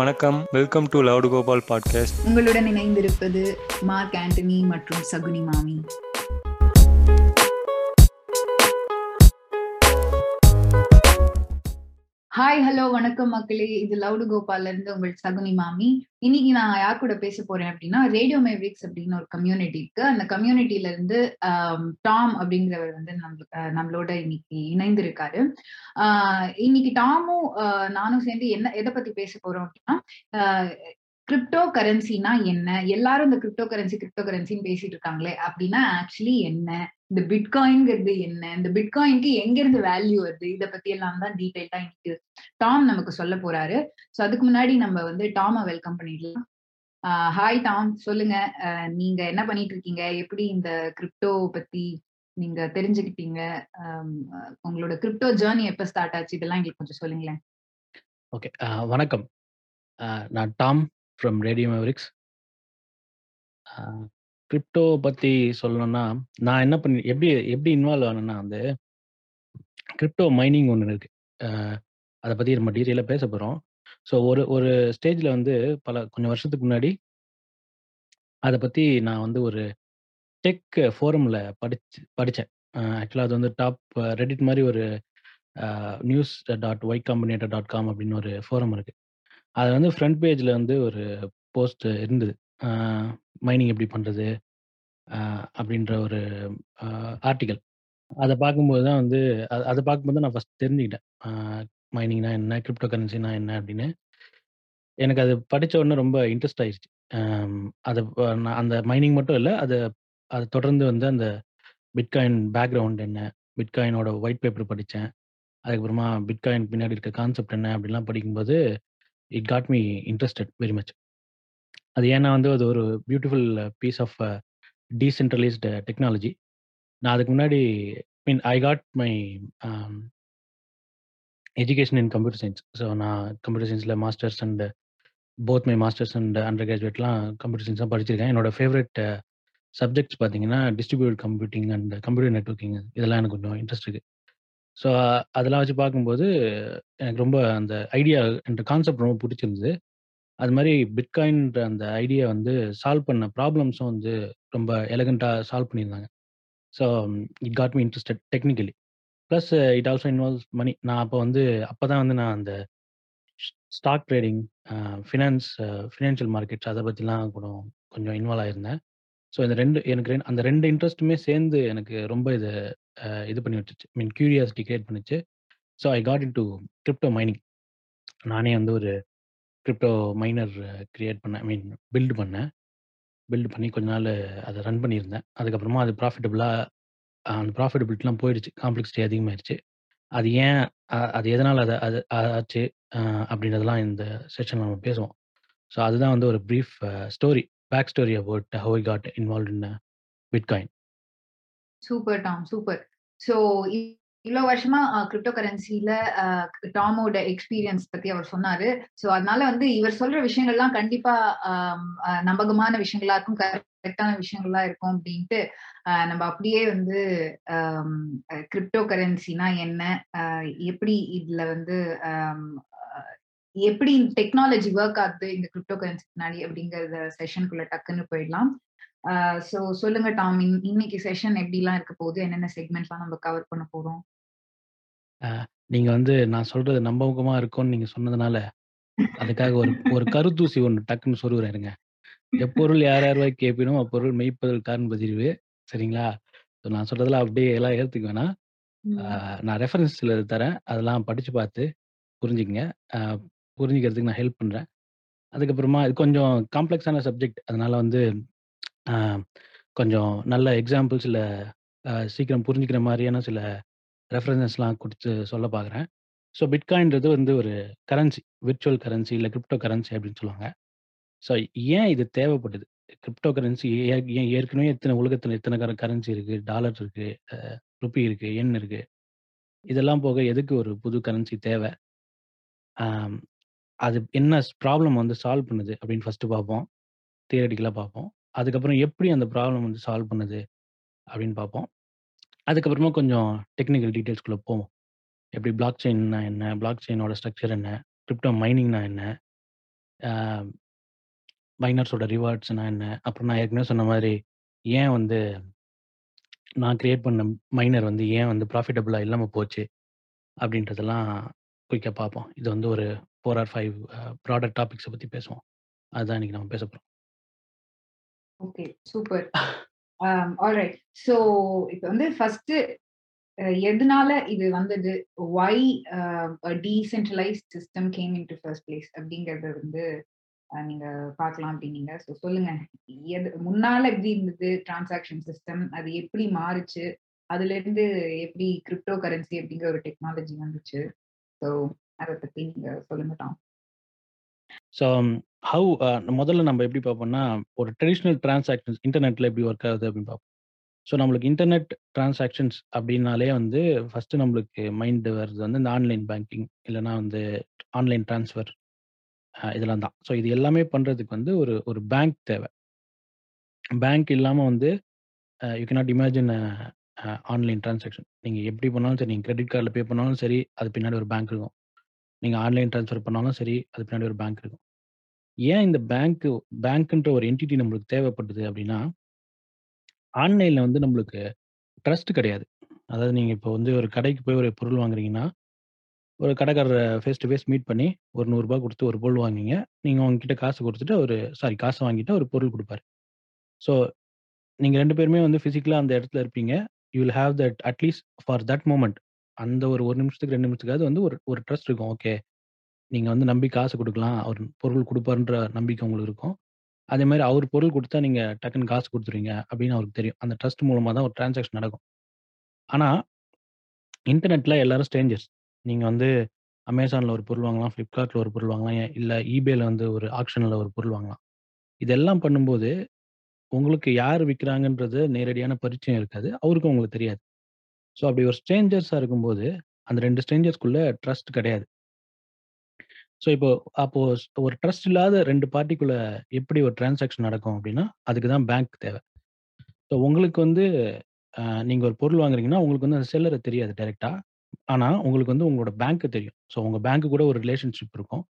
வணக்கம். Welcome to loud Gopal podcast உங்களுடன் இணைந்திருப்பது மார்க் ஆண்டனி மற்றும் சகுனி மாமி. ஹாய் ஹலோ வணக்கம் மக்களே. இது லவுடு கோபால்ல இருந்து உங்கள் சகுனி மாமி. இன்னைக்கு நான் யார் கூட பேச போறேன் அப்படின்னா ரேடியோ மேவிக்ஸ் அப்படின்னு ஒரு கம்யூனிட்டி இருக்கு. அந்த கம்யூனிட்டில இருந்து டாம் அப்படிங்கிறவர் வந்து அஹ், நம்மளோட இன்னைக்கு இணைந்திருக்காரு. ஆஹ், இன்னைக்கு டாமும் ஆஹ், நானும் சேர்ந்து என்ன எதை பத்தி பேச போறோம் அப்படின்னா கிரிப்டோ கரன்சினா என்ன? எல்லாரும் இந்த கிரிப்டோ கரன்சி கிரிப்டோ கரன்சின்னு பேசிட்டு இருக்காங்களே அப்படின்னா ஆக்சுவலி என்ன? இந்த பிட்காயின்ங்கிறது என்ன? இந்த பிட்காயின்க்கு எங்க இருந்து வேல்யூ வருது? இத பத்தி எல்லாம் தான் டீடைல்டா இன்னைக்கு டாம் நமக்கு சொல்ல போறாரு. சோ அதுக்கு முன்னாடி நம்ம வந்து டாம வெல்கம் பண்ணிடலாம். ஹாய் டாம் சொல்லுங்க. நீங்க என்ன பண்ணிட்டு இருக்கீங்க எப்படி இந்த கிரிப்டோ பத்தி நீங்க தெரிஞ்சுக்கிட்டீங்க? உங்களோட கிரிப்டோ ஜேர்னி எப்ப ஸ்டார்ட் ஆச்சு? இதெல்லாம் எங்களுக்கு கொஞ்சம் சொல்லுங்களேன். ஓகே வணக்கம். நான் Tom. From Radio Mavericks crypto பற்றி சொல்லணும்னா நான் என்ன பண்ணி எப்படி எப்படி இன்வால்வ் ஆனேன்னா வந்து கிரிப்டோ மைனிங் ஒன்று இருக்குது அதை பற்றி நம்ம டீட்டெயிலாக பேச போகிறோம் ஸோ ஒரு ஒரு ஸ்டேஜில் வந்து பல கொஞ்சம் வருஷத்துக்கு முன்னாடி அதை பற்றி நான் வந்து ஒரு டெக் ஃபோரமில் படிச்சு படித்தேன் ஆக்சுவலாக அது வந்து டாப் ரெடிட் மாதிரி ஒரு news dot Y Combinator dot com அப்படின்னு ஒரு ஃபோரம் இருக்குது அது வந்து ஃப்ரண்ட் பேஜில் வந்து ஒரு போஸ்ட் இருந்தது. மைனிங் எப்படி பண்ணுறது அப்படின்ற ஒரு ஆர்டிக்கல் அதை பார்க்கும்போது தான் வந்து அ- அதை பார்க்கும்போது நான் ஃபஸ்ட் தெரிஞ்சுக்கிட்டேன். மைனிங்னா என்ன? கிரிப்டோ கரன்சினா என்ன? அப்படின்னு. எனக்கு அது படித்த உடனே ரொம்ப இன்ட்ரெஸ்ட் ஆயிடுச்சு. அதை நான் அந்த மைனிங் மட்டும் இல்லை அதை அதை தொடர்ந்து வந்து அந்த பிட்காயின் பேக்ரவுண்ட் என்ன? பிட்காயினோட ஒயிட் பேப்பர் படித்தேன் அதுக்கப்புறமா பிட்காயின் பின்னாடி இருக்க கான்செப்ட் என்ன? அப்படிலாம் படிக்கும்போது it got me interested very much அது ஏன்னா வந்து அது ஒரு beautiful piece of decentralised technology நான் அதுக்கு முன்னாடி mean I got my education in computer science so நான் கம்ப்யூட்டர் சயின்ஸில் masters and both my masters and under கிராஜுவேட்லாம் கம்ப்யூட்டர் சயின்ஸ் தான் படிச்சிருக்கேன். என்னோட ஃபேவரட் சப்ஜெக்ட்ஸ் uh, பார்த்தீங்கன்னா distribute computing and computer networking இதெல்லாம் எனக்கு கொஞ்சம் இன்ட்ரெஸ்ட் இருக்குது ஸோ அதெல்லாம் வச்சு பார்க்கும்போது எனக்கு ரொம்ப அந்த ஐடியா என்ற கான்செப்ட் ரொம்ப பிடிச்சிருந்தது. அது மாதிரி பிட்காயின்ற அந்த ஐடியா வந்து சால்வ் பண்ண ப்ராப்ளம்ஸும் வந்து ரொம்ப எலகண்ட்டாக சால்வ் பண்ணியிருந்தாங்க. So it got me interested technically. Plus it also involves money. நான் அப்போ வந்து அப்போ தான் வந்து நான் அந்த stock trading finance financial markets அதை பற்றிலாம் கூட கொஞ்சம் இன்வால்வ் ஆயிருந்தேன். ஸோ இந்த ரெண்டு எனக்கு ரெண்டு அந்த ரெண்டு இன்ட்ரெஸ்ட்டுமே சேர்ந்து எனக்கு ரொம்ப இது இது பண்ணி விட்டுச்சு. மீன் கியூரியாசிட்டி கிரியேட் பண்ணிச்சு. So I got into crypto mining நானே வந்து ஒரு கிரிப்டோ மைனர் கிரியேட் பண்ணேன் ஐ மீன் பில்டு பண்ணேன் பில்டு பண்ணி கொஞ்ச நாள் அதை ரன் பண்ணியிருந்தேன். அதுக்கப்புறமா அது ப்ராஃபிட்டபுளாக அந்த ப்ராஃபிட்டபிலிட்டிலாம் போயிடுச்சு. காம்ப்ளெக்சிட்டி அதிகமாகிடுச்சு அது ஏன் அது எதனால் அதை அது ஆச்சு? அப்படின்றதெல்லாம் இந்த செஷன் நம்ம பேசுவோம். ஸோ அதுதான் வந்து ஒரு brief story back story about how I got involve in bitcoin super Tom super so இவ்வளவு வருஷமா கிரிப்டோ கரன்சில டாமோட எக்ஸ்பீரியன்ஸ் பத்தி அவர் சொன்னாரு. ஸோ அதனால வந்து இவர் சொல்ற விஷயங்கள்லாம் கண்டிப்பா அஹ், நம்பகமான விஷயங்களா இருக்கும் கரெக்டான விஷயங்களா இருக்கும் அப்படின்ட்டு அஹ், நம்ம அப்படியே வந்து கிரிப்டோ கரன்சினா என்ன எப்படி இதுல வந்து எப்படி டெக்னாலஜி ஒர்க் ஆகுது இந்த கிரிப்டோ கரன்சி பின்னாடி அப்படிங்கறத செஷனுக்குள்ள டக்குன்னு போயிடலாம். ஸோ சொல்லுங்க டாம். இன்- இன்னைக்கு செஷன் எப்படிலாம் இருக்க போகுது? என்னென்ன செக்மெண்ட்லாம் நம்ம கவர் பண்ண போறோம்? நீங்கள் வந்து நான் சொல்கிறது நம்பகமாக இருக்கும்னு நீங்கள் சொன்னதுனால அதுக்காக ஒரு ஒரு கருத்தூசி ஒன்று டக்குன்னு சொருகிறேன் இருங்க. எப்பொருள் யார் யார் கேட்பினும் அப்பொருள் மெய்ப்பதில் காரணம் பதிவு சரிங்களா? நான் சொல்றதெல்லாம் அப்படியே எல்லாம் ஏற்றுக்க வேணாம். நான் ரெஃபரன்ஸ் சில தரேன். அதெல்லாம் படித்து பார்த்து புரிஞ்சுக்கங்க. புரிஞ்சுக்கிறதுக்கு நான் ஹெல்ப் பண்ணுறேன் அதுக்கப்புறமா இது கொஞ்சம் காம்ப்ளெக்ஸான சப்ஜெக்ட் அதனால வந்து கொஞ்சம் நல்ல எக்ஸாம்பிள்ஸ் இல்லை சீக்கிரம் புரிஞ்சுக்கிற மாதிரியான சில ரெஃபரன்சஸ்லாம் கொடுத்து சொல்ல பார்க்குறேன். ஸோ பிட்காயின்றது வந்து ஒரு கரன்சி விர்ச்சுவல் கரன்சி இல்லை கிரிப்டோ கரன்சி அப்படின்னு சொல்லுவாங்க. ஸோ ஏன் இது தேவைப்படுது கிரிப்டோ கரன்சி ஏன் ஏற்கனவே எத்தனை உலகத்தில் எத்தனை கர கரன்சி இருக்குது டாலர் இருக்குது ருப்பி இருக்குது எண் இருக்குது இதெல்லாம் போக எதுக்கு ஒரு புது கரன்சி தேவை? ஆம், அது என்ன ப்ராப்ளம் வந்து சால்வ் பண்ணுது அப்படின்னு ஃபஸ்ட்டு பார்ப்போம். தியரட்டிக்கலாக பார்ப்போம். அதுக்கப்புறம் எப்படி அந்த ப்ராப்ளம் வந்து சால்வ் பண்ணுது அப்படின்னு பார்ப்போம் அதுக்கப்புறமா கொஞ்சம் டெக்னிக்கல் டீட்டெயில்ஸ்குள்ளே போவோம் எப்படி பிளாக் செயின்னா என்ன பிளாக் செயினோட ஸ்ட்ரக்சர் என்ன கிரிப்டோ மைனிங்னா என்ன மைனர்ஸோட ரிவார்ட்ஸ்னா என்ன? அப்புறம் நான் ஏற்கனவே சொன்ன மாதிரி, ஏன் வந்து நான் கிரியேட் பண்ண மைனர் வந்து ஏன் வந்து ப்ராஃபிட்டபிளா இல்லாம போச்சு? அப்படின்றதெல்லாம் குயிக்கா பார்ப்போம். இது வந்து ஒரு 4 ஆர் 5 அ ப்ராடர் டாபிக்ஸ பத்தி பேசுவோம். அதுதான் இன்னைக்கு நம்ம பேச ஓகே. சூப்பர். ஆல்ரைட். ஸோ இப்போ வந்து ஃபர்ஸ்ட்டு எதனால இது வந்தது? Why decentralise decentralised system came into first place அப்படிங்கறத வந்து நீங்க பார்க்கலாம் அப்படின்னீங்க. ஸோ சொல்லுங்க. எது முன்னால எப்படி இருந்தது டிரான்சாக்ஷன் சிஸ்டம்? அது எப்படி மாறுச்சு? அதுலேருந்து எப்படி கிரிப்டோ கரன்சி அப்படிங்கிற ஒரு டெக்னாலஜி வந்துச்சு? ஸோ அதை பத்தி நீங்க சொல்லுங்க Tom. So how um, uh, முதல்ல நம்ம எப்படி பார்ப்போம்னா, ஒரு ட்ரெடிஷ்னல் டிரான்சாக்ஷன்ஸ் இன்டர்நெட்டில் எப்படி ஒர்க் ஆகுது அப்படின்னு பார்ப்போம். ஸோ நம்மளுக்கு இன்டர்நெட் டிரான்சாக்ஷன்ஸ் அப்படின்னாலே வந்து ஃபஸ்ட்டு நம்மளுக்கு மைண்டு வர்றது வந்து இந்த ஆன்லைன் பேங்கிங் இல்லைனா வந்து ஆன்லைன் ட்ரான்ஸ்ஃபர் இதெல்லாம் தான். ஸோ இது எல்லாமே பண்ணுறதுக்கு வந்து ஒரு ஒரு பேங்க் தேவை. பேங்க் இல்லாமல் வந்து you you cannot imagine online transaction. நீங்கள் எப்படி பண்ணாலும் சரி, நீங்கள் கிரெடிட் கார்டில் பே பண்ணாலும் சரி, அது பின்னாடி ஒரு பேங்க் இருக்கும். நீங்க ஆன்லைன் ட்ரான்ஸ்ஃபர் பண்ணாலும் சரி, அது பின்னாடி ஒரு பேங்க் இருக்கும். ஏன் இந்த பேங்க் பேங்க்ன்ற ஒரு என்டிட்டி நம்மளுக்கு தேவைப்படுது அப்படின்னா ஆன்லைன்ல வந்து நம்மளுக்கு ட்ரஸ்ட் கிடையாது. அதாவது நீங்க இப்போ வந்து ஒரு கடைக்கு போய் ஒரு பொருள் வாங்குறீங்கன்னா, ஒரு கடைக்காரர ஃபேஸ் டூ ஃபேஸ் மீட் பண்ணி ஒரு ரூ. 100 குடுத்து ஒரு பொருள் வாங்குங்க நீங்க உங்ககிட்ட காசு குடுத்துட்டு அவரு சாரி காச வாங்கிட்டு அவரு பொருள் குடுப்பாரு. ஸோ நீங்க 2 பேருமே வந்து பிசிக்கலா அந்த இடத்துல இருப்பீங்க. You will have that at least for that moment. அந்த ஒரு 1 நிமிஷத்துக்கு 2 நிமிஷத்துக்காவது வந்து ஒரு ஒரு ட்ரஸ்ட் இருக்கும். ஓகே. நீங்க வந்து நம்பி காசு குடுக்கலாம். அவரு பொருள் குடுப்பாருன்ற நம்பிக்கை உங்களுக்கு இருக்கும். அதேமாரி அவரு பொருள் குடுத்தா நீங்க டக்குன்னு காசு குடுத்துருவீங்க அப்படின்னு அவருக்கு தெரியும். அந்த ட்ரஸ்ட் மூலமா தான் ஒரு டிரான்சாக்ஷன் நடக்கும். ஆனா, இன்டர்நெட்ல எல்லாரும் ஸ்ட்ரேஞ்சர்ஸ். நீங்க வந்து Amazonல ஒரு பொருள் வாங்கலாம், Flipkartல ஒரு பொருள் வாங்கலாம், எ இல்ல eBayல வந்து ஒரு ஆக்ஷன்ல ஒரு பொருள் வாங்கலாம். இதெல்லாம் பண்ணும்போது, உங்களுக்கு யார் விக்கிறாங்கன்றது நேரடியான பரிச்சயம் இருக்காது. அவருக்கும் உங்களுக்கு தெரியாது. ஸோ அப்படி ஒரு ஸ்ட்ரேஞ்சர்ஸாக இருக்கும்போது, அந்த 2 ஸ்ட்ரேஞ்சர்ஸ்குள்ள ட்ரஸ்ட் கிடையாது. ஸோ இப்போ அப்போ ஒரு ட்ரஸ்ட் இல்லாத ரெண்டு பார்ட்டிக்குள்ள எப்படி ஒரு டிரான்சாக்ஷன் நடக்கும் அப்படின்னா, அதுக்கு தான் பேங்க் தேவை. ஸோ உங்களுக்கு வந்து நீங்கள் ஒரு பொருள் வாங்குறீங்கன்னா, உங்களுக்கு வந்து அந்த செல்லரை தெரியாது டைரெக்டாக ஆனால் உங்களுக்கு வந்து உங்களோட பேங்க்கு தெரியும். ஸோ உங்கள் பேங்க்கு கூட ஒரு ரிலேஷன்ஷிப் இருக்கும்.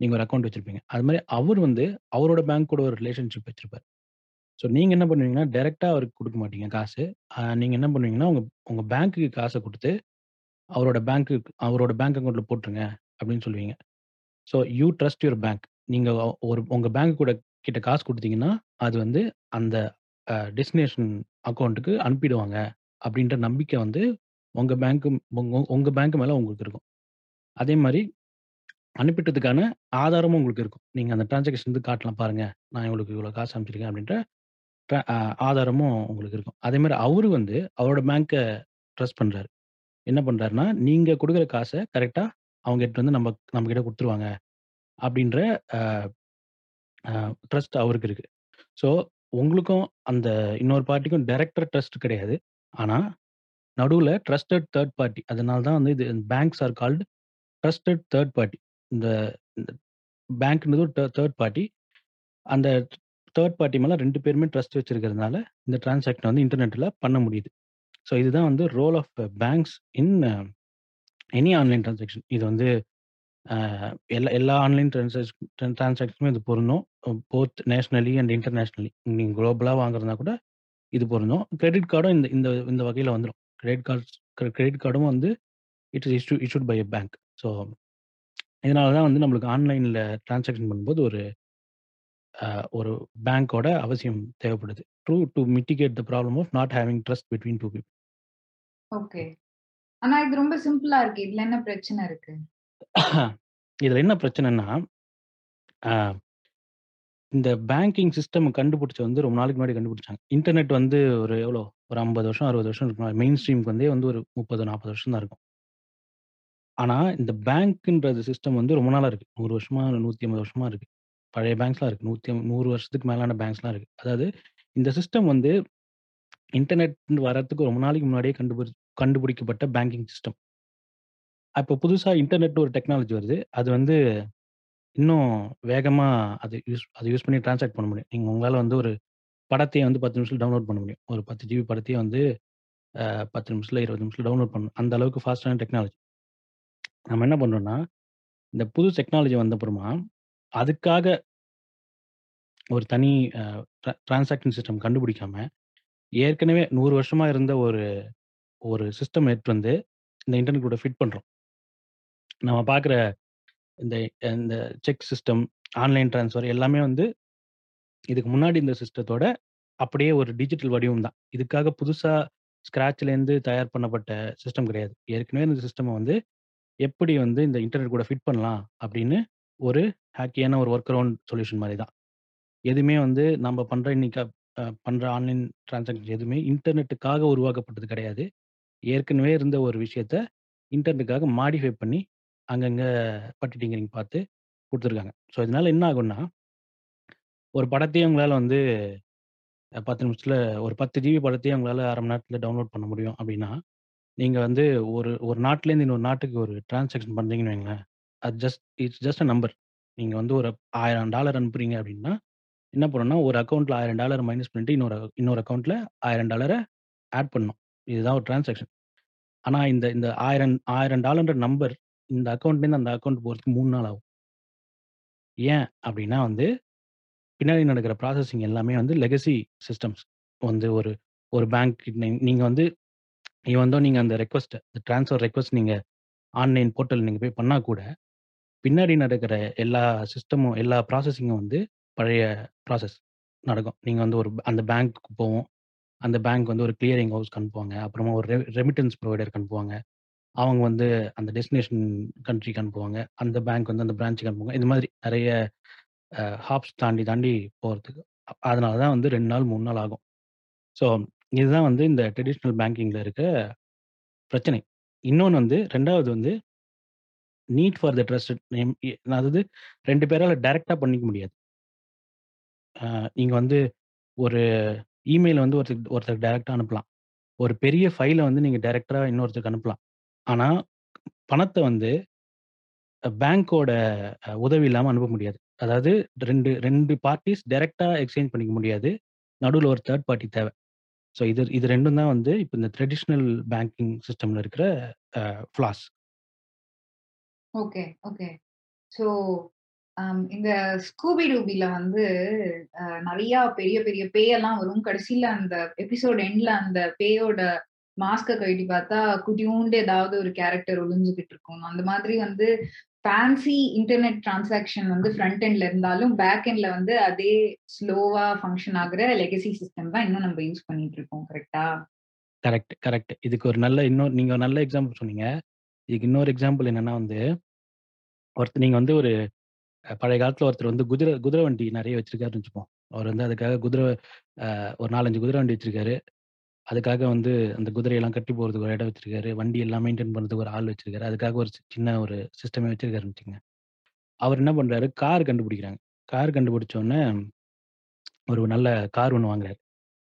நீங்கள் ஒரு அக்கௌண்ட் வச்சுருப்பீங்க அது மாதிரி அவர் வந்து அவரோட பேங்க் கூட ஒரு ரிலேஷன்ஷிப் வச்சுருப்பார் ஸோ நீங்க என்ன பண்ணுவீங்கன்னா, டைரக்ட்டா அவருக்கு குடுக்க மாட்டீங்க காசு. அ நீங்க என்ன பண்ணுவீங்கன்னா, உங்க உங்க பேங்க்குக்கு காச குடுத்து, அவரோட பேங்க்கு அவரோட பேங்க் அக்கவுண்ட்ல போட்டுருங்க அப்படின்னு சொல்லுவீங்க. So you trust your bank. நீங்க ஒரு உங்க பேங்க் கூட கிட்ட காசு குடுத்தீங்கன்னா, அது வந்து அந்த அ டெஸ்டினேஷன் அக்கௌண்ட்டுக்கு அனுப்பிடுவாங்க. அப்படின்ற நம்பிக்கை வந்து உங்க பேங்க்கு உங்க உங்க பேங்க் மேல உங்களுக்கு இருக்கும். அதே மாரி அனுப்பிட்டதுக்கான ஆதாரமும் உங்களுக்கு இருக்கும். நீங்க அந்த டிரான்சாக்ஷன் வந்து காட்டலாம் பாருங்க. நான் இவங்களுக்கு இவ்வளோ காசு அனுப்பிச்சிருக்கேன் அப்படின்ற அ ஆதாரமும் உங்களுக்கு இருக்கும். அதே அவரு வந்து அவரோட பேங்க்கை ட்ரஸ்ட் பண்றாரு. என்ன பண்றாருன்னா, நீங்க குடுக்குற காச கரெக்ட்டா அவங்க எடுத்துட்டு வந்து நம்ம நம்மகிட்ட குடுத்துருவாங்க. அப்படின்ற அ அ ட்ரஸ்ட் அவருக்கு இருக்கு. ஸோ உங்களுக்கும் அந்த இன்னொரு பார்ட்டிக்கும் டைரக்டர் ட்ரஸ்ட் கிடையாது. ஆனா, நடுவுல ட்ரஸ்டட் தேர்ட் பார்ட்டி. அதனால தான் வந்து இது banks are called trusted third party. இந்த இந்த பேங்க்ன்றது ஒரு தே தேர்ட் பார்ட்டி. அந்த தேர்ட் பார்ட்டி மேலே ரெண்டு பேருமே ட்ரஸ்ட் வச்சிருக்கிறதுனால, இந்த டிரான்சாக்ஷன் வந்து இன்டர்நெட்ல பண்ண முடியுது. ஸோ இதுதான் வந்து role of banks in any online transaction. இது வந்து uh, எல்லா எல்லா ஆன்லைன் டிரான்சாக்ஷ டிரான்சாக்ஷனுமே இது பொருந்தும். போத் நேஷ்னலி அண்ட் இன்டர்நேஷ்னலி நீங்கள் குளோபலாக வாங்குறதுனா கூட இது பொருந்தும். கிரெடிட் கார்டும் இந்த இந்த இந்த வகையில் வந்துடும் கிரெடிட் கார்ட்ஸ் கிரெடிட் கார்டும் வந்து it is issue issued by a bank. So இதனால தான் வந்து நம்மளுக்கு ஆன்லைனில் டிரான்சாக்ஷன் பண்ணும்போது ஒரு ஒரு பேங்கோட அவசியம் தேவைப்படுது. Through to mitigate the problem of not having trust between 2 people. Okay. ஆனா இது ரொம்ப சிம்பிளா இருக்கு. இதுல என்ன பிரச்சனை இருக்கு? இதுல என்ன பிரச்சனைன்னா, இந்த பேங்கிங் சிஸ்டம் கண்டுபிடிச்சது வந்து ரொம்ப நாளைக்கு முன்னாடி கண்டுபிடிச்சாங்க. இன்டர்நெட் வந்து ஒரு எவ்வளோ? ஒரு 50 வருஷம், 60 வருஷம் இருக்கும். மெயின் ஸ்ட்ரீம்க்கு வந்தே வந்து ஒரு 30, 40 வருஷம் தான் இருக்கும். ஆனா, இந்த பேங்க்ன்றது சிஸ்டம் வந்து ரொம்ப நாளா இருக்கு. 100 வருஷமா, 150 வருஷமா இருக்கு. பழைய பேங்க்ஸ்லாம் இருக்கு. 100 100 வருஷத்துக்கு மேலான பேங்க்ஸ்லாம் இருக்கு. அதாவது இந்த சிஸ்டம் வந்து இன்டர்நெட் வரத்துக்கு ரொம்ப நாளைக்கு முன்னாடியே கண்டுபிடி கண்டுபிடிக்கப்பட்ட பேங்கிங் சிஸ்டம். இப்போ புதுசாக இன்டர்நெட் ஒரு டெக்னாலஜி வருது. அது வந்து இன்னும் வேகமாக அது யூஸ் அதை யூஸ் பண்ணி டிரான்சாக்ட் பண்ண முடியும். நீங்கள் உங்களால் வந்து ஒரு படத்தையே வந்து பத்து நிமிஷத்தில் டவுன்லோட் பண்ண முடியும். ஒரு 10 ஜிபி படத்தையே வந்து பத்து நிமிஷத்தில் இருபது நிமிஷத்தில் டவுன்லோட் பண்ணணும். அந்த அளவுக்கு ஃபாஸ்ட்டான டெக்னாலஜி. நம்ம என்ன பண்ணுறோன்னா இந்த புது டெக்னாலஜி வந்தப்புறமா, அதுக்காக ஒரு தனி அ ட்ரா டிரான்சாக்ஷன் சிஸ்டம் கண்டுபிடிக்காம, ஏற்கனவே 100 வருஷமா இருந்த ஒரு ஒரு சிஸ்டம் எடுத்துட்டு வந்து இந்த இன்டர்நெட் கூட ஃபிட் பண்றோம். நம்ம பார்க்குற இந்த இந்த செக் சிஸ்டம், ஆன்லைன் ட்ரான்ஸ்ஃபர் எல்லாமே வந்து இதுக்கு முன்னாடி இந்த சிஸ்டத்தோட அப்படியே ஒரு டிஜிட்டல் வடிவம் தான். இதுக்காக புதுசா ஸ்க்ராட்ச்லேருந்து தயார் பண்ணப்பட்ட சிஸ்டம் கிடையாது. ஏற்கனவே இந்த சிஸ்டம் வந்து எப்படி வந்து இந்த இன்டர்நெட் கூட ஃபிட் பண்ணலாம் அப்படின்னு ஒரு ஹேக்கியான ஒரு ஒர்க் அரவுண்ட் சொல்யூஷன் மாரி தான். எதுவுமே வந்து நம்ம பண்ற இன்னைக்கு அ பண்ற ஆன்லைன் டிரான்சாக்ஷன் எதுவுமே இன்டர்நெட்டுக்காக உருவாக்கப்பட்டது கிடையாது. ஏற்கனவே இருந்த ஒரு விஷயத்த இன்டர்நெட்டுக்காக மாடிஃபை பண்ணி அங்கங்க பட்டி டிங்கரிங் பார்த்து குடுத்துருக்காங்க. ஸோ இதனால என்ன ஆகும்னா ஒரு படத்தையே உங்களால வந்து அ 10 நிமிஷத்துல ஒரு 10 ஜிபி படத்தையே உங்களால 1/2 மணி நேரத்துல டவுன்லோட் பண்ண முடியும் அப்படின்னா, நீங்க வந்து ஒரு ஒரு நாட்டிலேருந்து இன்னொரு நாட்டுக்கு ஒரு டிரான்சாக்ஷன் பண்றீங்கன்னு வைங்களேன், அது just it's just a number. நீங்க வந்து ஒரு $1000 அனுப்புறீங்க அப்படின்னா, என்ன பண்ணணும்னா ஒரு அக்கவுண்ட்ல $1000 மைனஸ் பண்ணிட்டு இன்னொரு இன்னொரு அக்கவுண்ட்ல $1000 ஆட் பண்ணணும். இதுதான் ஒரு டிரான்சாக்ஷன். ஆனா இந்த இந்த 1000 $1000ன்ற நம்பர் இந்த அக்கவுண்ட்லேருந்து அந்த அக்கவுண்ட் போறதுக்கு 3 நாள் ஆகும். ஏன் அப்படின்னா வந்து, பின்னாடி நடக்கிற ப்ராசஸிங் எல்லாமே வந்து லெகசி சிஸ்டம்ஸ். வந்து ஒரு ஒரு பேங்க் நீங்கள் நீங்க வந்து ஈவன் தோ நீங்க அந்த ரெக்வெஸ்ட்ட அந்த ட்ரான்ஸ்ஃபர் ரெக்வெஸ்ட் நீங்க ஆன்லைன் போர்ட்டல் நீங்க போய் பண்ணா கூட, பின்னாடி நடக்கிற எல்லா சிஸ்டமும் எல்லா ப்ராசஸிங்கும் வந்து பழைய ப்ராசஸ் நடக்கும். நீங்கள் வந்து ஒரு அந்த பேங்க்குக்கு போவோம் அந்த பேங்க் வந்து ஒரு கிளியரிங் ஹவுஸ்க்கு அனுப்புவாங்க. அப்புறமா ஒரு ரெ ரெமிட்டன்ஸ் ப்ரொவைடர் அனுப்புவாங்க. அவங்க வந்து அந்த டெஸ்டினேஷன் கண்ட்ரிக்கு அனுப்புவாங்க. அந்த பேங்க் வந்து அந்த பிரான்ச்சுக்கு அனுப்புவாங்க. இது மாதிரி நிறைய ஹாப்ஸ் தாண்டி தாண்டி போகிறதுக்கு அதனால தான் வந்து ரெண்டு நாள் மூணு நாள் ஆகும். ஸோ இதுதான் வந்து இந்த ட்ரெடிஷ்னல் பேங்கிங்கில் இருக்க பிரச்சனை. இன்னொன்று வந்து ரெண்டாவது வந்து need for the trust name அதாவது ரெண்டு பேரால் டைரெக்டாக பண்ணிக்க முடியாது. நீங்கள் வந்து ஒரு இமெயில் வந்து ஒருத்தர் ஒருத்தருக்கு டைரெக்டாக அனுப்பலாம். ஒரு பெரிய ஃபைலை வந்து நீங்கள் டைரெக்டாக இன்னொருத்தருக்கு அனுப்பலாம். ஆனால் பணத்தை வந்து பேங்க்கோட பேங்கோட உதவி இல்லாமல் அனுப்ப முடியாது. அதாவது ரெண்டு ரெண்டு பார்ட்டிஸ் டைரெக்டாக எக்ஸ்சேஞ்ச் பண்ணிக்க முடியாது. நடுவில் ஒரு தேர்ட் பார்ட்டி தேவை ஸோ இது இது ரெண்டும் தான் வந்து இப்போ இந்த ட்ரெடிஷ்னல் பேங்கிங் சிஸ்டமில் இருக்கிற flaws. Okay, okay. So um இந்த ஸ்கூபி டூபில வந்து அ நெறையா பெரிய பெரிய பேயெல்லாம் வரும். கடைசில அந்த எபிசோட் எண்ட்ல அந்த பேயோட மாஸ்க்க கழட்டி பார்த்தா, குட்டியூண்டு ஏதாவது ஒரு கேரக்டர் ஒளிஞ்சுகிட்டு இருக்கும். அந்த மாதிரி வந்து ஃபேன்சி இன்டர்நெட் டிரான்சாக்ஷன் வந்து ஃப்ரண்ட் எண்ட்ல இருந்தாலும், பேக் எண்ட்ல வந்து அதே ஸ்லோவா ஃபங்ஷன் ஆகுற லெகசி சிஸ்டம் தான் இன்னும் நம்ம யூஸ் பண்ணிட்டு இருக்கோம். கரெக்ட்டா? Correct, correct. இதுக்கு ஒரு நல்ல இன்னொரு நீங்க ஒரு நல்ல எக்ஸாம்பிள் சொன்னீங்க. இதுக்கு இன்னொரு எக்ஸாம்பிள் என்னன்னா வந்து, ஒருத்தர் நீங்க வந்து ஒரு பழைய காலத்துல ஒருத்தர் வந்து குதிரை குதிரை வண்டி நிறைய வச்சிருக்காருன்னு வச்சுப்போம். அவர் வந்து அதுக்காக குதிரை ஒரு 4, 5 குதிரை வண்டி வச்சிருக்காரு. அதுக்காக வந்து அந்த குதிரையெல்லாம் கட்டி போறதுக்கு ஒரு இடம் வச்சிருக்காரு. வண்டி எல்லாம் மெயின்டைன் பண்றதுக்கு ஒரு ஆள் வச்சிருக்காரு. அதுக்காக ஒரு சி சின்ன ஒரு சிஸ்டமே வச்சிருக்காருன்னு வச்சுக்கங்க. அவர் என்ன பண்றாரு, கார் கண்டுபிடிக்கிறாங்க. கார் கண்டுபிடிச்ச உடனே ஒரு நல்ல கார் ஒன்று வாங்குறாரு.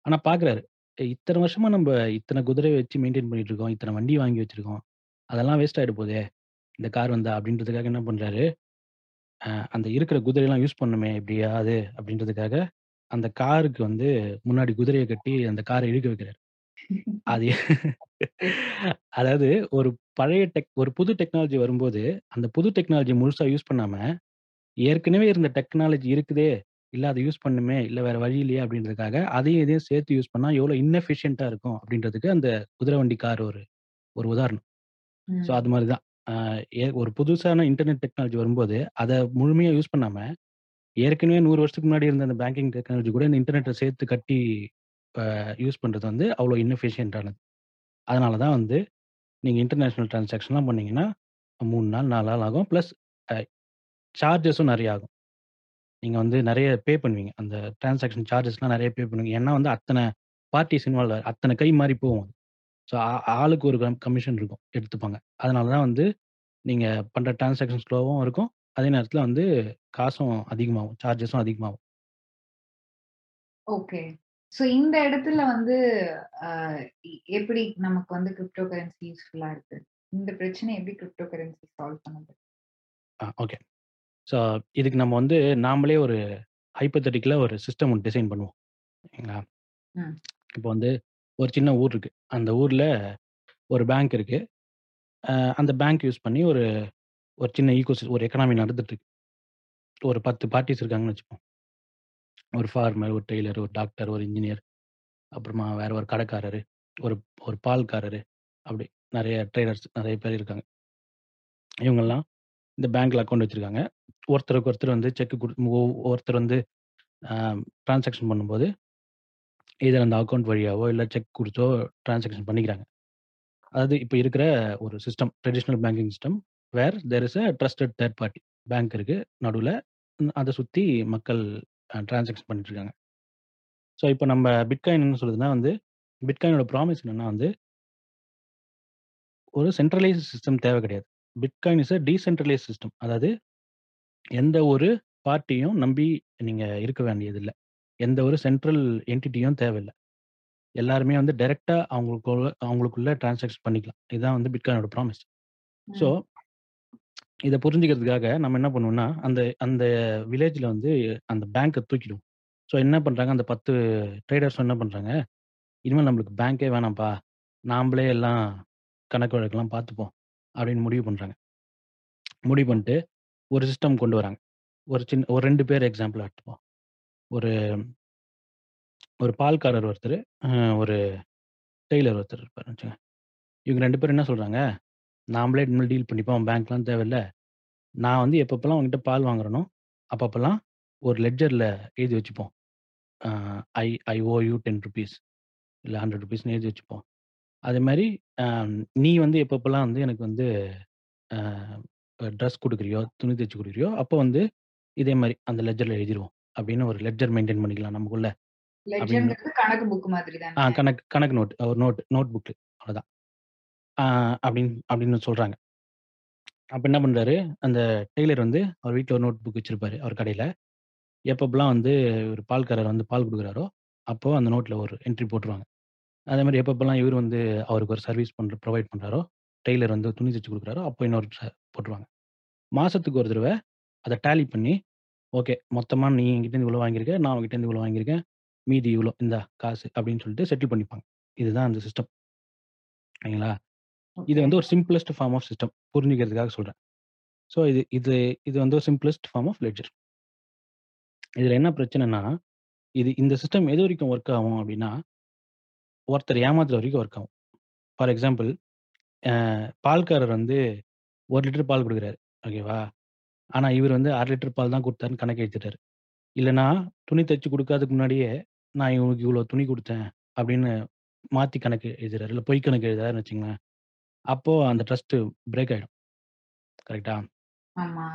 ஆனா பார்க்குறாரு, இத்தனை வருஷமா நம்ம இத்தனை குதிரையை வச்சு மெயின்டெயின் பண்ணிட்டு இருக்கோம். இத்தனை வண்டி வாங்கி வச்சிருக்கோம். அதெல்லாம் வேஸ்ட் ஆயிட போதே! இந்த கார் வந்தா அப்படின்றதுக்காக என்ன பண்றாரு, அந்த இருக்கிற குதிரையெல்லாம் யூஸ் பண்ணணுமே எப்படியாவது அப்படின்றதுக்காக, அந்த காருக்கு வந்து முன்னாடி குதிரைய கட்டி அந்த கார இழுக்க வைக்கிறாரு. அது அதாவது ஒரு பழைய டெக் ஒரு புது டெக்னாலஜி வரும்போது, அந்த புது டெக்னாலஜிய முழுசா யூஸ் பண்ணாம, ஏற்கனவே இருந்த டெக்னாலஜி இருக்குதே, இல்ல அத யூஸ் பண்ணணுமே, இல்ல வேற வழி இல்லையே அப்படின்றதுக்காக, அதையும் இதையும் சேர்த்து யூஸ் பண்ணா எவ்வளோ இன்எஃபிஷியன்ட்டா இருக்கும் அப்படின்றதுக்கு அந்த குதிரை வண்டி கார் ஒரு ஒரு உதாரணம். ஸோ. அது மாரி தான். ஏ ஒரு புதுசான இன்டர்நெட் டெக்னாலஜி வரும்போது, அத முழுமையா யூஸ் பண்ணாம, ஏற்கனவே 100 வருஷத்துக்கு முன்னாடி இருந்த அந்த பேங்கிங் டெக்னாலஜி கூட இந்த இன்டர்நெட்ட சேர்த்து கட்டி அ யூஸ் பண்றது வந்து அவ்வளோ இன்எஃபிஷியன்ட்டானது. அதனால தான் வந்து நீங்க இன்டர்நேஷனல் டிரான்சாக்ஷன்லாம் பண்ணீங்கன்னா, 3 நாள், 4 நாள் ஆகும். பிளஸ் அ சார்ஜஸும் நெறைய ஆகும். நீங்க வந்து நெறைய பே பண்ணுவீங்க. அந்த டிரான்சாக்ஷன் சார்ஜஸ்லாம் நெறைய பே பண்ணுவீங்க. ஏன்னா வந்து அத்தன பார்ட்டிஸ் இன்வால்வ் அத்தன கை மாறி போகும். ஸோ ஆளுக்கு ஒரு கம் கமிஷன் இருக்கும். எடுத்துப்பாங்க. அதனால தான் வந்து நீங்க பண்ற டிரான்சாக்ஷன் ஸ்லோவும் இருக்கும். அதே நேரத்தில வந்து காசும் அதிகமாகும். சார்ஜஸும் அதிகமாகும். ஓகே. ஸோ இந்த இடத்துல வந்து எ எப்படி நமக்கு வந்து கிரிப்டோ கரன்சி யூஸ்ஃபுல்லா இருக்கு? இந்த பிரச்சனைய எப்படி கிரிப்டோ கரன்சி சால்வ் பண்ணுது? ஓகே. ஸோ இதுக்கு நம்ம வந்து நாமளே ஒரு ஹைப்போதெட்டிக்கலா ஒரு சிஸ்டம் ஒண்ணு டிசைன் பண்ணுவோம். சரிங்களா? ம். இப்போ வந்து ஒரு சின்ன ஊர் இருக்கு. அந்த ஊர்ல ஒரு பேங்க் இருக்கு. அ அந்த பேங்க் யூஸ் பண்ணி ஒரு ஒரு சின்ன ஈக்கோசிஸ் ஒரு எக்கானமி நடந்துட்டு இருக்கு. ஒரு 10 பார்ட்டிஸ் இருக்காங்கன்னு வச்சுப்போம். ஒரு ஃபார்மர், ஒரு டெய்லர், ஒரு டாக்டர், ஒரு இன்ஜினியர், அப்புறமா வேற ஒரு கடைக்காரரு, ஒரு ஒரு பால்காரரு, அப்படி நெறைய ட்ரேடர்ஸ் நெறைய பேர் இருக்காங்க. இவங்கலாம் இந்த பேங்க்ல அக்கவுண்ட் வச்சிருக்காங்க. ஒருத்தருக்கு ஒருத்தர் வந்து செக் குடு ஒ ஒருத்தர் வந்து அ டிரான்சாக்ஷன் பண்ணும்போது, இதில் அந்த அக்கௌண்ட் வழியாவோ, இல்ல செக் கொடுத்தோ ட்ரான்சாக்ஷன் பண்ணிக்கிறாங்க. அதாவது இப்ப இருக்கிற ஒரு system traditional banking system where there is a trusted third party. Bank இருக்கு நடுவில் அதை சுற்றி மக்கள் அ டிரான்சாக்ஷன் பண்ணிட்டு இருக்காங்க. ஸோ இப்போ நம்ம பிட்காயின் என்ன சொல்லுதுன்னா வந்து, பிட்காயினோட ப்ராமிஸ் என்னன்னா வந்து ஒரு சென்ட்ரலைஸ் சிஸ்டம் தேவை கிடையாது. Bitcoin is a decentralise system. அதாவது எந்த ஒரு பார்ட்டியும் நம்பி நீங்கள் இருக்க வேண்டியதில்லை எந்த ஒரு சென்ட்ரல் என்டிட்டியும் தேவையில்ல. எல்லாருமே வந்து டைரக்ட்டா அவங்களுக்குள்ள அவங்களுக்குள்ள டிரான்சாக்ஷன் பண்ணிக்கலாம். இதுதான் வந்து பிட்காயினோட ப்ராமிஸ். ஸோ. இத புரிஞ்சுக்கிறதுக்காக நம்ம என்ன பண்ணுவோம்னா, அந்த அந்த வில்லேஜ்ல வந்து அந்த பேங்க்க தூக்கிடுவோம். ஸோ என்ன பண்றாங்க, அந்த 10 ட்ரேடர்ஸும் என்ன பண்றாங்க, இனிமேல் நம்மளுக்கு பேங்க்கே வேணாம்ப்பா. நாம்பளே எல்லாம் கணக்கு வழக்கெல்லாம் பார்த்துப்போம். அப்படின்னு முடிவு பண்றாங்க. முடிவு பண்ணிட்டு ஒரு சிஸ்டம் கொண்டு வராங்க. ஒரு சின்ன ஒரு 2 பேர் எக்ஸாம்பிள் எடுத்துப்போம். ஒரு ஒரு பால்காரர் ஒருத்தரு, அ ஒரு டெய்லர் ஒருத்தர் இருப்பாருன்னு வச்சுக்கங்க. இவங்க 2 பேரும் என்ன சொல்றாங்க, நாம்பளே இனிமேல் டீல் பண்ணிப்போம். பேங்க்லாம் தேவையில்ல. நான் வந்து எப்பப்பலாம் உன்கிட்ட பால் வாங்குறேனோ, அப்பப்பலாம் ஒரு லெட்ஜர்ல எழுதி வச்சுப்போம். அ ஐ ஐ ஓ யூ ₹10 இல்ல ₹100ன்னு எழுதி வச்சுப்போம். அதேமாரி அ நீ வந்து எப்பப்பலாம் வந்து எனக்கு வந்து அ ட்ரெஸ் குடுக்குறியோ, துணி தச்சு குடுக்குறியோ, அப்போ வந்து இதே மாதிரி அந்த லெட்ஜர்ல எழுதிருவோம். அப்படின்னு ஒரு லெட்ஜர் மெயின்டெயின் பண்ணிக்கலாம் நமக்குள்ள. கணக்கு புக் மாதிரி? கணக்கு கணக்கு நோட். ஒரு நோட் நோட் புக் அவ்வளோதான். அப்படின்னு அப்படின்னு சொல்றாங்க. அப்ப என்ன பண்றாரு, அந்த டெய்லர் வந்து அவர் வீட்ல ஒரு நோட் புக் வச்சிருப்பாரு, அவர் கடையில. எப்பப்பலாம் வந்து ஒரு பால்காரர் வந்து பால் குடுக்குறாரோ, அப்போ அந்த நோட்ல ஒரு என்ட்ரி போட்டுருவாங்க. அதேமாரி எப்பப்பலாம் இவரு வந்து அவருக்கு ஒரு சர்வீஸ் பண்ற புரொவைட் பண்றாரோ, டெய்லர் வந்து துணி தச்சு குடுக்குறாரோ, அப்போ இன்னொரு போட்டுருவாங்க. மாசத்துக்கு ஒரு தடவ அத டேலி பண்ணி, ஓகே மொத்தமா நீ என்கிட்டேருந்து இவ்வளோ வாங்கியிருக்க, நான் உன்கிட்டேருந்து இவ்வளோ வாங்கியிருக்கேன். மீதி இவ்வளோ இந்தா காசு அப்படின்னு சொல்லிட்டு செட்டில் பண்ணிப்பாங்க. இதுதான் அந்த சிஸ்டம். சரிங்களா? இது ஓகே. வந்து ஒரு சிம்ப்ளஸ்ட் ஃபார்ம் ஆஃப் சிஸ்டம். புரிஞ்சுக்கிறதுக்காக சொல்றேன். ஸோ இது இது இது வந்து ஒரு சிம்ப்ளஸ்ட் ஃபார்ம் ஆஃப் லெட்ஜர். இதுல என்ன பிரச்சனைன்னா, இது இந்த சிஸ்டம் எது வரைக்கும் ஒர்க் ஆகும் அப்படின்னா, ஒருத்தர் ஏமாத்துற வரைக்கும் ஒர்க் ஆகும். ஃபார் எக்ஸாம்பிள் அ பால்காரர் வந்து 1 லிட்டர் பால் குடுக்குறாரு. ஓகேவா? ஆனா இவரு வந்து 1/2 லிட்டர் பால் தான் குடுத்தாருன்னு கணக்கு எழுதிட்டாரு. இல்லன்னா துணி தச்சு குடுக்காததுக்கு முன்னாடியே, நான் இவனுக்கு இவ்வளோ துணி குடுத்தேன் அப்படின்னு மாத்தி கணக்கு எழுதுறாரு. இல்ல பொய் கணக்கு எழுதுறாருன்னு வச்சுக்கங்களேன். அப்போ அந்த ட்ரஸ்ட் பிரேக் ஆயிடும். கரெக்ட்டா? ஆமா.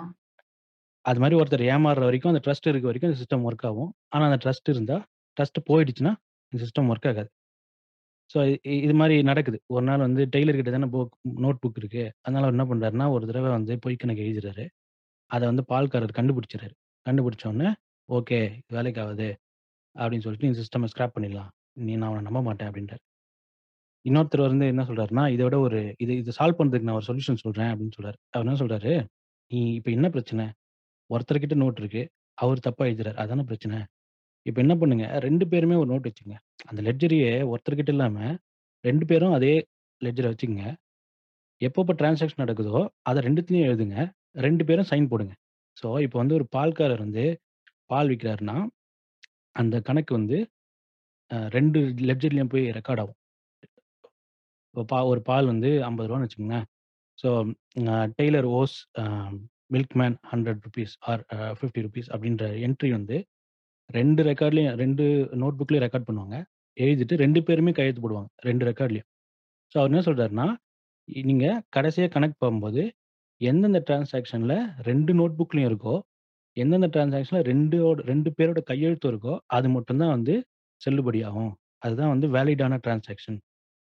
அது மாரி ஒருத்தர் ஏமாறுற வரைக்கும், அந்த ட்ரஸ்ட் இருக்க வரைக்கும் இந்த சிஸ்டம் ஒர்க் ஆகும். ஆனா அந்த ட்ரஸ்ட் இருந்தா, ட்ரஸ்ட் போயிடுச்சுன்னா, இந்த சிஸ்டம் ஒர்க் ஆகாது. ஸோ இ இது மாரி நடக்குது. ஒரு நாள் வந்து டெய்லர் கிட்ட தானே புக் நோட் புக் இருக்கு. அதனால அவர் என்ன பண்றாருன்னா, ஒரு தடவ வந்து பொய் கணக்கு எழுதிறாரு. அத வந்து பால்காரர் கண்டுபிடிச்சுறாரு. கண்டுபிடிச்ச உடனே, ஓகே வேலைக்கு ஆகுது அப்படின்னு சொல்லிட்டு இந்த சிஸ்டம ஸ்கிராப் பண்ணிடலாம். நீ நான் உன்ன நம்ப மாட்டேன் அப்படின்றாரு. இன்னொருத்தர் வந்து என்ன சொல்றாருன்னா, இத விட ஒரு இது இத சால்வ் பண்றதுக்கு நான் ஒரு சொல்யூஷன் சொல்றேன் அப்படின்னு சொல்றாரு. அவர் என்ன சொல்றாரு, நீ இப்ப என்ன பிரச்சனை? ஒருத்தர் கிட்ட நோட் இருக்கு. அவரு தப்பா எழுதுறாரு. அதானே பிரச்சனை. இப்ப என்ன பண்ணுங்க, 2 பேருமே ஒரு நோட் வச்சுக்கங்க. அந்த லெட்ஜரியே ஒருத்தர் கிட்ட இல்லாம 2 பேரும் அதே லெட்ஜர வச்சுக்கங்க. எப்பப்ப டிரான்சாக்ஷன் நடக்குதோ, அத 2த்துலயும் எழுதுங்க. 2 பேரும் சைன் போடுங்க. ஸோ இப்போ வந்து ஒரு பால்காரர் வந்து பால் விக்கிறாருன்னா, அந்த கணக்கு வந்து அ 2 லெட்ஜர்லயும் போய் ரெக்கார்ட் ஆகும். இப்போ பா ஒரு பால் வந்து ரூ. 50ன்னு வச்சுக்கோங்களேன் so a tailor owes a milkman ₹100 or a ₹50 அப்படின்ற என்ட்ரி வந்து 2 ரெக்கார்ட்லயும் 2 நோட் புக்லயும் ரெக்கார்ட் பண்ணுவாங்க. எழுதிட்டு 2 பேருமே கையெழுத்து போடுவாங்க. 2 ரெக்கார்ட்லயும். ஸோ அவர் என்ன சொல்றாருன்னா, நீங்கள் நீங்க கடைசியா கணக்கு பார்க்கும்போது, எந்தெந்த டிரான்சாக்ஷன்ல 2 நோட் புக்லயும் இருக்கோ, எந்தெந்த டிரான்சாக்ஷன்ல 2ஓட 2 பேரோட கையெழுத்தும் இருக்கோ, அது மட்டும் தான் வந்து செல்லுபடியாகும். அதுதான் வந்து வேலிடான டிரான்சாக்ஷன்.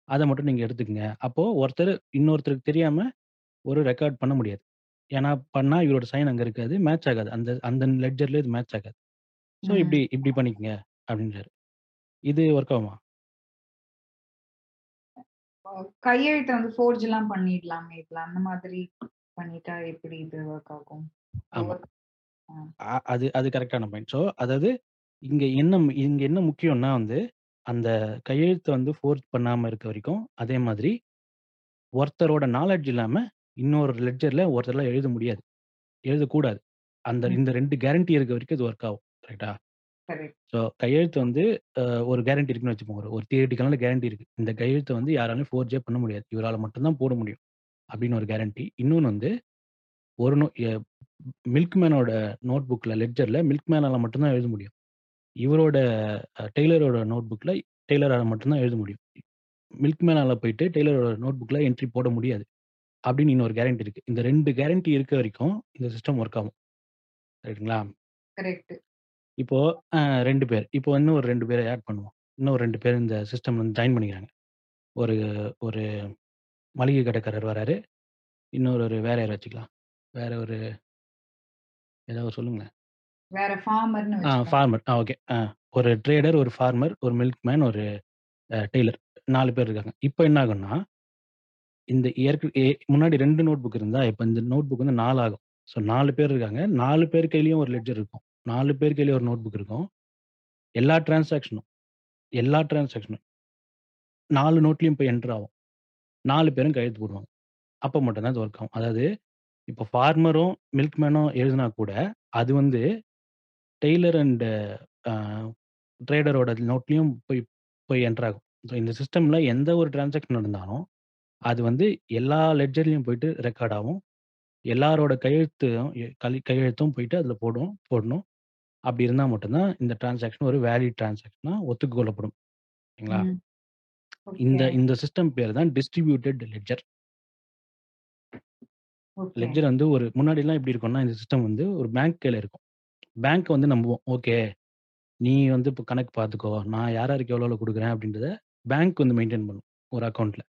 அத மட்டும் நீங்க எடுத்துக்கங்க. அப்போ ஒருத்தர் இன்னொருத்தருக்கு தெரியாம ஒரு ரெக்கார்ட் பண்ண முடியாது. ஏன்னா பண்ணா இவரோட சைன் அங்க இருக்காது. மேட்ச் ஆகாது. அந்த அந்த லெட்ஜர்ல இது மேட்ச் ஆகாது. ஸோ. இப்படி இப்படி பண்ணிக்கங்க அப்படின்றாரு. இது ஒர்க் ஆகுமா? அ கையெழுத்த வந்து ஃபோர்ஜ்லாம் பண்ணிடலாமே இதுல. அந்த மாதிரி பண்ணிட்டா எப்படி இது ஒர்க் ஆகும்? ஆமா. ஆ. அ அது அது கரெக்ட்டான பாயிண்ட். ஸோ அதாவது இங்க என்ன இங்க என்ன முக்கியம்னா வந்து, அந்த கையெழுத்த வந்து ஃபோர்ஜ் பண்ணாம இருக்க வரைக்கும், அதே மாதிரி ஒருத்தரோட நாலெட்ஜ் இல்லாம இன்னொரு லெட்ஜர்ல ஒருத்தரால எழுத முடியாது. எழுதக்கூடாது. அந்த ம். இந்த 2 கேரண்டி இருக்க வரைக்கும் இது ஒர்க் ஆகும். கரெக்ட். ஸோ கையெழுத்து வந்து ஒரு கேரண்டி இருக்குன்னு வச்சுக்கோங்க. ஒரு தியரிட்டிக்கலான கேரண்டி இருக்கு. இந்த கையெழுத்த வந்து யாராலயும் ஃபோர்ஜே பண்ண முடியாது. இவரால மட்டும் தான் போட முடியும். அப்படின்னு ஒரு கேரண்டி. இன்னொன்னு வந்து ஒரு நோ எ மில்க்மேனோட நோட் புக்ல லெட்ஜர்ல மில்க்மேனால மட்டும் தான் எழுத முடியும். இவரோட அ டெய்லரோட நோட் புக்ல டெய்லரால மட்டும் தான் எழுத முடியும். மில்க்மேனால போயிட்டு டெய்லரோட நோட் புக்ல என்ட்ரி போட முடியாது. அப்படின்னு இன்னொரு கேரண்டி இருக்கு. இந்த 2 கேரண்டி இருக்க வரைக்கும் இந்த சிஸ்டம் ஒர்க் ஆகும். ரைட்டுங்களா? கரெக்ட். இப்போ அ 2 பேர். இப்போ இன்னும் ஒரு 2 பேர ஆட் பண்ணுவோம். இன்னும் ஒரு 2 பேர் இந்த சிஸ்டம்ல வந்து ஜாயின் பண்ணிக்கிறாங்க. ஒரு ஒரு மளிகை கடைக்காரர் வராரு. இன்னொரு வேற யார வச்சுக்கலாம். வேற ஒரு ஏதாவது சொல்லுங்களேன். வேற ஃபார்மர்ன்னு ஆ. ஃபார்மர். ஆ ஓகே. ஆ ஒரு ட்ரேடர், ஒரு ஃபார்மர், ஒரு மில்க்மேன், ஒரு அ டெய்லர். 4 பேர் இருக்காங்க. இப்போ என்ன ஆகும்னா, இந்த ஏற்க எ முன்னாடி 2 நோட் புக் இருந்தா, இப்ப இந்த நோட் புக் வந்து 4 ஆகும். ஸோ 4 பேர் இருக்காங்க. 4 பேர் கையிலயும் ஒரு லெட்ஜர் இருக்கும். 4 பேர் கையிலயும் ஒரு நோட் புக் இருக்கும். எல்லா டிரான்சாக்ஷனும் எல்லா டிரான்சாக்ஷனும் 4 நோட்லயும் போய் என்டர் ஆகும். 4 பேரும் கையெழுத்து போடுவாங்க. அப்ப மட்டும் தான் இது ஒர்க் ஆகும். அதாவது இப்போ ஃபார்மரும், மில்க்மேனும் எழுதினா கூட, அது வந்து டெய்லர் அண்ட் அ ட்ரேடரோட நோட்லயும் போய் போய் என்டர் ஆகும். ஸோ இந்த சிஸ்டம்ல எந்த ஒரு டிரான்சாக்ஷன் நடந்தாலும், அது வந்து எல்லா லெட்ஜர்லயும் போயிட்டு ரெக்கார்ட் ஆகும். எல்லாரோட கையெழுத்தும் எ கலி கையெழுத்தும் போயிட்டு அதில் போடும் போடணும். அப்படி இருந்தா மட்டும் தான் இந்த டிரான்சாக்ஷன் ஒரு வேலிட் டிரான்சாக்ஷனா ஒத்துக்கொள்ளப்படும். சரிங்களா? ம். இந்த ஓகே. இந்த சிஸ்டம் பேரு தான் டிஸ்ட்ரிபியூட்டட் லெட்ஜர். ஓகே. லெட்ஜர் வந்து ஒரு முன்னாடிலாம் எப்படி இருக்கும்னா, இந்த சிஸ்டம் வந்து ஒரு பேங்க் கையில இருக்கும். பேங்க் வந்து நம்புவோம். ஓகே. நீ வந்து இப்போ கணக்கு பார்த்துக்கோ. நான் யார் யாருக்கு எவ்வளோ எவ்வளோ குடுக்குறேன் அப்படின்றத பேங்க் வந்து மெயின்டெயின் பண்ணும். ஒரு அக்கவுண்ட்ல.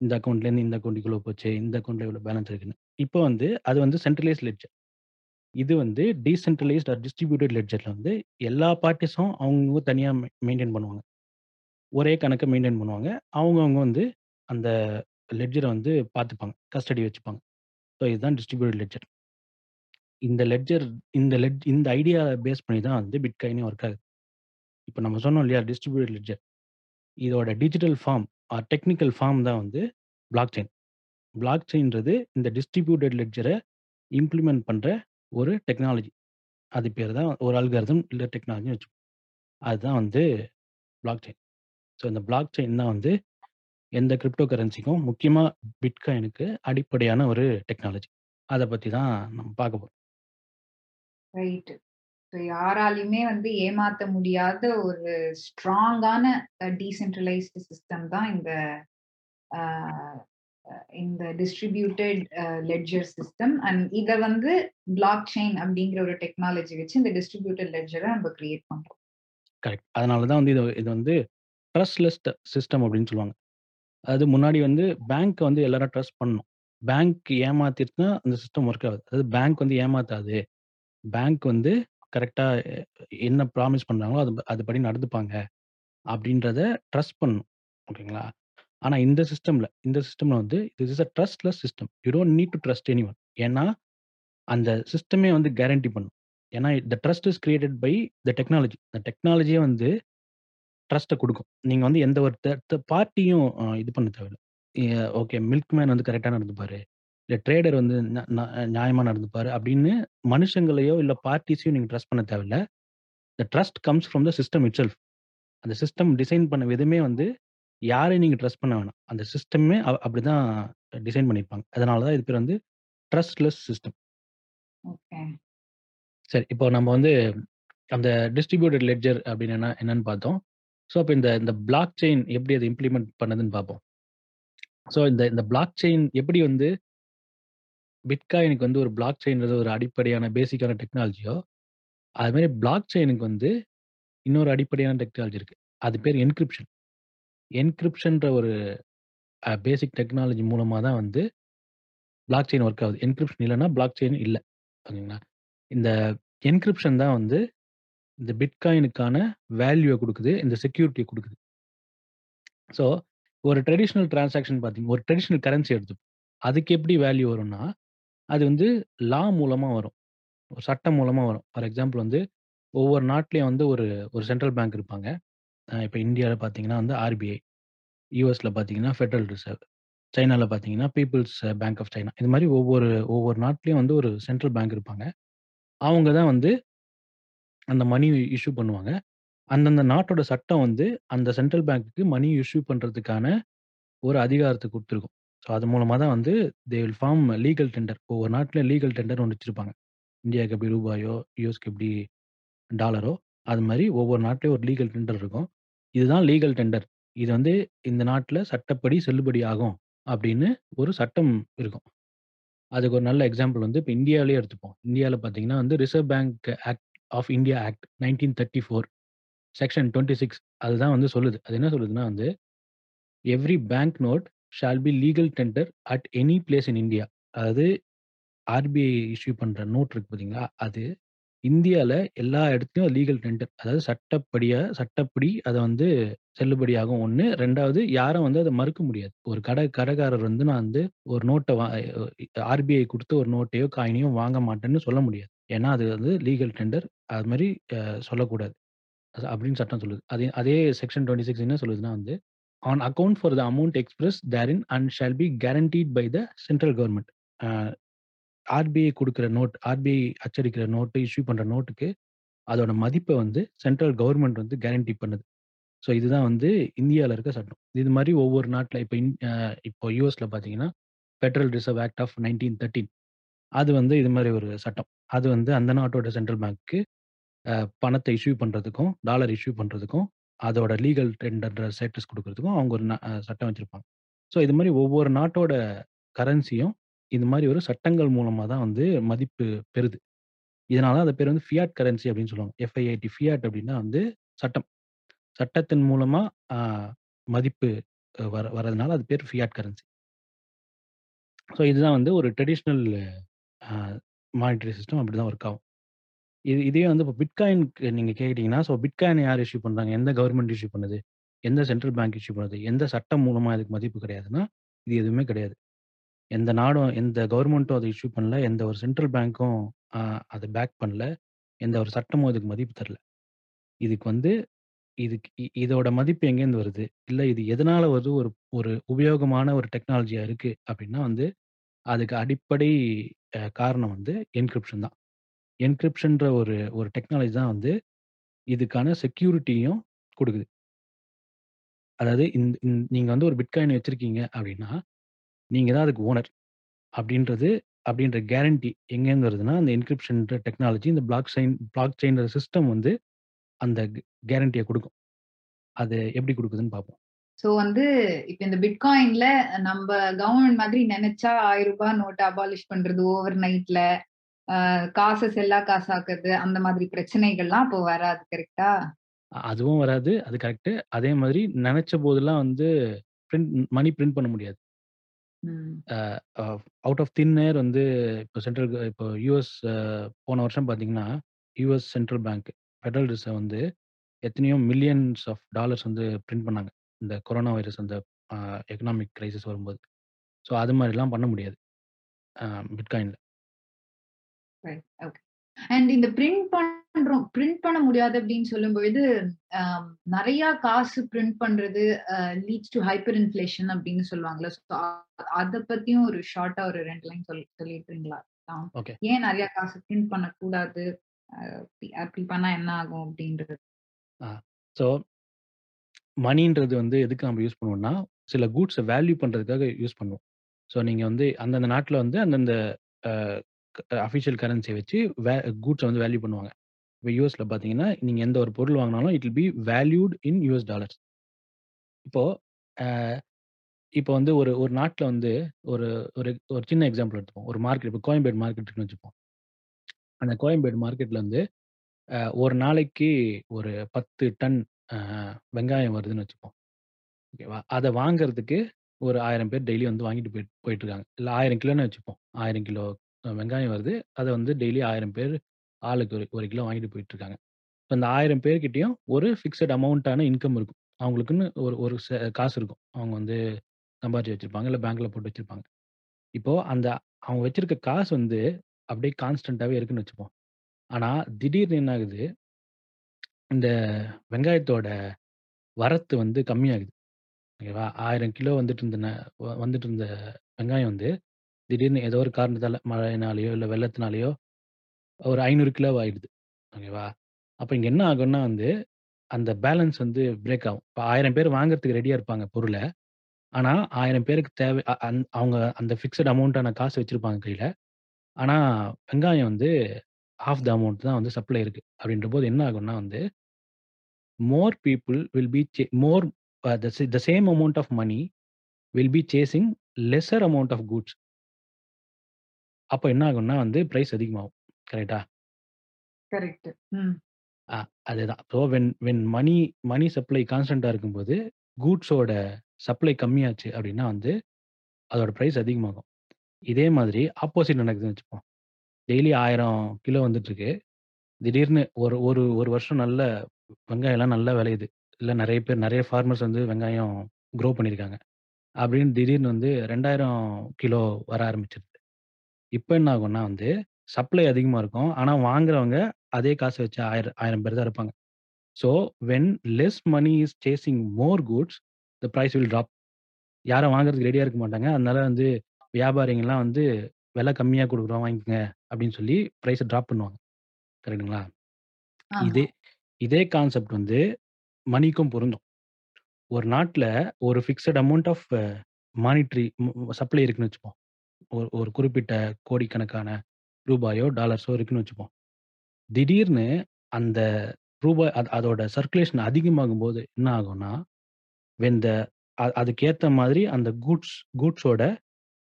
இந்த அக்கவுண்ட்லேருந்து இந்த அக்கவுண்ட்க்கு இவ்வளோ போச்சு. இந்த அக்கவுண்ட்ல இவ்வளோ பேலன்ஸ் இருக்குன்னு. இப்போ வந்து அது வந்து சென்ட்ரலைஸ்ட் லெட்ஜர். இது வந்து டீசென்ட்ரலைஸ்ட் ஆர் டிஸ்ட்ரிபியூட்டட் லெட்ஜர்ல வந்து எல்லா பார்ட்டிஸும் அவங்கவங்க தனியா மெ மெயின்டெயின் பண்ணுவாங்க. ஒரே கணக்க மெயின்டெயின் பண்ணுவாங்க. அவங்கவங்க வந்து அந்த லெட்ஜர வந்து பார்த்துப்பாங்க. கஸ்டடி வச்சுப்பாங்க. ஸோ இதுதான் டிஸ்ட்ரிபியூட்டட் லெட்ஜர். இந்த லெட்ஜர் இந்த லெட் இந்த ஐடியா பேஸ் பண்ணி தான் வந்து பிட்காயினே ஒர்க் ஆகுது. இப்போ நம்ம சொன்னோம் இல்லையா? Distributed ledger. இதோட digital form or technical form தான் வந்து பிளாக் செயின். பிளாக் செயின்றது இந்த டிஸ்ட்ரிபியூட்டட் லெட்ஜர இம்ப்ளிமெண்ட் பண்ற ஒரு டெக்னாலஜி. அது பேர் தான் ஒரு அல்காரிதம் இல்ல டெக்னாலஜின்னு வச்சுப்போம். அதுதான் வந்து பிளாக் செயின். ஸோ இந்த பிளாக் செயின் தான் வந்து எந்த கிரிப்டோ கரன்சிக்கும் முக்கியமா பிட்காயினுக்கு அடிப்படையான ஒரு டெக்னாலஜி. அத பத்தி தான் நம்ம பார்க்க போறோம். ரைட். ஸோ யாராலயுமே வந்து ஏமாத்த முடியாத ஒரு ஸ்ட்ராங்கான டீசென்ட்ரலைஸ்டு சிஸ்டம் தான் இந்த இந்த டிஸ்ட்ரிபியூட்டட் லெட்ஜர் சிஸ்டம். அண்ட் இத வந்து பிளாக் செயின் அப்படிங்கிற ஒரு டெக்னாலஜி வச்சு இந்த டிஸ்ட்ரிபியூட்டட் லெட்ஜர நம்ம கிரியேட் பண்றோம். கரெக்ட். அதனால தான் வந்து இது இது வந்து ட்ரஸ்ட்லெஸ் சிஸ்டம் அப்படின்னு சொல்லுவாங்க. அது முன்னாடி வந்து பேங்க்கை வந்து எல்லாரும் ட்ரஸ்ட் பண்ணணும். பேங்க் ஏமாத்திருச்சுன்னா அந்த சிஸ்டம் ஒர்க் ஆகாது. அதாவது பேங்க் வந்து ஏமாத்தாது. பேங்க் வந்து கரெக்டாக என்ன ப்ராமிஸ் பண்ணுறாங்களோ அது அதுபடி நடந்துப்பாங்க. அப்படின்றத ட்ரஸ்ட் பண்ணணும். ஓகேங்களா? ஆனால் இந்த சிஸ்டமில் இந்த சிஸ்டமில் வந்து this is a trustless system. You don't need to trust any one ஏன்னா, அந்த சிஸ்டமே வந்து கேரண்டி பண்ணும். ஏன்னா the trust is created by the technology. அந்த டெக்னாலஜியே வந்து ட்ரஸ்ட்ட குடுக்கும். நீங்க வந்து எந்த ஒரு த த பார்ட்டியும் அ இது பண்ண தேவையில்ல. எ ஓகே மில்க்மேன் வந்து கரெக்ட்டா நடந்துப்பாரு. இல்ல ட்ரேடர் வந்து ந ந நியாயமா நடந்துப்பாரு அப்படின்னு மனுஷங்களையோ, இல்ல பார்ட்டிஸையோ நீங்க ட்ரஸ்ட் பண்ண தேவையில்ல. The trust comes from the system itself. அந்த சிஸ்டம் டிசைன் பண்ண விதமே வந்து யாரையும் நீங்க ட்ரஸ்ட் பண்ண வேணாம். அந்த சிஸ்டமே அ அப்படிதான் டிசைன் பண்ணியிருப்பாங்க. அதனால தான் இது பேர் வந்து ட்ரஸ்ட்லெஸ் சிஸ்டம். ஓகே. சரி. இப்போ நம்ம வந்து அந்த டிஸ்ட்ரிபியூட்டட் லெட்ஜர் அப்படின்னு என்ன என்னன்னு பார்த்தோம். ஸோ அப்போ இந்த இந்த பிளாக் செயின் எப்படி அதை இம்ப்ளிமெண்ட் பண்ணுதுன்னு பார்ப்போம். ஸோ இந்த இந்த பிளாக் செயின் எப்படி வந்து பிட்காயினுக்கு வந்து ஒரு பிளாக் செயின்றது ஒரு அடிப்படையான பேசிக்கான டெக்னாலஜியோ, அது மாரி பிளாக் செயினுக்கு வந்து இன்னொரு அடிப்படையான டெக்னாலஜி இருக்குது அது பேர் என்கிரிப்ஷன். என்கிரிப்ஷன்ற ஒரு பேசிக் டெக்னாலஜி மூலமாக தான் வந்து பிளாக் செயின் ஒர்க் ஆகுது. என்கிரிப்ஷன் இல்லைன்னா பிளாக் செயின் இல்லை ஓகேங்களா? இந்த என்கிரிப்ஷன் தான் வந்து இந்த பிட்காயினுக்கான வேல்யூவை கொடுக்குது இந்த செக்யூரிட்டியை கொடுக்குது ஸோ ஒரு ட்ரெடிஷ்னல் டிரான்சாக்ஷன் பார்த்தீங்க ஒரு ட்ரெடிஷ்னல் கரன்சி எடுத்துப்போம். அதுக்கு எப்படி வேல்யூ வரும்னா, அது வந்து லா மூலமாக வரும். ஒரு சட்டம் மூலமாக வரும். ஃபார் எக்ஸாம்பிள் வந்து ஒவ்வொரு நாட்டிலையும் வந்து ஒரு ஒரு சென்ட்ரல் பேங்க் இருப்பாங்க. இப்போ இந்தியாவில் பார்த்தீங்கன்னா வந்து ஆர்பிஐ. யூஎஸில் பார்த்தீங்கன்னா ஃபெடரல் ரிசர்வ். சைனாவில் பார்த்தீங்கன்னா பீப்புள்ஸ் பேங்க் ஆஃப் சைனா. இது மாதிரி ஒவ்வொரு ஒவ்வொரு நாட்டிலையும் வந்து ஒரு சென்ட்ரல் பேங்க் இருப்பாங்க. அவங்க தான் வந்து அந்த மணி இஷ்யூ பண்ணுவாங்க. அந்தந்த நாட்டோட சட்டம் வந்து அந்த சென்ட்ரல் பேங்க்குக்கு மணி இஷ்யூ பண்றதுக்கான ஒரு அதிகாரத்த குடுத்துருக்கும். ஸோ அது மூலமா தான் வந்து they will form legal tender. ஒவ்வொரு நாட்டில லீகல் டெண்டர்ன்னு ஒண்ணு வச்சிருப்பாங்க. இந்தியாவுக்கு எப்படி ரூபாயோ, யுஎஸ்க்கு எப்படி டாலரோ, அது மாரி ஒவ்வொரு நாட்டிலையும் ஒரு லீகல் டெண்டர் இருக்கும். இதுதான் லீகல் டெண்டர். இது வந்து இந்த நாட்ல சட்டப்படி செல்லுபடி ஆகும் அப்படின்னு ஒரு சட்டம் இருக்கும். அதுக்கு ஒரு நல்ல எக்ஸாம்பிள் வந்து இப்ப இந்தியாவிலேயே எடுத்துப்போம். இந்தியால பார்த்தீங்கன்னா வந்து reserve bank act of India act 1934 section 26 அதுதான் வந்து சொல்லுது. அது என்ன சொல்லுதுன்னா வந்து, every bank note shall be legal tender at any place in India. அதாவது ஆர்பிஐ இஷ்யூ பண்ணுற நோட் இருக்கு பார்த்தீங்களா, அது இந்தியாவில் எல்லா இடத்துலையும் லீகல் டெண்டர். அதாவது சட்டப்படியாக சட்டப்படி அதை வந்து செல்லுபடியாகும் ஒன்று ரெண்டாவது யாரும் வந்து அதை மறுக்க முடியாது. ஒரு கடை கடைக்காரர் வந்து நான் வந்து ஒரு நோட்டை வா ஆர்பிஐ கொடுத்து ஒரு நோட்டையோ, காயினையோ வாங்க மாட்டேன்னு சொல்ல முடியாது. ஏன்னா அது வந்து லீகல் டெண்டர். அது மாரி அ சொல்லக்கூடாது. அது அப்படின்னு சட்டம் சொல்லுது. அதே அதே செக்ஷன் 26 என்ன சொல்லுதுன்னா வந்து, on account for the amount express therein and shall be guaranteed by the central government uh RBI குடுக்குற நோட் ஆர்பிஐ அச்சடிக்கிற நோட்டு, இஷ்யூ பண்ற நோட்டுக்கு அதோட மதிப்ப வந்து சென்ட்ரல் கவர்மெண்ட் வந்து கேரண்டி பண்ணுது. ஸோ இதுதான் வந்து இந்தியால இருக்க சட்டம். இது மாரி ஒவ்வொரு நாட்ல இப்ப இன் அ இப்போ யுஎஸ்ல பார்த்தீங்கன்னா, பெடரல் ரிசர்வ் ஆக்ட் ஆஃப் 1913 அது வந்து இது மாரி ஒரு சட்டம். அது வந்து அந்த நாட்டோட சென்ட்ரல் பேங்க்கு அ பணத்த இஷ்யூ பண்றதுக்கும், டாலர் இஷ்யூ பண்றதுக்கும், அதோட லீகல் டெண்டர் ஸ்டேட்டஸ் குடுக்குறதுக்கும் அவங்க ஒரு ந அ சட்டம் வச்சிருப்பாங்க. ஸோ இது மாரி ஒவ்வொரு நாட்டோட கரன்சியும் இது மாரி ஒரு சட்டங்கள் மூலமா தான் வந்து மதிப்பு பெறுது. இதனால தான் அது பேர் வந்து ஃபியாட் கரன்சி அப்படின்னு சொல்லுவாங்க. எஃப்ஐஐடி ஃபியாட் அப்படின்னா வந்து சட்டம். சட்டத்தின் மூலமா அ மதிப்பு அ வர வரதுனால அது பேர் ஃபியாட் கரன்சி. ஸோ இதுதான் வந்து ஒரு ட்ரெடிஷ்னல் அ மானிட்டரி சிஸ்டம் அப்படிதான் ஒர்க் ஆகும். இது இதே வந்து இப்போ பிட்காயின்க்கு நீங்க கேட்டீங்கன்னா, ஸோ பிட்காயின் யார் இஷ்யூ பண்றாங்க? எந்த கவர்மெண்ட் இஷ்யூ பண்ணுது? எந்த சென்ட்ரல் பேங்க் இஷ்யூ பண்ணுது? எந்த சட்டம் மூலமா இதுக்கு மதிப்பு கிடையாதுன்னா, இது எதுவுமே கிடையாது. எந்த நாடும் எந்த கவர்மெண்ட்டும் அதை இஷ்யூ பண்ணல. எந்த ஒரு சென்ட்ரல் பேங்க்கும் அதை பேக் பண்ணல. எந்த ஒரு சட்டமும் இதுக்கு மதிப்பு தரல. இதுக்கு வந்து இதுக்கு இதோட மதிப்பு எங்கேருந்து வருது? இல்லை இது எதனால வந்து ஒரு ஒரு உபயோகமான ஒரு டெக்னாலஜியா இருக்கு அப்படின்னா வந்து, அதுக்கு அடிப்படை காரணம் வந்து என்கிரிப்ஷன் தான். என்கிரிப்ஷன்ற ஒரு ஒரு டெக்னாலஜி தான் வந்து இதுக்கான செக்யூரிட்டியும் கொடுக்குது அதாவது இந் இந் நீங்க வந்து ஒரு பிட்காயின் வச்சிருக்கீங்க அப்படின்னா, நீங்க தான் அதுக்கு ஓனர். அப்படின்றது அப்படின்ற கேரண்டி எங்கேருந்து வருதுன்னா, அந்த என்கிரிப்ஷன்ற டெக்னாலஜி இந்த பிளாக் செயின் பிளாக் செயின்ற சிஸ்டம் வந்து அந்த க் கேரண்டிய குடுக்கும். அது எப்படி குடுக்குதுன்னு பார்ப்போம். ஸோ வந்து இப்ப இந்த பிட்காயின்ல நம்ப கவர்ன்மெண்ட் மாதிரி நெனச்சா ரூ. 1000 நோட்ட அபாலிஷ் பண்றது ஓவர் நைட்ல, காச செல்லா காசாக்குறது அந்த மாதிரி பிரச்சனைகள்லாம் அப்போ வராது. கரெக்ட்டா? அ அதுவும் வராது. அது கரெக்ட்டு. அதே மாதிரி நெனச்ச போதெல்லாம் வந்து பிரிண்ட் மணி பிரிண்ட் பண்ண முடியாது. அவுட் ஆஃப் தின் ஏர் வந்து இப்போ சென்ட்ரல் இப்போ யுஎஸ் போன வருஷம் பார்த்தீங்கன்னா, US central bank federal reserve வந்து எத்தனையோ மில்லியன்ஸ் ஆஃப் டாலர்ஸ் வந்து பிரிண்ட் பண்ணாங்க. இந்த கொரோனா வைரஸ் அந்த எக்கனாமிக் கிரைசிஸ் வரும்போது. ஸோ அது மாரிலாம் பண்ண முடியாது. பிட்காயின்ல. ஓகே. அண்ட் இந்த பிரிண்ட் பண்றோம் பிரிண்ட் பண்ண முடியாது அப்படின்னு சொல்லும்பொழுது, அ நெறைய காசு பிரிண்ட் பண்றது லீட்ஸ் டூ ஹைப்பர் இன்ஃப்ளேஷன் அப்படின்னு சொல்லுவாங்கல்ல. அத பத்தியும் ஒரு ஷார்ட்டா ஒரு 2 லைன் சொல் சொல்லிடுறீங்களா? ஆ. ஓகே. ஏன் நெறைய காசு பிரிண்ட் பண்ணக்கூடாது? அப்படி பண்ணா என்ன ஆகும் அப்படின்றது? ஸோ மணின்றது வந்து எதுக்கு நம்ம யூஸ் பண்ணுவோம்னா, சில கூட்ஸ வேல்யூ பண்றதுக்காக யூஸ் பண்ணுவோம். ஸோ நீங்க வந்து அந்தந்த நாட்ல வந்து அந்தந்த அஃபிஷியல் கரன்சியை வச்சு வே கூட்ஸை வந்து வேல்யூ பண்ணுவாங்க. இப்போ யுஎஸ்ல பார்த்தீங்கன்னா, நீங்கள் எந்த ஒரு பொருள் வாங்கினாலும் it will be valued in US dollars. இப்போது இப்போ வந்து ஒரு ஒரு நாட்டில் வந்து ஒரு ஒரு ஒரு சின்ன எக்ஸாம்பிள் எடுத்துப்போம். ஒரு மார்க்கெட் இப்போ கோயம்பேடு மார்க்கெட் இருக்குன்னு வச்சுப்போம். அந்த கோயம்பேடு மார்க்கெட்டில் வந்து ஒரு நாளைக்கு ஒரு 10 டன் வெங்காயம் வருதுன்னு வச்சுப்போம். ஓகேவா? அதை வாங்குறதுக்கு ஒரு ஆயிரம் பேர் டெய்லி வந்து வாங்கிட்டு போயிட்டு போயிட்டுருக்காங்க. இல்லை ஆயிரம் கிலோன்னு வச்சுப்போம். ஆயிரம் கிலோ அ வெங்காயம் வருது. அத வந்து டெய்லி 1000 பேர் ஆளுக்கு ஒரு 1 கிலோ வாங்கிட்டு போயிட்டுருக்காங்க. அந்த 1000 பேர்கிட்டயும் ஒரு ஃபிக்ஸட் அமௌண்ட்டான இன்கம் இருக்கும். அவங்களுக்குன்னு ஒரு ஒரு ச காசு இருக்கும். அவங்க வந்து சம்பாரிச்சு வச்சிருப்பாங்க. இல்ல பேங்க்ல போட்டு வச்சிருப்பாங்க. இப்போ அந்த அவங்க வச்சிருக்க காசு வந்து அப்படியே கான்ஸ்டன்ட்டாவே இருக்குன்னு வச்சுப்போம். ஆனா திடீர்னு என்ன ஆகுது? இந்த வெங்காயத்தோட வரத்து வந்து கம்மியாகுது. ஓகேவா? 1000 கிலோ வந்துட்டு இருந்த ந வ வந்துட்டு இருந்த வெங்காயம் வந்து திடீர்னு ஏதோ ஒரு காரணத்தால மழையினாலயோ, இல்ல வெள்ளத்தினாலயோ ஒரு 500 கிலோ ஆயிடுது. ஓகேவா? அப்ப இங்க என்ன ஆகும்னா வந்து, அந்த பேலன்ஸ் வந்து பிரேக் ஆகும். இப்ப 1000 பேர் வாங்குறதுக்கு ரெடியா இருப்பாங்க பொருள. ஆனா 1000 பேருக்கு தேவை அ அந் அவங்க அந்த ஃபிக்ஸட் அமௌண்ட்டான காசு வச்சிருப்பாங்க கையில. ஆனா வெங்காயம் வந்து ஹால்ஃப் த அமௌண்ட் தான் வந்து சப்ளை இருக்கு. அப்படின்றபோது என்ன ஆகும்னா வந்து more people will be say more uh the the same amount of money will be chasing lesser amount of goods. அப்ப என்ன ஆகும்னா வந்து பிரைஸ் அதிகமாகும். கரெக்ட்டா? கரெக்ட். ம். ஆ அதேதான். So when when money money supply கான்ஸ்டன்ட்டா இருக்கும்போது, கூட்ஸோட சப்ளை கம்மியாச்சு அப்படின்னா வந்து, அதோட பிரைஸ் அதிகமாகும். இதே மாதிரி ஆப்போசிட் நடக்குதுன்னு வச்சுப்போம். டெய்லி 1000 கிலோ வந்துட்டுருக்கு. திடீர்னு ஒரு ஒரு 1 வருஷம் நல்ல வெங்காயம்லாம் நல்லா விளையுது. இல்ல நெறைய பேர் நெறைய ஃபார்மர்ஸ் வந்து வெங்காயம் க்ரோ பண்ணியிருக்காங்க. அப்படின்னு திடீர்னு வந்து 2000 கிலோ வர ஆரம்பிச்சுருது. இப்ப என்ன ஆகும்னா வந்து, சப்ளை அதிகமா இருக்கும். ஆனா வாங்குறவங்க அதே காச வச்சு 1000 1000 பேர் தான் இருப்பாங்க. So when less money is chasing more goods, the price will drop. யாரும் வாங்குறதுக்கு ரெடியா இருக்க மாட்டாங்க. அதனால வந்து வியாபாரிங்கலாம் வந்து விலை கம்மியா குடுக்குறோம் வாங்கிக்கங்க அப்படின்னு சொல்லி பிரைஸ ட்ராப் பண்ணுவாங்க. கரெக்ட்டுங்களா? ஆமா. இதே இதே கான்செப்ட் வந்து மனிக்கும் பொருந்தும். ஒரு நாட்ல ஒரு fixed amount of monetary supply இருக்குன்னு வச்சுப்போம். ஒரு ஒரு குறிப்பிட்ட கோடிக்கணக்கான ரூபாயோ, டாலர்ஸோ இருக்குன்னு வச்சுப்போம். திடீர்னு அந்த ரூபாய் அது அதோட சர்க்குலேஷன் அதிகமாகும்போது என்ன ஆகும்னா, வென் த அ அதுக்கேத்த மாதிரி அந்த கூட்ஸ் கூட்ஸோட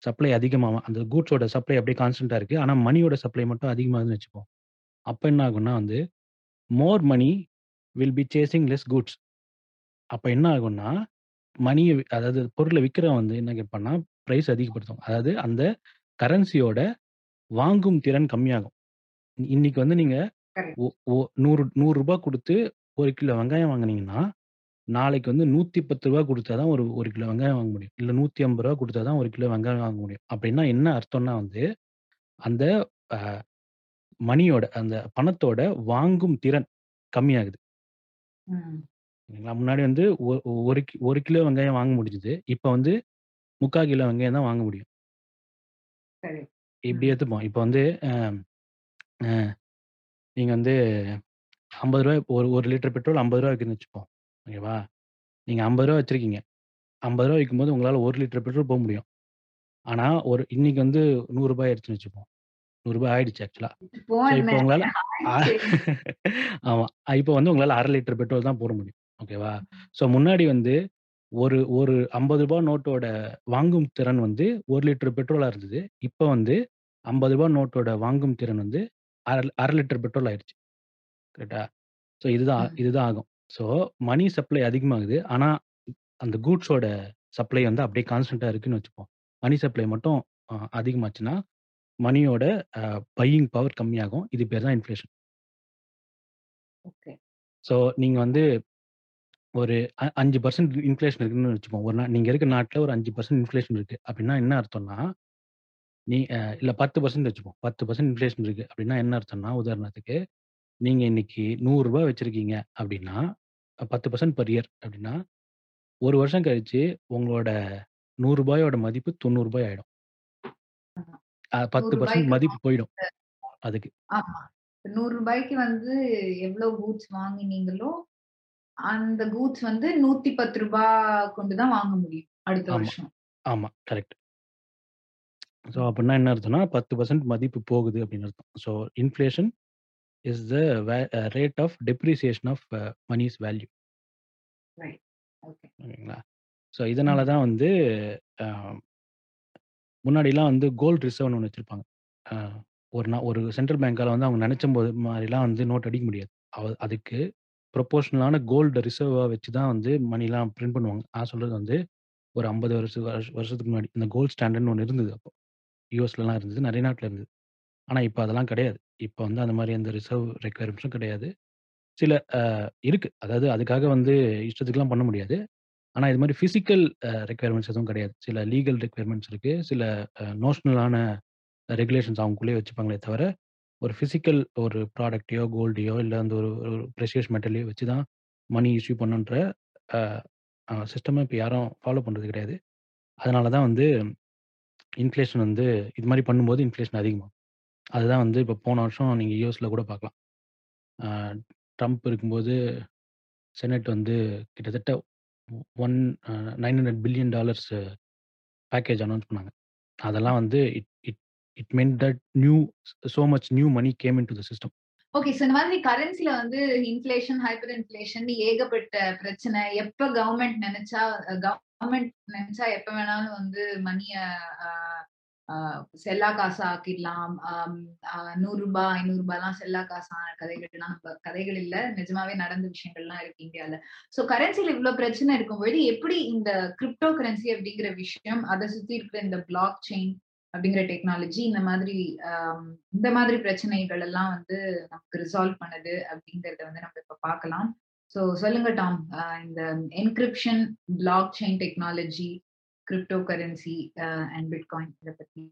சப்ளை அதிகமாகும். அந்த கூட்ஸோட சப்ளை அப்படியே கான்ஸ்டன்ட்டா இருக்கு. ஆனா மணியோட சப்ளை மட்டும் அதிகமாகுதுன்னு வச்சுப்போம். அப்ப என்ன ஆகும்னா வந்து, more money will be chasing less goods. அப்ப என்ன ஆகும்னா, மணியை அதாவது பொருள விக்கிறவன் வந்து என்ன கேட்பான்னா, பிரைஸ் அதிகப்படுத்தும். அதாவது அந்த கரன்சியோட வாங்கும் திறன் கம்மியாகும். இன்னைக்கு வந்து நீங்க கரெக்ட். ஒ ஒ ரூ. 100 ரூ. 100 குடுத்து 1 கிலோ வெங்காயம் வாங்குனீங்கன்னா, நாளைக்கு வந்து ரூ. 110 குடுத்தா தான் ஒரு 1 கிலோ வெங்காயம் வாங்க முடியும். இல்ல ரூ. 150 குடுத்தா தான் 1 கிலோ வெங்காயம் வாங்க முடியும். அப்படின்னா என்ன அர்த்தம்னா வந்து, அந்த அ மனியோட அந்த பணத்தோட வாங்கும் திறன் கம்மியாகுது. முன்னாடி வந்து ஒரு 1 கிலோ வெங்காயம் வாங்க முடிஞ்சது. இப்ப வந்து 3/4 கிலோ வெங்காயம் தான் வாங்க முடியும். சரி. இப்படி ம். எடுத்துப்போம். இப்ப வந்து அ அ நீங்க வந்து ரூ. 50 ஒரு 1 லிட்டர் பெட்ரோல் ரூ. 50 விக்குதுன்னு வச்சுப்போம். ஓகேவா? நீங்க ரூ. 50 வச்சிருக்கீங்க. ரூ. 50 விக்கும்போது உங்களால 1 லிட்டர் பெட்ரோல் போ முடியும். ஆனா ஒரு இன்னைக்கு வந்து ரூ. 100 ஆயிடுச்சுன்னு வச்சுப்போம். ரூ. 100 ஆயிடுச்சு ஆக்சுவலா. இப்ப உங்களால அ ஆயிடுச்சு. ஆமா. இப்ப வந்து உங்களால 1/2 லிட்டர் பெட்ரோல் தான் போட முடியும். ஓகேவா? ஸோ முன்னாடி வந்து ஒரு ஒரு ரூ. 50 நோட்டோட வாங்கும் திறன் வந்து 1 லிட்டர் பெட்ரோலா இருந்தது. இப்ப வந்து ரூ. 50 நோட்டோட வாங்கும் திறன் வந்து 1/2 1/2 லிட்டர் பெட்ரோல் ஆயிருச்சு. கரெக்ட்டா? ஸோ இதுதான் ம். இதுதான் ஆகும். ஸோ மனி சப்ளை அதிகமாகுது. ஆனா அந்த கூட்ஸோட சப்ளை வந்து அப்படியே கான்ஸ்டன்ட்டா இருக்குன்னு வச்சுப்போம். மனி சப்ளை மட்டும் அ அதிகமாச்சுன்னா, மனியோட அ பையிங் பவர் கம்மியாகும். இது பேர் தான் இன்ஃப்ளேஷன். ஓகே. ஸோ நீங்க வந்து ஒரு அ 5% இன்ஃப்ளேஷன் இருக்குன்னு வச்சுப்போம். ஒரு நா நீங்க இருக்க நாட்ல ஒரு 5% இன்ஃப்ளேஷன் இருக்கு. அப்படின்னா என்ன அர்த்தம்னா, நீ அ இல்ல 10% வச்சுப்போம். 10% இன்ஃப்ளேஷன் இருக்கு. அப்படின்னா என்ன அர்த்தம்னா, உதாரணத்துக்கு நீங்க இன்னைக்கு ரூ. 100 வச்சிருக்கீங்க அப்படின்னா, 10% பெர் இயர் அப்படின்னா, 1 வருஷம் கழிச்சு உங்களோட ரூ. 100 மதிப்பு ரூ. 90 ஆயிடும். ஆமா. அ ரூ. 10% 100க்கு மதிப்பு போயிடும் அதுக்கு. ஆமா. ரூ. 100க்கு வந்து எவ்ளோ கூட்ஸ் வாங்குனீங்களோ, அந்த கூட்ஸ் வந்து ரூ. 110 கொண்டு தான் வாங்க முடியும். அடுத்த வருஷம். ஆமா. கரெக்ட். ஸோ. அப்படின்னா என்ன அர்த்தம்னா, 10% மதிப்பு போகுது அப்படின்னு அர்த்தம். So inflation is the rate of depreciation of money's value. ஓகேங்களா? ஸோ இதனால. தான் வந்து முன்னாடிலாம் வந்து கோல்ட் ரிசர்வ்ன்னு ஒண்ணு வச்சிருப்பாங்க. ஒரு நா ஒரு சென்ட்ரல் பேங்க்கால வந்து அவங்க நெனச்சம்போது மாரிலாம் வந்து நோட் அடிக்க முடியாது. அதுக்கு ப்ரொபோர்ஷனலான கோல்டு ரிசர்வாக வச்சு தான் வந்து மணிலாம் பிரிண்ட் பண்ணுவாங்க. நான் சொல்கிறது வந்து ஒரு 50 வருஷ வருஷ வருஷத்துக்கு முன்னாடி. இந்த கோல்ட் ஸ்டாண்டர்ட்னு ஒன்று இருந்தது அப்போ. யூஎஸ்லலாம் இருந்தது. நிறைய நாட்டில் இருந்தது. ஆனால் இப்போ அதெல்லாம் கிடையாது. இப்போ வந்து அந்த மாதிரி எந்த ரிசர்வ் ரெக்குவயர்மெண்ட்ஸும் கிடையாது. சில இருக்குது அதாவது அதுக்காக வந்து இஷ்டத்துக்குலாம் பண்ண முடியாது. ஆனால் இது மாதிரி ஃபிசிக்கல் ரெக்குயர்மெண்ட்ஸ் எதுவும் கிடையாது. சில லீகல் ரெக்குயர்மெண்ட்ஸ் இருக்குது சில நோஷனலான ரெகுலேஷன்ஸ் அவங்களுக்குள்ளேயே வச்சுப்பாங்களே தவிர, ஒரு ஃபிசிக்கல் ஒரு ப்ராடக்ட்டையோ, கோல்டையோ இல்லை அந்த ஒரு ஒரு பிரஷியஸ் மெட்டலையோ வச்சு தான் மணி இஷ்யூ பண்ணணுன்ற சிஸ்டமே இப்போ யாரும் ஃபாலோ பண்ணுறது கிடையாது. அதனால தான் வந்து இன்ஃப்ளேஷன் வந்து இது மாதிரி பண்ணும்போது இன்ஃப்ளேஷன் அதிகமாகும். அதுதான் வந்து இப்போ போன வருஷம் நீங்கள் யூஎஸில் கூட பார்க்கலாம். ட்ரம்ப் இருக்கும்போது செனட் வந்து கிட்டத்தட்ட one nine hundred billion dollars package announce பண்ணாங்க. அதெல்லாம் வந்து it it it meant that new so much new money came into the system. Okay. So இந்த மாதிரி கரன்சில வந்து இன்ஃபிளேஷன் ஹைப்பர் இன்ஃபிளேஷன் ஏகப்பட்ட பிரச்சனை. எப்ப கவர்மெண்ட் நினைச்சா கவர்மெண்ட் நினைச்சா எப்ப வேணாலும் வந்து மணிய செல்லா காசா ஆக்கிடலாம். நூறு ரூபாய் ஐநூறு 100 ரூ. 500லாம் செல்லா காசான கதைகள்லாம் நம்ம கதைகள் இல்ல. நிஜமாவே நடந்த விஷயங்கள்லாம் இருக்கு இந்தியால. சோ கரன்சில இவ்வளவு பிரச்சனை இருக்கும்பொழுது, எப்படி இந்த கிரிப்டோ கரன்சி அப்படிங்கிற விஷயம், அத சுத்தி இருக்கிற இந்த பிளாக் செயின் அப்படிங்கிற டெக்னாலஜி இந்த மாதிரி இந்த மாதிரி பிரச்சனைகள் எல்லாம் வந்து நமக்கு ரிசால்வ் பண்ணுது அப்படிங்கிறத வந்து நம்ம இப்ப பார்க்கலாம். ஸோ சொல்லுங்க டாம். இந்த encryption, block chain technology, crypto currency and bitcoin இத பத்தி.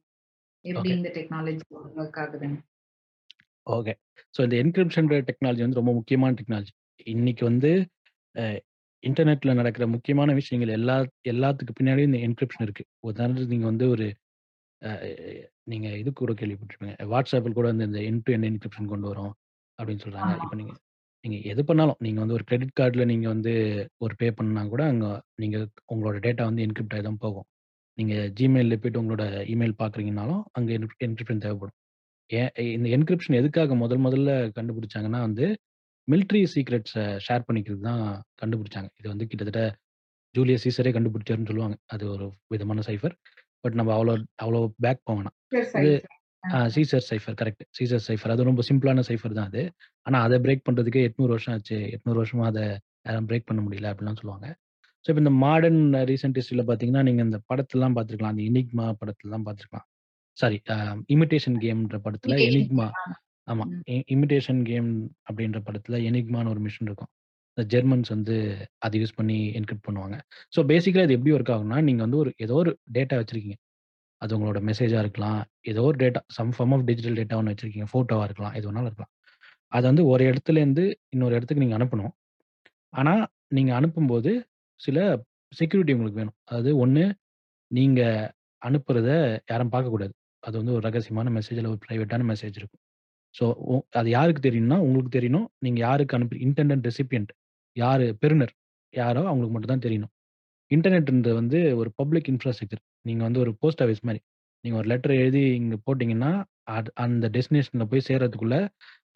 எப்படி. இந்த டெக்னாலஜி ஒர்க் ஆகுதுன்னு? ஓகே. ஸோ இந்த என்கிரிப்ஷன்ற டெக்னாலஜி வந்து ரொம்ப முக்கியமான டெக்னாலஜி. இன்னைக்கு வந்து இன்டர்நெட்ல நடக்கிற முக்கியமான விஷயங்கள் எல்லா எல்லாத்துக்கு பின்னாடியும் இந்த என்கிரிப்ஷன் இருக்கு. உதாரணத்துக்கு நீங்க வந்து ஒரு அ நீங்க இது கூட கேள்விப்பட்டிருப்பீங்க. WhatsAppல் கூட வந்து இந்த எண்ட் டு எண்ட் என்கிரிப்ஷன் கொண்டு வரோம் அப்படின்னு சொல்றாங்க. ஆமா. இப்ப நீங்க நீங்க எது பண்ணாலும், நீங்க வந்து ஒரு கிரெடிட் கார்ட்ல நீங்க வந்து ஒரு பே பண்ணா கூட அங்க நீங்க உங்களோட டேட்டா வந்து என்கிரிப்ட் ஆகி தான் போகும். நீங்க Gmailல போயிட்டு உங்களோட இமெயில் பார்க்குறீங்கனாலும், அங்க என் என்கிரிப்ஷன் தேவைப்படும். ஏன் இந்த என்கிரிப்ஷன் எதுக்காக முதல் முதல்ல கண்டுபிடிச்சாங்கன்னா வந்து, மிலிட்டரி சீக்ரெட்ஸ ஷேர் பண்ணிக்கிறது தான் கண்டுபிடிச்சாங்க. இது வந்து கிட்டத்தட்ட ஜூலியஸ் சீசரே கண்டுபிடிச்சாருன்னு சொல்லுவாங்க. அது ஒரு விதமான சைஃபர். பட் நம்ம அவ்வளோ அவ்வளோ பேக் போக வேணாம். இது Caesar cipher correct. Caesar cipher. அது ரொம்ப சிம்பிளான சைஃபர் தான் அது. ஆனா அத பிரேக் பண்றதுக்கே 800 வருஷம் ஆச்சு. 800 வருஷமா அத யாரும் பிரேக் பண்ண முடியல அப்படிலாம் சொல்லுவாங்க. ஸோ இப்ப இந்த மாடர்ன் ரீசென்ட் ஹிஸ்டரில பார்த்தீங்கன்னா, நீங்க இந்த படத்தெல்லாம் பார்த்துருக்கலாம். அந்த எனிக்மா படத்தெல்லாம் பார்த்துருக்கலாம். சாரி அ இமிடேஷன் கேம்ன்ற படத்துல எனிக்மா ஆமா. ஆமா. ம். இ இமிடேஷன் கேம் அப்படின்ற படத்துல எனிக்மான்னு ஒரு மிஷன் இருக்கும். இந்த ஜெர்மன்ஸ் வந்து அதை யூஸ் பண்ணி என்கிரிப்ட் பண்ணுவாங்க. ஸோ பேசிக்கலாக இது எப்படி ஒர்க் ஆகும்னா, நீங்கள் வந்து ஒரு ஏதோ ஒரு டேட்டா வச்சுருக்கீங்க அது உங்களோட மெசேஜாக இருக்கலாம். ஏதோ ஒரு data some form of digital data ஒன்று வச்சுருக்கீங்க ஃபோட்டோவாக இருக்கலாம். எது வேணாலும் இருக்கலாம். அது வந்து ஒரு இடத்துலேருந்து இன்னொரு இடத்துக்கு நீங்கள் அனுப்பணும். ஆனால் நீங்கள் அனுப்பும்போது சில செக்யூரிட்டி உங்களுக்கு வேணும். அதாவது ஒன்று நீங்கள் அனுப்புறத யாரும் பார்க்கக்கூடாது. அது வந்து ஒரு ரகசியமான மெசேஜ் இல்லை ஒரு ப்ரைவேட்டான மெசேஜ் இருக்கும். ஸோ அது யாருக்கு தெரியணும்னா, உங்களுக்கு தெரியணும். நீங்கள் யாருக்கு அனுப்பி இன்டெண்டட் ரெசிபியன்ட் யாரு பெறுநர் யாரோ அவங்களுக்கு மட்டும் தான் தெரியணும். இன்டர்நெட்ன்றது வந்து ஒரு பப்ளிக் இன்ஃப்ராஸ்ட்ரக்சர். நீங்க வந்து ஒரு போஸ்ட் ஆஃபிஸ் மாரி. நீங்க ஒரு லெட்டர் எழுதி இங்க போட்டீங்கன்னா, அது அந்த டெஸ்டினேஷன்ல போய் சேர்றதுக்குள்ள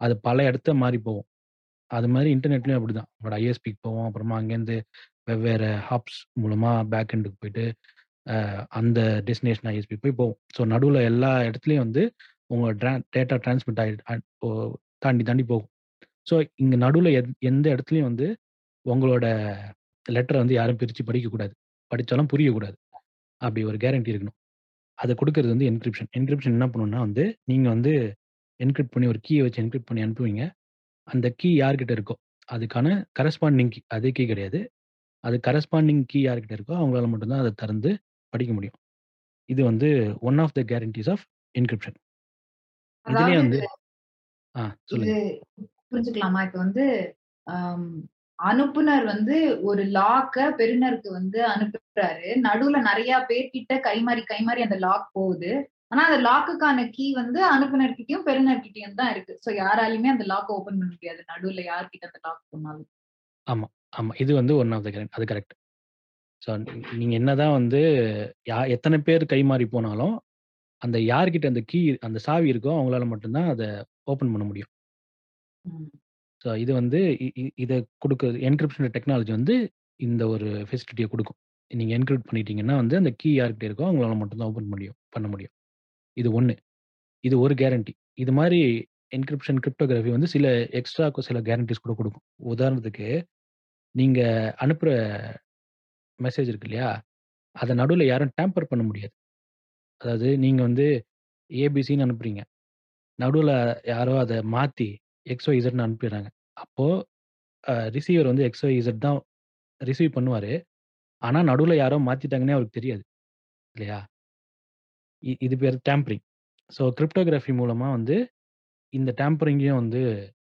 அது பல இடத்த மாறி போகும். அது மாரி இன்டர்நெட்லயும் அப்படிதான். உங்களோட ஐஎஸ்பிக்கு போவோம் அப்புறமா அங்கேருந்து வெவ்வேறு ஹாப்ஸ் மூலமா பேக் எண்டுக்கு போயிட்டு, அ அந்த டெஸ்டினேஷன் ஐஎஸ்பி போய் போகும். ஸோ நடுவுல எல்லா இடத்துலயும் வந்து உங்க ட்ரா டேட்டா டிரான்ஸ்மிட் ஆயி அ ஓ தாண்டி தாண்டி போகும். ஸோ இங்க நடுவுல எந் எந்த இடத்துலயும் வந்து உங்களோட லெட்டர வந்து யாரும் பிரிச்சு படிக்கக்கூடாது. படிச்சாலும் புரியக்கூடாது. அப்படி ஒரு கேரண்டி இருக்கணும். அத குடுக்குறது வந்து என்கிரிப்ஷன். என்கிரிப்ஷன் என்ன பண்ணும்னா வந்து, நீங்க வந்து என்கிரிப்ட் பண்ணி ஒரு கீய வச்சு என்கிரிப்ட் பண்ணி அனுப்புவீங்க. அந்த கீ யார்கிட்ட இருக்கோ, அதுக்கான கரஸ்பாண்டிங் கீ அதே கீ கிடையாது. அது கரஸ்பாண்டிங் கீ யார்கிட்ட இருக்கோ, அவங்களால மட்டும் தான் அத திறந்து படிக்க முடியும். இது வந்து one of the guarantees of encryption. இதுலயே அதாவது வந்து ஆ இது சொல்லுங்க. புரிஞ்சுக்கலாமா? இப்ப வந்து அம் அனுப்புனர் வந்து ஒரு லாக்க பெறுநருக்கு வந்து அனுப்புறாரு. நடுவுல நெறைய பேர்கிட்ட கைமாறி கைமாறி அந்த லாக் போகுது. ஆனா அந்த லாக்குக்கான கீ வந்து அனுப்புனர்கிட்டயும், பெறுநர்கிட்டயும் தான் இருக்கு. சோ யாராலயுமே அந்த லாக்க ஓப்பன் பண்ண முடியாது. நடுவுல யார்கிட்ட அந்த லாக் போனாலும். ஆமா, ஆமா. இது வந்து ஒன் ஆஃப் த கேரண்ட். அது கரெக்ட். ஸோ நீங்க என்னதான் வந்து யா எத்தன பேர் கைமாறி போனாலும், அந்த யார்கிட்ட அந்த கீ அந்த சாவி இருக்கோ, அவங்களால மட்டும் தான் அத ஓப்பன் பண்ண முடியும். ஸோ இது வந்து இ இ இத குடுக்குறது என்கிரிப்ஷன் டெக்னாலஜி வந்து இந்த ஒரு ஃபெசிலிட்டிய குடுக்கும். நீங்க என்கிரிப்ட் பண்ணிட்டீங்கன்னா வந்து அந்த கீ யார்கிட்ட இருக்கோ, அவங்களால மட்டும் தான் ஓப்பன் முடியும் பண்ண முடியும். இது 1. இது ஒரு கேரண்டி. இது மாரி என்கிரிப்ஷன், கிரிப்டோகிராஃபி வந்து சில எக்ஸ்ட்ரா சில கேரண்டிஸ் கூட குடுக்கும். உதாரணத்துக்கு, நீங்க அனுப்புற மெசேஜ் இருக்கு இல்லையா? அத நடுவுல யாரும் டேம்பர் பண்ண முடியாது. அதாவது நீங்க வந்து ஏபிசின்னு அனுப்புறீங்க. நடுவுல யாரோ அத மாத்தி எக்ஸ்ஒய்இசட்ன்னு அனுப்பிடுறாங்க. அப்போ அ ரிசீவர் வந்து எக்ஸ்ஒய்இசட் தான் ரிசீவ் பண்ணுவாரு. ஆனா நடுவுல யாரோ மாத்திட்டாங்கன்னே அவருக்கு தெரியாது. இல்லையா? இ இது பேரு டேம்பரிங். ஸோ கிரிப்டோகிராஃபி மூலமா வந்து இந்த டேம்பரிங்கையும் வந்து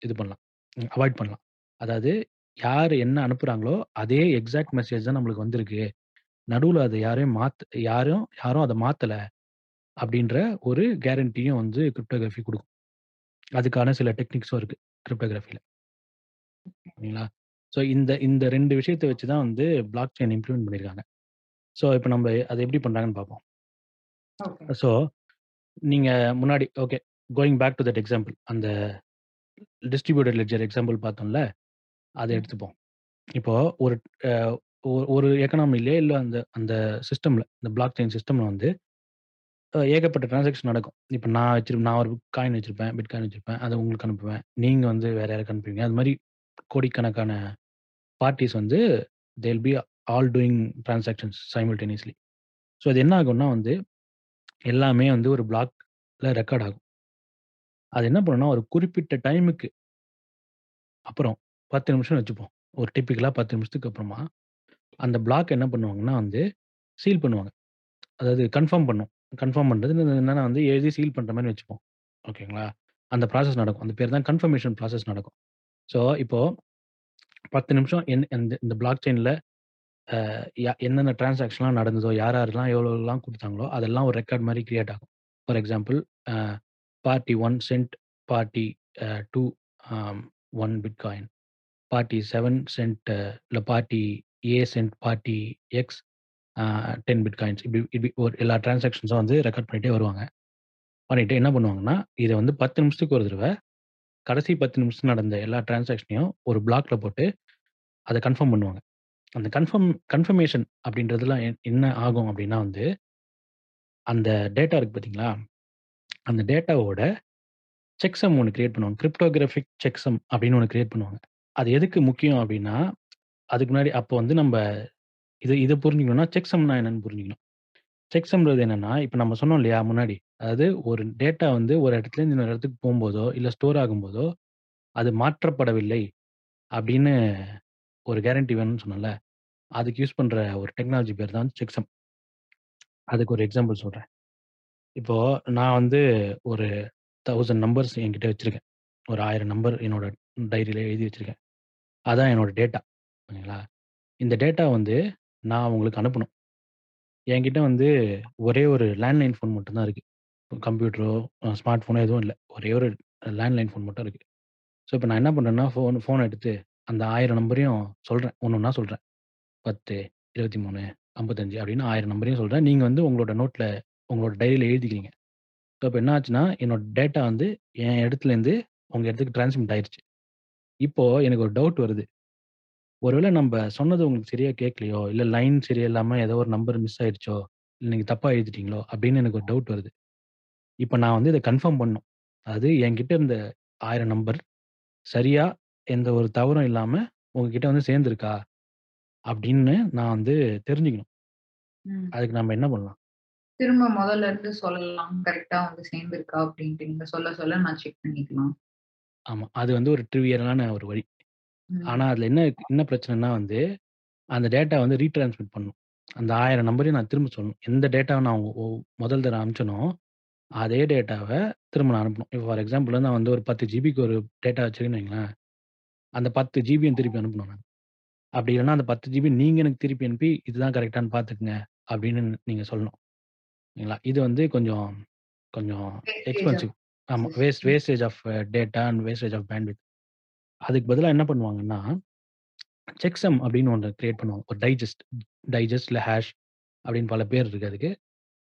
இது பண்ணலாம். அவாய்ட் பண்ணலாம். அதாவது யார் என்ன அனுப்புறாங்களோ, அதே எக்ஸாக்ட் மெசேஜ் தான் நம்மளுக்கு வந்திருக்கு. நடுவுல அத யாரையும் மாத் யாரும் யாரும் அத மாத்தல. அப்படின்ற ஒரு கேரண்டியும் வந்து கிரிப்டோகிராஃபி குடுக்கும். அதுக்கான சில டெக்னிக்ஸும் இருக்கு கிரிப்டோகிராஃபில. சரிங்களா? ஸோ இந்த இந்த 2 விஷயத்த வச்சு தான் வந்து பிளாக் செயின் இம்ப்ளிமெண்ட் பண்ணியிருக்காங்க. ஸோ இப்ப நம்ப அத எப்படி பண்றாங்கன்னு பார்ப்போம். ஸோ நீங்க முன்னாடி okay going back to that example அந்த டிஸ்ட்ரிபியூட்டட் லெட்ஜர் எக்ஸாம்பிள் பார்த்தோம்ல, அத. எடுத்துப்போம். இப்போ ஒரு ஒரு எக்கானமிலயே இல்ல அந்த அந்த சிஸ்டம்ல இந்த பிளாக் செயின் சிஸ்டம்ல வந்து அ ஏகப்பட்ட ட்ரான்சாக்ஷன் நடக்கும். இப்ப நான் வச்சிருப்பேன் நான் ஒரு காயின் வச்சிருப்பேன், பிட்காயின் வச்சிருப்பேன். அத உங்களுக்கு அனுப்புவேன். நீங்க வந்து வேற யாருக்கு அனுப்புவீங்க. அது மாரி கோடிக்கணக்கான பார்ட்டீஸ் வந்து they will be all doing transactions simultaneously. So அது என்ன ஆகும்னா வந்து எல்லாமே வந்து ஒரு பிளாக்ல ரெக்கார்ட் ஆகும். அது என்ன பண்ணும்னா ஒரு குறிப்பிட்ட டைமுக்கு அப்புறம் 10 நிமிஷம்னு வச்சுப்போம். ஒரு டிப்பிக்கலா 10 நிமிஷத்துக்கு அப்புறமா அந்த பிளாக் என்ன பண்ணுவாங்கன்னா வந்து சீல் பண்ணுவாங்க. அதாவது கன்ஃபார்ம் பண்ணும். கன்ஃபார்ம் பண்றது என்னன்னா வந்து எழுதி சீல் பண்ற மாதிரி வச்சுப்போம். ஓகேங்களா? அந்த ப்ராசஸ் நடக்கும். அந்த பேர் தான் கன்ஃபர்மேஷன் ப்ராசஸ் நடக்கும். ஸோ இப்போ 10 நிமிஷம் என் இந்த இந்த பிளாக் செயின்ல அ ய என்னென்ன டிரான்சாக்ஷன்லாம் நடந்ததோ, யார் யாரெல்லாம் எவ்வளோ எவ்வளோலாம் குடுத்தாங்களோ, அதெல்லாம் ஒரு ரெக்கார்ட் மாரி கிரியேட் ஆகும். For example a party 1 sent party A 2 um 1 bitcoin. Party 7 sent இல்ல party A sent party X ten bitcoins இப்படி இப்படி ஒரு எல்லா டிரான்சாக்ஷன்ஸும் வந்து ரெக்கார்ட் பண்ணிகிட்டே வருவாங்க. பண்ணிட்டு என்ன பண்ணுவாங்கன்னா, இதை வந்து 10 நிமிஷத்துக்கு ஒரு தடவை கடைசி 10 நிமிஷம் நடந்த எல்லா டிரான்சாக்ஷனையும் ஒரு பிளாக்ல போட்டு அதை கன்ஃபார்ம் பண்ணுவாங்க. அந்த கன்ஃபார்ம் கன்ஃபர்மேஷன் அப்படின்றதுலாம் என்ன ஆகும் அப்படின்னா வந்து அந்த டேட்டா இருக்கு பார்த்தீங்களா? அந்த டேட்டாவோட செக்ஸம் ஒன்று கிரியேட் பண்ணுவாங்க. கிரிப்டோகிராஃபிக் செக்ஸம் அப்படின்னு ஒன்று கிரியேட் பண்ணுவாங்க. அது எதுக்கு முக்கியம் அப்படின்னா, அதுக்கு முன்னாடி அப்போ வந்து நம்ம இத இத புரிஞ்சுக்கணும்னா செக்சம்னா என்னன்னு புரிஞ்சுக்கணும். செக்சம்ன்றது என்னன்னா, இப்ப நம்ம சொன்னோம் இல்லையா முன்னாடி. அதாவது ஒரு டேட்டா வந்து ஒரு இடத்துலேருந்து இன்னொரு இடத்துக்கு போம்போதோ, இல்ல ஸ்டோர் ஆகும்போதோ, அது மாற்றப்படவில்லை அப்படின்னு ஒரு கேரண்டி வேணும்னு சொன்னேன்ல. அதுக்கு யூஸ் பண்ற ஒரு டெக்னாலஜி பேர் தான் செக்சம். அதுக்கு ஒரு எக்ஸாம்பிள் சொல்றேன். இப்போ நான் வந்து ஒரு 1000 நம்பர்ஸ் என்கிட்ட வச்சிருக்கேன். ஒரு 1000 நம்பர் என்னோட டைரியில எழுதி வச்சிருக்கேன். அதான் என்னோட டேட்டா. ஓகேங்களா? இந்த டேட்டா வந்து நான் உங்களுக்கு அனுப்பணும். என்கிட்ட வந்து ஒரே ஒரு லேண்ட்லைன் ஃபோன் மட்டும் தான் இருக்கு. கம்ப்யூட்டரோ, ஸ்மார்ட் ஃபோனோ எதுவும் இல்ல. ஒரே ஒரு லேண்ட்லைன் ஃபோன் மட்டும் இருக்கு. ஸோ இப்ப நான் என்ன பண்றேன்னா, ஃபோன் ஃபோன் எடுத்து அந்த 1000 நம்பரையும் சொல்றேன். ஒன்றா சொல்கிறேன் சொல்றேன். 10, 23, 55 அப்படின்னு 1000 நம்பரையும் சொல்றேன். நீங்க வந்து உங்களோட நோட்ல உங்களோட டைரியில எழுதிக்கிறீங்க. ஸோ இப்ப என்ன ஆச்சுன்னா, என்னோட டேட்டா வந்து என் இடத்துலேருந்து உங்க இடத்துக்கு டிரான்ஸ்மிட் ஆயிருச்சு. இப்போ எனக்கு ஒரு டவுட் வருது. ஒருவேள நம்ப சொன்னது உங்களுக்கு சரியா கேட்கலையோ, இல்ல லைன் சரியில்லாம ஏதோ ஒரு நம்பர் மிஸ் ஆயிடுச்சோ, இல்ல நீங்க தப்பா எழுதிட்டீங்களோ அப்படின்னு எனக்கு ஒரு டவுட் வருது. இப்ப நான் வந்து இத கன்ஃபார்ம் பண்ணணும். அதாவது என்கிட்ட இருந்த 1000 நம்பர் சரியா எந்த ஒரு தவறும் இல்லாம உங்ககிட்ட வந்து சேர்ந்திருக்கா? அப்படின்னு நான் வந்து தெரிஞ்சுக்கணும். ம். அதுக்கு நம்ம என்ன பண்ணலாம்? திரும்ப மொதல்ல இருந்து சொல்லலாம். கரெக்ட்டா வந்து சேர்ந்திருக்கா அப்படின்ட்டு நீங்க சொல்ல சொல்ல நான் செக் பண்ணிக்கலாம். ஆமா. அது வந்து ஒரு ட்ரிவியலான ஒரு வழி. ம். ஆனா அதுல என்ன என்ன பிரச்சனைன்னா வந்து, அந்த டேட்டா வந்து ரீட்ரான்ஸ்மிட் பண்ணணும். அந்த 1000 நம்பரையும் நான் திரும்ப சொல்லணும். எந்த டேட்டாவ நான் ஒ முதல் தடவ அனுப்பிச்சேனோ, அதே டேட்டாவ திரும்ப நான் அனுப்பணும். இப்போ ஃபார் எக்ஸாம்பிள் நான் வந்து ஒரு 10 ஜிபிக்கு ஒரு டேட்டா வச்சிருக்கேன்னு வைங்களேன். அந்த 10 ஜிபியும் திருப்பி அனுப்பணும் நான். அப்படி இல்லன்னா அந்த 10 ஜிபி நீங்க எனக்கு திருப்பி அனுப்பி, இதுதான் கரெக்ட்டான்னு பார்த்துக்கங்க அப்படின்னு நீங்க சொல்லணும். சரிங்களா? இது வந்து கொஞ்சம் கொஞ்சம் வேஸ்டேஜ் எக்ஸ்பென்சிவ். ஆமா. வேஸ்ட் ம். Wastage of data and wastage of bandwidth. அதுக்கு பதிலாக என்ன பண்ணுவாங்கன்னா, செக்ஸம் அப்படின்னு ஒன்று கிரியேட் பண்ணுவாங்க. ஒரு டைஜெஸ்ட் டைஜஸ்ட் இல்லை ஹேஷ் அப்படின்னு பல பேர் இருக்கு அதுக்கு.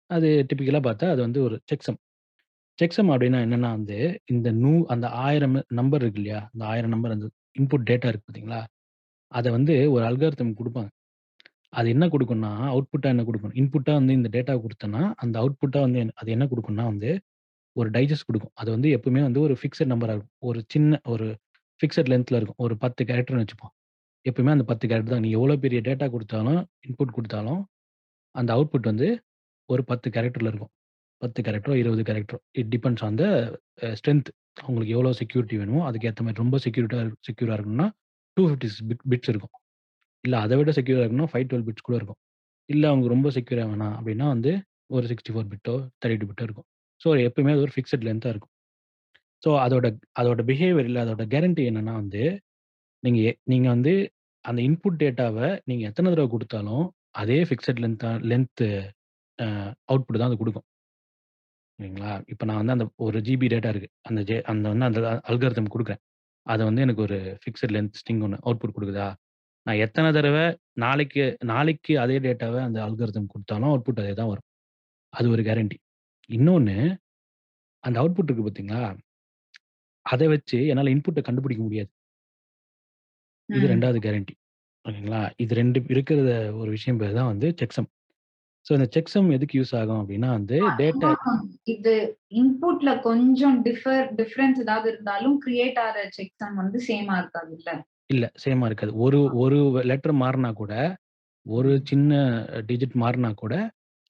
அது டிப்பிக்கலாக பார்த்தா அது வந்து ஒரு செக்ஸம் செக்ஸம் அப்படின்னா என்னென்னா வந்து, இந்த நூ அந்த ஆயிரம் நம்பர் இருக்கு இல்லையா? அந்த ஆயிரம் நம்பர் அந்த இன்புட் டேட்டா இருக்கு பார்த்தீங்களா? அதை வந்து ஒரு அல்காரிதம் கொடுப்பாங்க அது என்ன கொடுக்கும்னா அவுட்புட்டாக என்ன கொடுக்கணும் இன்புட்டாக வந்து இந்த டேட்டா கொடுத்தோன்னா அந்த அவுட்புட்டாக வந்து அது என்ன கொடுக்கும்னா வந்து, ஒரு டைஜெஸ்ட் கொடுக்கும் அது வந்து எப்பவுமே வந்து ஒரு ஃபிக்ஸட் நம்பராக இருக்கும். ஒரு சின்ன ஒரு ஃபிக்ஸட் லென்த்தில் இருக்கும். ஒரு பத்து கேரக்டர்னு வச்சுப்போம். எப்பவுமே அந்த 10 கேரக்டர் தான். நீ எவ்வளோ பெரிய டேட்டா கொடுத்தாலும் இன்புட் கொடுத்தாலும் அந்த அவுட்புட் வந்து ஒரு பத்து கேரக்டரில் இருக்கும். 10 கேரக்டரோ, 20 கேரக்டரோ. It depends on the strength. அவங்களுக்கு எவ்வளோ செக்யூரிட்டி வேணுமோ, அதுக்கேற்ற மாதிரி ரொம்ப செக்யூரிட்டாக செக்யூராக இருக்கணும்னா 256 பிட் பிட்ஸ் இருக்கும். இல்லை அதை விட செக்யூராக இருக்கணும் ஃபைவ் டுவெல் பிட்ஸ் கூட இருக்கும். இல்லை அவங்க ரொம்ப செக்யூராக வேணாம் அப்படின்னா வந்து ஒரு 64 பிட்டோ, 32 பிட்டோ இருக்கும். ஸோ எப்பவுமே அது ஒரு ஃபிக்ஸட் லென்த்தாக இருக்கும். ஸோ அதோட அதோட பிஹேவியர் இல்லை அதோட கேரண்டி என்னன்னா வந்து, நீங்க எ நீங்க வந்து அந்த இன்புட் டேட்டாவ நீங்க எத்தன தடவ குடுத்தாலும், அதே ஃபிக்ஸட் லென்த்தா லென்த் அ அவுட்புட் தான் அது குடுக்கும். சரிங்களா இப்ப நான் வந்து அந்த 1 ஜிபி டேட்டா இருக்கு. அந்த ஜே அந்த வந்து அந்த அல்காரிதம் குடுக்குறேன். அது வந்து எனக்கு ஒரு ஃபிக்ஸட் லென்த் ஸ்ட்ரிங் ஒண்ணு அவுட்புட் குடுக்குதா? நான் எத்தன தடவ நாளைக்கு நாளைக்கு அதே டேட்டாவ அந்த அல்காரிதம் குடுத்தாலும் அவுட்புட் அதே தான் வரும். அது ஒரு கேரண்டி. இன்னொன்னு அந்த அவுட்புட் இருக்கு பார்த்தீங்களா? அத வச்சு என்னால இன்புட்ட கண்டுபிடிக்க முடியாது. இது ம். 2வது கேரண்டி. ஓகேங்களா? இது 2 இருக்கிறத ஒரு விஷயம் பேர் தான் வந்து செக்சம். ஸோ இந்த செக்சம் எதுக்கு யூஸ் ஆகும் அப்டின்னா வந்து ஆ, டேட்டா இது இன்புட்ல கொஞ்சம் டிஃபர் டிஃபரன்ஸ் ஏதாவது இருந்தாலும் கிரியேட் ஆற செக்சம் வந்து சேமா இருக்காதுல்ல? இல்ல சேமா இருக்காது. ஒரு ஒரு லெட்டர் மாறுனா கூட, ஒரு ம். சின்ன டிஜிட் மாறுனா கூட,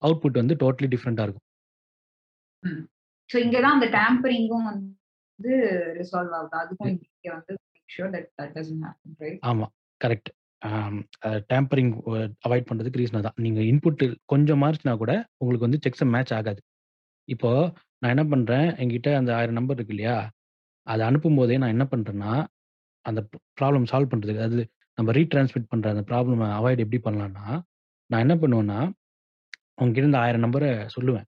அவுட்புட் வந்து டோட்டலி டிஃபரண்டா இருக்கும். ம். ஸோ இங்க தான் அந்த டேம்பரிங்கும் வந்து ரிசால்வ் ஆகுது. அதுக்கும். இங்க வந்து make sure that that doesn't happen right? ஆமா. கரெக்ட். டேம்பரிங் அவாய்ட் பண்றதுக்கு ரீசன் அதான். நீங்க இன்புட் கொஞ்சம் மாறுச்சுனா கூட, உங்களுக்கு வந்து செக்சம் மேட்ச் ஆகாது. இப்போ நான் என்ன பண்றேன், என்கிட்ட அந்த 1000 நம்பர் இருக்கு இல்லையா? அத அனுப்பும்போதே நான் என்ன பண்றேன்னா, அந்த ப்ராப்ளம் சால்வ் பண்றதுக்கு அதாவது நம்ம ரீட்ரான்ஸ்மிட் பண்ற அந்த ப்ராப்ளம அவாய்ட் எப்படி பண்ணலாம்னா, நான் என்ன பண்ணுவேன்னா, உங்ககிட்ட இந்த 1000 நம்பர சொல்லுவேன்.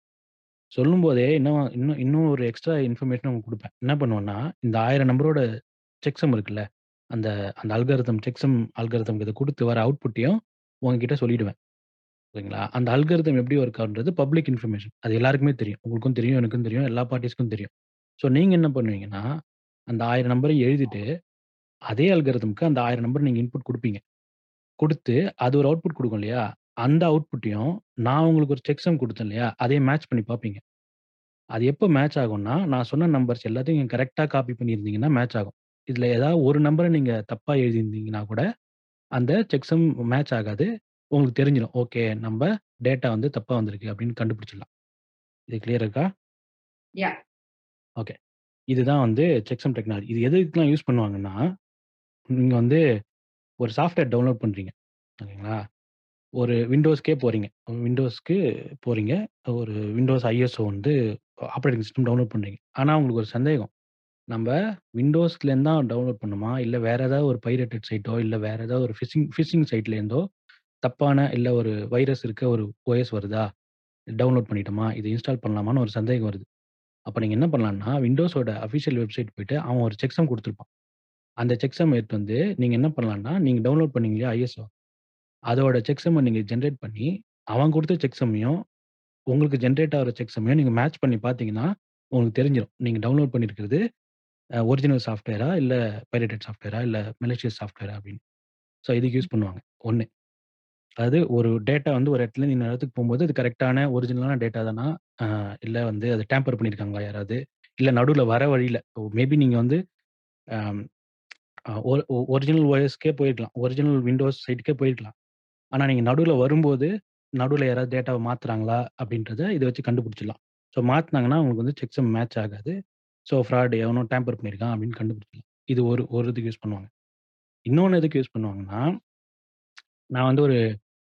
சொல்லும்போதே இன்னும் இன்னும் இன்னும் ஒரு எக்ஸ்ட்ரா இன்ஃபர்மேஷன் உங்களுக்கு குடுப்பேன். என்ன பண்ணுவேன்னா, இந்த 1000 நம்பரோட செக்சம் இருக்குல்ல, அந்த அந்த அல்காரிதம் செக்சம் அல்காரிதம்க்கு இத குடுத்து வர அவுட்புட்டையும் உங்ககிட்ட சொல்லிடுவேன். ஓகேங்களா? அந்த அல்காரிதம் எப்படி ஒர்க் ஆகுன்றது பப்ளிக் இன்ஃபர்மேஷன். அது எல்லாருக்குமே தெரியும். உங்களுக்கும் தெரியும், எனக்கும் தெரியும், எல்லா பார்ட்டீஸ்க்கும் தெரியும். ஸோ நீங்க என்ன பண்ணுவீங்கன்னா, அந்த 1000 நம்பரையும் எழுதிட்டு, அதே அல்காரிதம்க்கு அந்த 1000 நம்பர் நீங்க இன்புட் குடுப்பீங்க. குடுத்து அது ஒரு அவுட்புட் குடுக்கும் இல்லையா? அந்த அவுட்புட்டையும் நான் உங்களுக்கு ஒரு செக்சம் குடுத்தேன் இல்லையா? அதையும் மேட்ச் பண்ணி பார்ப்பீங்க. அது எப்ப மேட்ச் ஆகும்னா, நான் சொன்ன நம்பர்ஸ் எல்லாத்தையும் நீங்க கரெக்ட்டா காப்பி பண்ணியிருந்தீங்கன்னா மேட்ச் ஆகும். இதுல ஏதாவது ஒரு நம்பர நீங்க தப்பா எழுதியிருந்தீங்கன்னா கூட, அந்த செக்சம் மேட்ச் ஆகாது. உங்களுக்கு தெரிஞ்சிரும். ஓகே நம்ப டேட்டா வந்து தப்பா வந்திருக்கு அப்படின்னு கண்டுபிடிச்சிடலாம். இது கிளியர் இருக்கா? ஓகே. இதுதான் வந்து செக்சம் டெக்னாலஜி. இது எதுக்கெல்லாம் யூஸ் பண்ணுவாங்கன்னா, நீங்க வந்து ஒரு சாஃப்ட்வேர் டவுன்லோட் பண்றீங்க. ஓகேங்களா? ஒரு விண்டோஸ்க்கே போறீங்க. விண்டோஸ்க்கு போறீங்க. ஒரு விண்டோஸ் ஐஎஸ்ஓ வந்து ஆப்பரேட்டிங் சிஸ்டம் டவுன்லோட் பண்றீங்க. ஆனா உங்களுக்கு ஒரு சந்தேகம். நம்ப விண்டோஸ்லேருந்து தான் டவுன்லோட் பண்ணணுமா? இல்ல வேற ஏதாவது ஒரு பைரேட்டட் சைட்டோ, இல்ல வேற ஏதாவது ஒரு ஃபிஷிங் ஃபிஷிங் சைட்லேருந்தோ தப்பான இல்ல ஒரு வைரஸ் இருக்க ஒரு ஓஎஸ் வருதா? டவுன்லோட் பண்ணிட்டோமா? இது இன்ஸ்டால் பண்ணலாமான்னு ஒரு சந்தேகம் வருது. அப்ப நீங்க என்ன பண்ணலான்னா விண்டோஸோட அஃபிஷியல் வெப்சைட் போயிட்டு அவன் ஒரு செக்சம் குடுத்திருப்பான். அந்த செக்சம் எடுத்துட்டு வந்து நீங்க என்ன பண்ணலான்னா நீங்க டவுன்லோட் பண்ணீங்க இல்லையா அதோட செக்சம்ம நீங்க ஜெனரேட் பண்ணி, அவன் குடுத்த செக்சமையும், உங்களுக்கு ஜெனரேட் ஆகுற செக்சமையும் நீங்க மேட்ச் பண்ணி பார்த்தீங்கன்னா, உங்களுக்கு தெரிஞ்சிரும். நீங்க டவுன்லோட் பண்ணியிருக்கிறது அ ஒரிஜினல் சாஃப்ட்வேரா? இல்ல பைரேட்டட் சாஃப்ட்வேரா? இல்ல மலிஷியஸ் சாஃப்ட்வேரா? அப்படின்னு. ஸோ இதுக்கு யூஸ் பண்ணுவாங்க. 1 அதாவது ஒரு டேட்டா வந்து ஒரு இடத்துலருந்து இன்னொரு இடத்துக்கு போம்போது, அது கரெக்ட்டான ஒரிஜினலான டேட்டா தானா? அ இல்ல வந்து அத டேம்பர் பண்ணியிருக்காங்களா யாராவது? இல்ல நடுவுல வர வழியில மேபி நீங்க வந்து அம் ஒ ஒரிஜினல் ஓஎஸ்க்கே போயிருக்கலாம். ஒரிஜினல் விண்டோஸ் சைட்டுக்கே போயிருக்கலாம். ஆனா நீங்க நடுவுல வரும்போது, நடுவுல யாராவது டேட்டாவ மாத்துறாங்களா? அப்படின்றத இத வச்சு கண்டுபிடிச்சிடலாம். ஸோ மாத்துனாங்கன்னா உங்களுக்கு வந்து செக்சம் மேட்ச் ஆகாது. ஸோ ஃப்ராட் எவனோ டேம்பர் பண்ணியிருக்கான் அப்படின்னு கண்டுபிடிச்சிடலாம். இது ஒரு ஒரு இதுக்கு யூஸ் பண்ணுவாங்க. இன்னொன்னு எதுக்கு யூஸ் பண்ணுவாங்கன்னா, நான் வந்து ஒரு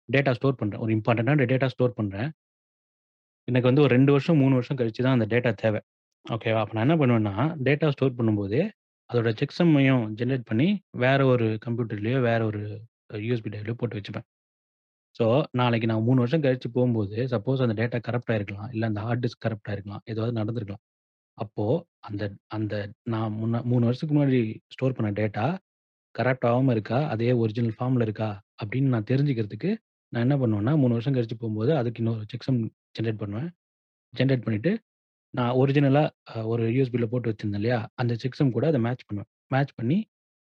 டேட்டா ஸ்டோர் பண்றேன். ஒரு இம்பார்ட்டன்ட்டான டேட்டா ஸ்டோர் பண்றேன். எனக்கு வந்து ஒரு 2 வருஷம், 3 வருஷம் கழிச்சு தான் அந்த டேட்டா தேவ. ஓகேவா? அப்ப நான் என்ன பண்ணுவேன்னா, டேட்டா ஸ்டோர் பண்ணும்போதே, அதோட செக்சம்மையும் ஜெனரேட் பண்ணி, வேற ஒரு கம்ப்யூட்டர்லயோ, வேற ஒரு யூஎஸ்பி டிரைவ்லயோ போட்டு வச்சுப்பேன். ஸோ நாளைக்கு நான் 3 வருஷம் கழிச்சு போம்போது, சப்போஸ் அந்த டேட்டா கரப்ட் ஆயிருக்கலாம். இல்ல அந்த ஹார்ட் டிஸ்க் கரப்ட் ஆயிருக்கலாம். ஏதாவது நடந்திருக்கலாம். அப்போ அந்த அந்த நான் முன்ன 3 வருஷத்துக்கு முன்னாடி ஸ்டோர் பண்ண டேட்டா கரப்ட் ஆவாம இருக்கா? அதே ஒரிஜினல் ஃபார்ம்ல இருக்கா? அப்படின்னு நான் தெரிஞ்சுக்கிறதுக்கு, நான் என்ன பண்ணுவேன்னா, 3 வருஷம் கழிச்சு போம்போது, அதுக்கு இன்னொரு செக்சம் ஜெனரேட் பண்ணுவேன். ஜெனரேட் பண்ணிட்டு, நான் ஒரிஜினலா அ ஒரு யூஎஸ்பில போட்டு வச்சிருந்தேன் இல்லையா? அந்த செக்சம் கூட அத மேட்ச் பண்ணுவேன். மேட்ச் பண்ணி,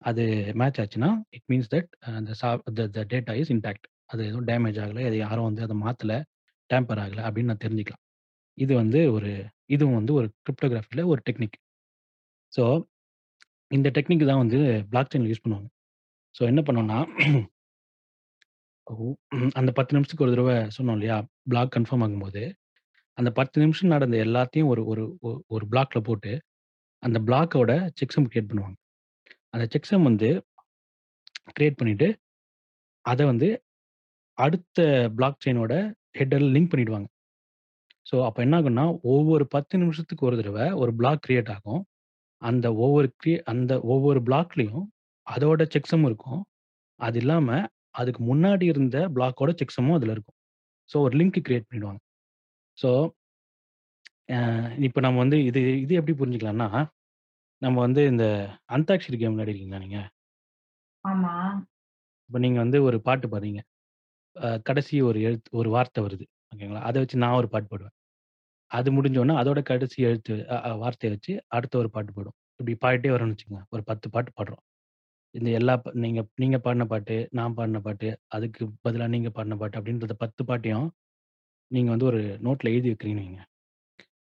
அது மேட்ச் ஆச்சுன்னா, இட் மீன்ஸ் தட் அந்த சா the the data is intact. அது எதுவும் டேமேஜ் ஆகல. அது யாரும் வந்து அத மாத்தல. டேம்பர் ஆகல அப்படின்னு நான் தெரிஞ்சுக்கலாம். இது வந்து ஒரு இதுவும் வந்து ஒரு கிரிப்டோகிராஃபில ஒரு டெக்னிக். ஸோ இந்த டெக்னிக் தான் வந்து பிளாக் செயின்ல யூஸ் பண்ணுவாங்க. ஸோ என்ன பண்ணோம்னா, அந்த 10 நிமிஷத்துக்கு ஒரு தடவ சொன்னோம் இல்லையா? பிளாக் கன்ஃபார்ம் ஆகும்போது, அந்த 10 நிமிஷம் நடந்த எல்லாத்தையும் ஒரு ஒரு ஒ ஒரு பிளாக்ல போட்டு, அந்த பிளாக்கோட செக்சம் கிரியேட் பண்ணுவாங்க. அந்த செக்சம் வந்து கிரியேட் பண்ணிட்டு, அத வந்து அடுத்த பிளாக் செயினோட ஹெட்டர்ல லிங்க் பண்ணிடுவாங்க. ஸோ அப்ப என்ன ஆகும்னா, ஒவ்வொரு 10 நிமிஷத்துக்கு ஒரு தடவ ஒரு பிளாக் கிரியேட் ஆகும். அந்த ஒவ்வொரு கிரி அந்த ஒவ்வொரு பிளாக்லயும் அதோட செக்சம் இருக்கும். அது இல்லாம அதுக்கு முன்னாடி இருந்த பிளாக்கோட செக்சமும் அதுல இருக்கும். ஸோ ஒரு லிங்க் கிரியேட் பண்ணிடுவாங்க. ஸோ இப்ப நம்ம வந்து இது இது எப்படி புரிஞ்சுக்கலாம்னா, நம்ம வந்து இந்த அந்தாக்ஷரி கேம் விளையாடிருக்கீங்களா நீங்க? ஆமா. இப்ப நீங்க வந்து ஒரு பாட்டு பாடுறீங்க. அ கடைசி ஒரு எழுத்து ஒரு வார்த்தை வருது. ஓகேங்களா? அத வச்சு நான் ஒரு பாட்டு பாடுவேன். அது முடிஞ்சோனே அதோட கடைசி எழுத்து அ அ வார்த்தைய வச்சு அடுத்த ஒரு பாட்டு பாடுவோம். இப்படி பாடிட்டே வரோம்னு வச்சுக்கங்க. ஒரு 10 பாட்டு பாடுறோம். இந்த எல்லா ப நீங்க நீங்க பாடுன பாட்டு, நான் பாடுன பாட்டு, அதுக்கு பதிலா நீங்க பாடுன பாட்டு அப்படின்றத 10 பாட்டையும் நீங்க வந்து ஒரு நோட்ல எழுதி வைக்கிறீங்கன்னு வைங்க.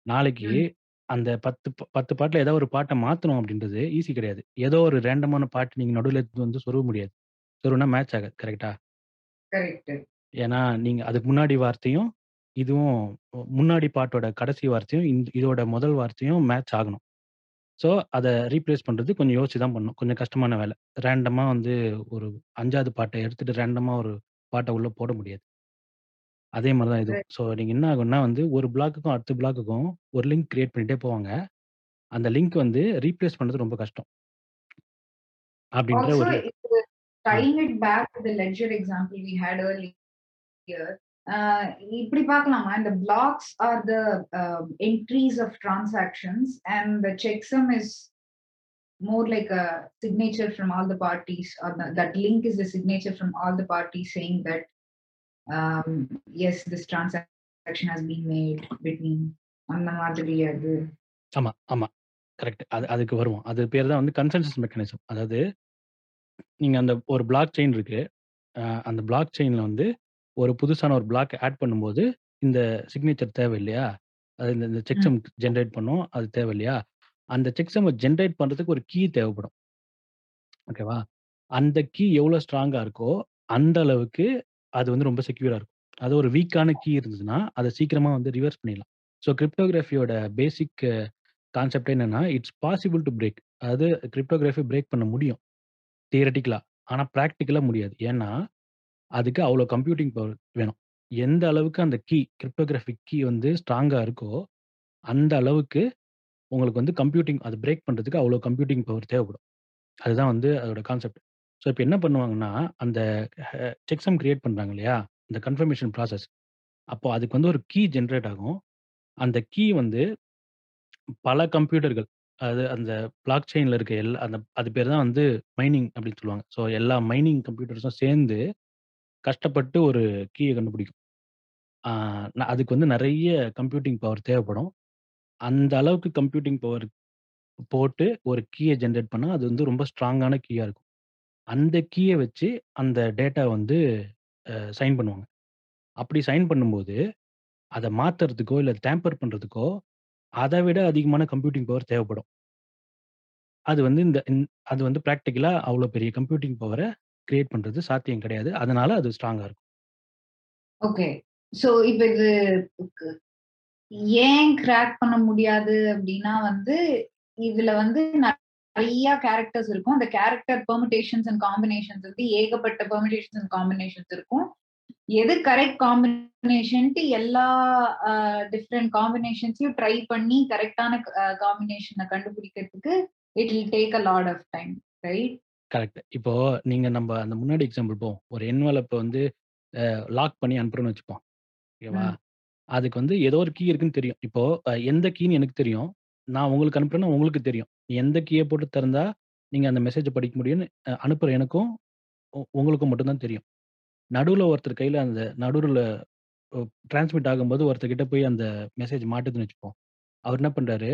நாளைக்கு ம். அந்த 10 ப 10 பாட்டுல ஏதோ ஒரு பாட்ட மாத்தணும் அப்படின்றது ஈஸி கிடையாது. ஏதோ ஒரு ரேண்டமான பாட்டு நீங்க நடுவுல எடுத்துட்டு வந்து சொருக முடியாது. சொருகுனா மேட்ச் ஆகாது. கரெக்ட்டா? ஏன்னா, நீங்க அதுக்கு முன்னாடி வார்த்தையும், இதுவும் முன்னாடி பாட்டோட கடைசி வார்த்தையும், இந் இதோட முதல் வார்த்தையும் மேட்ச் ஆகணும். ஸோ, அத ரீப்ளேஸ் பண்றது கொஞ்சம் யோசிச்சு தான் பண்ணணும். கொஞ்சம் கஷ்டமான வேலை. ரேண்டமா வந்து ஒரு 5வது பாட்ட எடுத்துட்டு ரேண்டமா ஒரு பாட்ட உள்ள போட முடியாது. அதே மாரி தான் இதுவும். சரி. ஸோ, நீங்க என்ன ஆகும்னா வந்து ஒரு பிளாக்குக்கும் அடுத்த பிளாக்குக்கும் ஒரு லிங்க் கிரியேட் பண்ணிட்டே போவாங்க. அந்த லிங்க் வந்து ரீப்ளேஸ் பண்றது ரொம்ப கஷ்டம். அப்படின்ற ஆல்சோ ஒரு இது ஆ. Tying it back to the ledger example we had earlier. Uh இப்படி பார்க்கலாமா? இந்த blocks are the uh entries of transactions and the checksum is more like a signature from all the parties or the, that link is the signature from all the parties saying that um, yes this transaction has been made between அந்த மாதிரி அது ஆமா, ஆமா. Correct. அது அதுக்கு வருவோம். அது பேர் தான் வந்து கன்சென்சஸ் மெக்கானிசம். அதாவது நீங்க அந்த ஒரு பிளாக் செயின் இருக்கு. அ அந்த பிளாக் செயின்ல வந்து ஒரு புதுசான ஒரு பிளாக் ஆட் பண்ணும்போது, இந்த சிக்னேச்சர் தேவை இல்லையா? அது இந்த இந்த ம். செக்சம் ஜெனரேட் பண்ணும். அது தேவை இல்லையா? அந்த செக்சம்ம ஜெனரேட் பண்றதுக்கு ஒரு கீ தேவைப்படும். ஓகேவா? அந்த கீ எவ்வளோ ஸ்ட்ராங்கா இருக்கோ, அந்த அளவுக்கு அது வந்து ரொம்ப செக்யூரா இருக்கும். அது ஒரு வீக்கான கீ இருந்ததுன்னா, அத சீக்கிரமா வந்து ரிவர்ஸ் பண்ணிடலாம். ஸோ கிரிப்டோகிராஃபியோட பேசிக் கான்செப்ட் என்னன்னா, இட்ஸ் பாசிபிள் டூ பிரேக். அதாவது கிரிப்டோகிராஃபி பிரேக் பண்ண முடியும். தியரட்டிக்கலா. ஆனா பிராக்டிகலா முடியாது. ஏன்னா, அதுக்கு அவ்வளோ கம்ப்யூட்டிங் பவர் வேணும். எந்த அளவுக்கு அந்த கீ கிரிப்டோகிராஃபிக் கீ வந்து ஸ்ட்ராங்கா இருக்கோ, அந்த அளவுக்கு உங்களுக்கு வந்து கம்ப்யூட்டிங் அது பிரேக் பண்றதுக்கு அவ்வளோ கம்ப்யூட்டிங் பவர் தேவைப்படும். அதுதான் வந்து அதோட கான்செப்ட். ஸோ இப்ப என்ன பண்ணுவாங்கன்னா, அந்த ஹ செக்சம் கிரியேட் பண்றாங்க இல்லையா? இந்த கன்ஃபர்மேஷன் ப்ராசஸ். அப்போ அதுக்கு வந்து ஒரு கீ ஜெனரேட் ஆகும். அந்த கீ வந்து பல கம்ப்யூட்டர்கள் அது அந்த பிளாக் செயின்ல இருக்க எல்லா அந்த அது பேர் தான் வந்து மைனிங் அப்படின்னு சொல்லுவாங்க. ஸோ எல்லா மைனிங் கம்ப்யூட்டர்ஸும் சேர்ந்து கஷ்டப்பட்டு ஒரு கீய கண்டுபிடிக்கும். ஆ ந அதுக்கு வந்து நெறைய கம்ப்யூட்டிங் பவர் தேவைப்படும். அந்த அளவுக்கு கம்ப்யூட்டிங் பவர் போட்டு ஒரு கீய ஜெனரேட் பண்ணா, அது வந்து ரொம்ப ஸ்ட்ராங்கான கீயா இருக்கும். அந்த கீய வச்சு அந்த டேட்டா வந்து அ சைன் பண்ணுவாங்க. அப்படி சைன் பண்ணும்போது, அத மாத்துறதுக்கோ, இல்ல டேம்பர் பண்றதுக்கோ, அத விட அதிகமான கம்ப்யூட்டிங் பவர் தேவைப்படும். அது வந்து இந்த இந் அது வந்து பிராக்டிகலா அவ்வளோ பெரிய கம்ப்யூட்டிங் பவர கிரியேட் பண்றது சாத்தியம் கிடையாது. அதனால அது ஸ்ட்ராங்கா இருக்கும். ஓகே. சோ இப்ப இது கு ஏன் கிராக் பண்ண முடியாது அப்படின்னா வந்து, இதுல வந்து நெறைய கேரக்டர்ஸ் இருக்கும். அந்த கேரக்டர் பெர்முடேஷன்ஸ் அண்ட் காம்பினேஷன்ஸ் வந்து ஏகப்பட்ட பெர்முடேஷன்ஸ் அண்ட் காம்பினேஷன்ஸ் இருக்கும். எது கரெக்ட் காம்பினேஷன்ட்டு எல்லா டிஃபரெண்ட் காம்பினேஷன்ஸையும் ட்ரை பண்ணி கரெக்ட்டான அ காம்பினேஷன கண்டுபிடிக்கிறதுக்கு it will take a lot of time. Right? Correct. இப்போ நீங்க நம்ப அந்த முன்னாடி எக்ஸாம்பிள் போவோம். ஒரு என்வலப்ப வந்து லாக் பண்ணி அனுப்புறோம்னு வச்சுப்போம். ஓகேவா? அதுக்கு வந்து ஏதோ ஒரு கீ இருக்குன்னு தெரியும். இப்போ எந்த கீன்னு எனக்கு தெரியும். நான் உங்களுக்கு அனுப்புறேன்னா உங்களுக்கு தெரியும். எந்த கீய போட்டு திறந்தா, நீங்க அந்த மெசேஜ படிக்க முடியும்னு அனுப்புற எனக்கும், உங்களுக்கும் மட்டும் தான் தெரியும். நடுவுல ஒருத்தர் கையில அந்த நடுவுல டிரான்ஸ்மிட் ஆகும்போது ஒருத்தர்கிட்ட போய் அந்த மெசேஜ் மாட்டுதுன்னு வச்சுப்போம். அவர் என்ன பண்றாரு,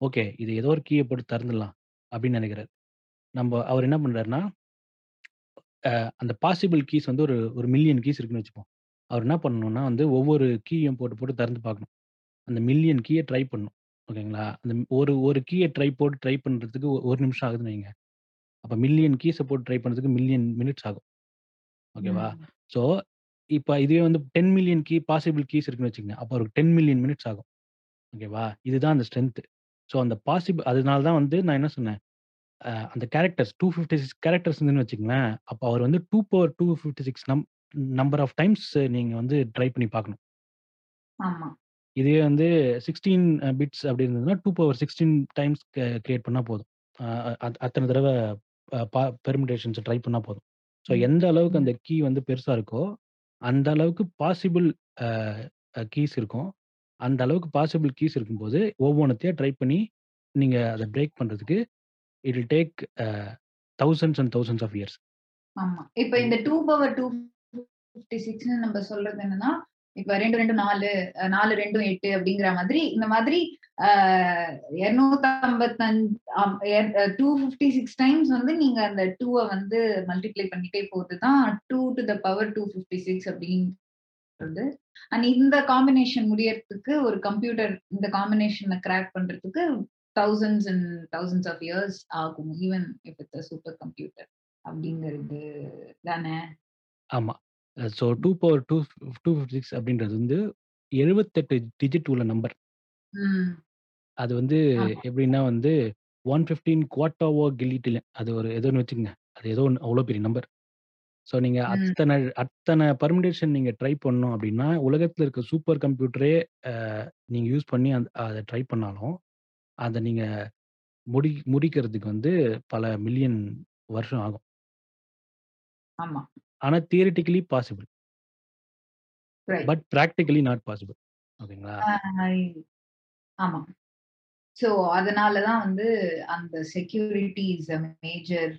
ஓகே இது ஏதோ ஒரு கீய போட்டு திறந்துடலாம் அப்படின்னு நினைக்கிறாரு நம்ப அவர் என்ன பண்றாருன்னா அ அந்த பாசிபிள் கீஸ் வந்து ஒரு ஒரு மில்லியன் கீஸ் இருக்குன்னு வச்சுப்போம். அவர் என்ன பண்ணணும்னா வந்து ஒவ்வொரு கீயும் போட்டு, போட்டு திறந்து பார்க்கணும். அந்த மில்லியன் கீய ட்ரை பண்ணணும். ஓகேங்களா? அந்த ஒரு ஒரு கீய ட்ரை போட்டு ட்ரை பண்றதுக்கு 1 நிமிஷம் ஆகுதுன்னு வைங்க. அப்ப மில்லியன் கீஸ போட்டு ட்ரை பண்றதுக்கு மில்லியன் மினிட்ஸ் ஆகும். ஓகேவா? ம். ஸோ, இப்ப இதுவே வந்து 10 மில்லியன் கீ பாசிபிள் கீஸ் இருக்குன்னு வச்சுக்கங்க. அப்ப ஒரு 10 மில்லியன் மினிட்ஸ் ஆகும். ஓகேவா? இதுதான் அந்த ஸ்ட்ரென்த். ஸோ, அந்த பாசிபிள் அதனால தான் வந்து நான் என்ன சொன்னேன், அ அந்த கேரக்டர்ஸ் 256 கேரக்டர்ஸ் இருந்துன்னு வச்சுக்கங்களேன், அப்ப அவர் வந்து 2 பவர் 256 நம் நம்பர் ஆஃப் டைம்ஸ் நீங்க வந்து ட்ரை பண்ணி பார்க்கணும். ஆமா. இதுவே வந்து 16 அ பிட்ஸ் அப்படி இருந்ததுன்னா, 2 பவர் 16 டைம்ஸ் க கிரியேட் பண்ணா போதும். அ அத் அத்தன தடவ அ ப பெர்முடேஷன்ஸ ட்ரை பண்ணா போதும். ஸோ. எந்த அளவுக்கு. அந்த கீ வந்து பெருசா இருக்கோ, அந்த அளவுக்கு பாசிபிள் அ அ கீஸ் இருக்கும். அந்த அளவுக்கு பாசிபிள் கீஸ் இருக்கும்போது, ஒவ்வொன்னத்தையும் ட்ரை பண்ணி, நீங்க அத பிரேக் பண்றதுக்கு, it will take a thousands and thousands of years. ஆமா. இப்ப இந்த 2 பவர் 256ன்னு நம்ம சொல்றது என்னன்னா, இப்ப ரெண்டு ரெண்டு நாலு நாலு ரெண்டும் எட்டு அப்படிங்கிற மாதிரி, இந்த மாதிரி அ 255 ஆம் எ 256 டைம்ஸ் வந்து நீங்க அந்த டூவை வந்து மல்டிப்ளை பண்ணிட்டே போறது தான் 2 டூ த பவர் 256 அப்படின்றது. அண்ட் இந்த காம்பினேஷன் முடியறதுக்கு ஒரு கம்ப்யூட்டர் இந்த காம்பினேஷனை கிராக் பண்றதுக்கு thousands and thousands of years ஆகும். ஈவன் இப்போ சூப்பர் கம்ப்யூட்டர் அப்படிங்கிறது தானே? ஆமா. ஸோ 2 பவர் டூ 256 அப்படின்றது வந்து 78 டிஜிட் உள்ள நம்பர். அது வந்து. எப்படின்னா வந்து 115 குவாட்டாவோ கில்லிட்டில அது ஒரு ஒண்ணு வச்சுக்கங்க. அது ஏதோ ஒண்ணு அவ்வளோ பெரிய நம்பர். ஸோ நீங்க ம். அத்தன அத்தன பெர்முடேஷன் நீங்க ட்ரை பண்ணணும் அப்படின்னா, உலகத்துல இருக்க சூப்பர் கம்ப்யூட்டரே அ நீங்க யூஸ் பண்ணி அந் அத ட்ரை பண்ணாலும், அத நீங்க முடி முடிக்கிறதுக்கு வந்து பல மில்லியன் வருஷம் ஆகும். ஆமா. ஆனா theoretically possible. Right. But practically not possible. ஓகேங்களா? ஆ ஆமா. ஸோ அதனால தான் வந்து அந்த security is a major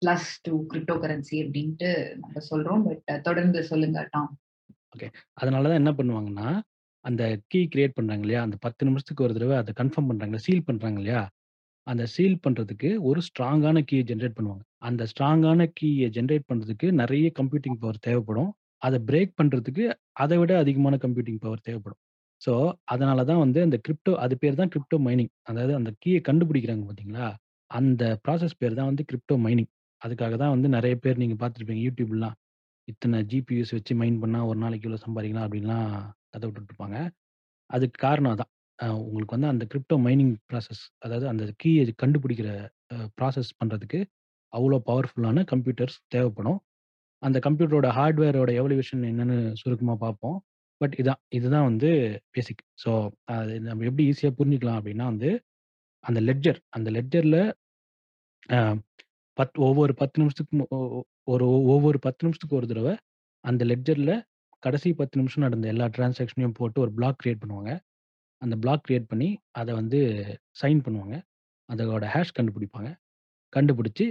plus to crypto currency அப்படின்ட்டு நம்ம சொல்றோம். பட் தொடர்ந்து சொல்லுங்க டாம். ஓகே. அதனால தான் என்ன பண்ணுவாங்கன்னா, அந்த கீ கிரியேட் பண்றாங்க இல்லையா? அந்த 10 நிமிஷத்துக்கு ஒரு தடவ அத கன்ஃபார்ம் பண்றாங்கல்ல, சீல் பண்றாங்க இல்லையா? அந்த சீல் பண்றதுக்கு ஒரு ஸ்ட்ராங்கான கீய ஜெனரேட் பண்ணுவாங்க. அந்த ஸ்ட்ராங்கான கீய ஜெனரேட் பண்றதுக்கு நெறைய கம்ப்யூட்டிங் பவர் தேவைப்படும். அத பிரேக் பண்றதுக்கு அத விட அதிகமான கம்ப்யூட்டிங் பவர் தேவைப்படும். ஸோ அதனால தான் வந்து அந்த கிரிப்டோ அது பேர் தான் கிரிப்டோ மைனிங். அதாவது அந்த கீய கண்டுபிடிக்கிறாங்க பார்த்தீங்களா? அந்த ப்ராசஸ் பேர் தான் வந்து கிரிப்டோ மைனிங். அதுக்காக தான் வந்து நெறைய பேர் நீங்க பார்த்துருப்பீங்க யூடியூப்லாம். இத்தன ஜிபியூஸ் வச்சு மைன் பண்ணா ஒரு நாளைக்கு இவ்வளோ சம்பாதிக்கலாம் அப்படின்லாம் கத விட்டுட்டு இருப்பாங்க. அதுக்கு காரணம் அதான். அ உங்களுக்கு வந்து அந்த கிரிப்டோ மைனிங் ப்ராசஸ் அதாவது அந்த கீய கண்டுபிடிக்கிற அ ப்ராசஸ் பண்றதுக்கு அவ்வளோ பவர்ஃபுல்லான கம்ப்யூட்டர்ஸ் தேவைப்படும். அந்த கம்ப்யூட்டரோட ஹார்ட்வேரோட எவல்யூஷன் என்னன்னு சுருக்கமா பார்ப்போம். பட் இதான் இதுதான் வந்து பேசிக். ஸோ அது நம்ம எப்படி ஈஸியா புரிஞ்சுக்கலாம் அப்படின்னா வந்து, அந்த லெட்ஜர் அந்த லெட்ஜர்ல அ பத் ஒவ்வொரு 10 நிமிஷத்துக்கும் ஒ ஒ ஒரு ஒவ்வொரு 10 நிமிஷத்துக்கு ஒரு தடவ அந்த லெட்ஜர்ல கடைசி 10 நிமிஷம் நடந்த எல்லா டிரான்சாக்ஷனையும் போட்டு ஒரு பிளாக் கிரியேட் பண்ணுவாங்க. அந்த பிளாக் கிரியேட் பண்ணி அத வந்து சைன் பண்ணுவாங்க. அதோட ஹேஷ் கண்டுபிடிப்பாங்க. கண்டுபிடிச்சு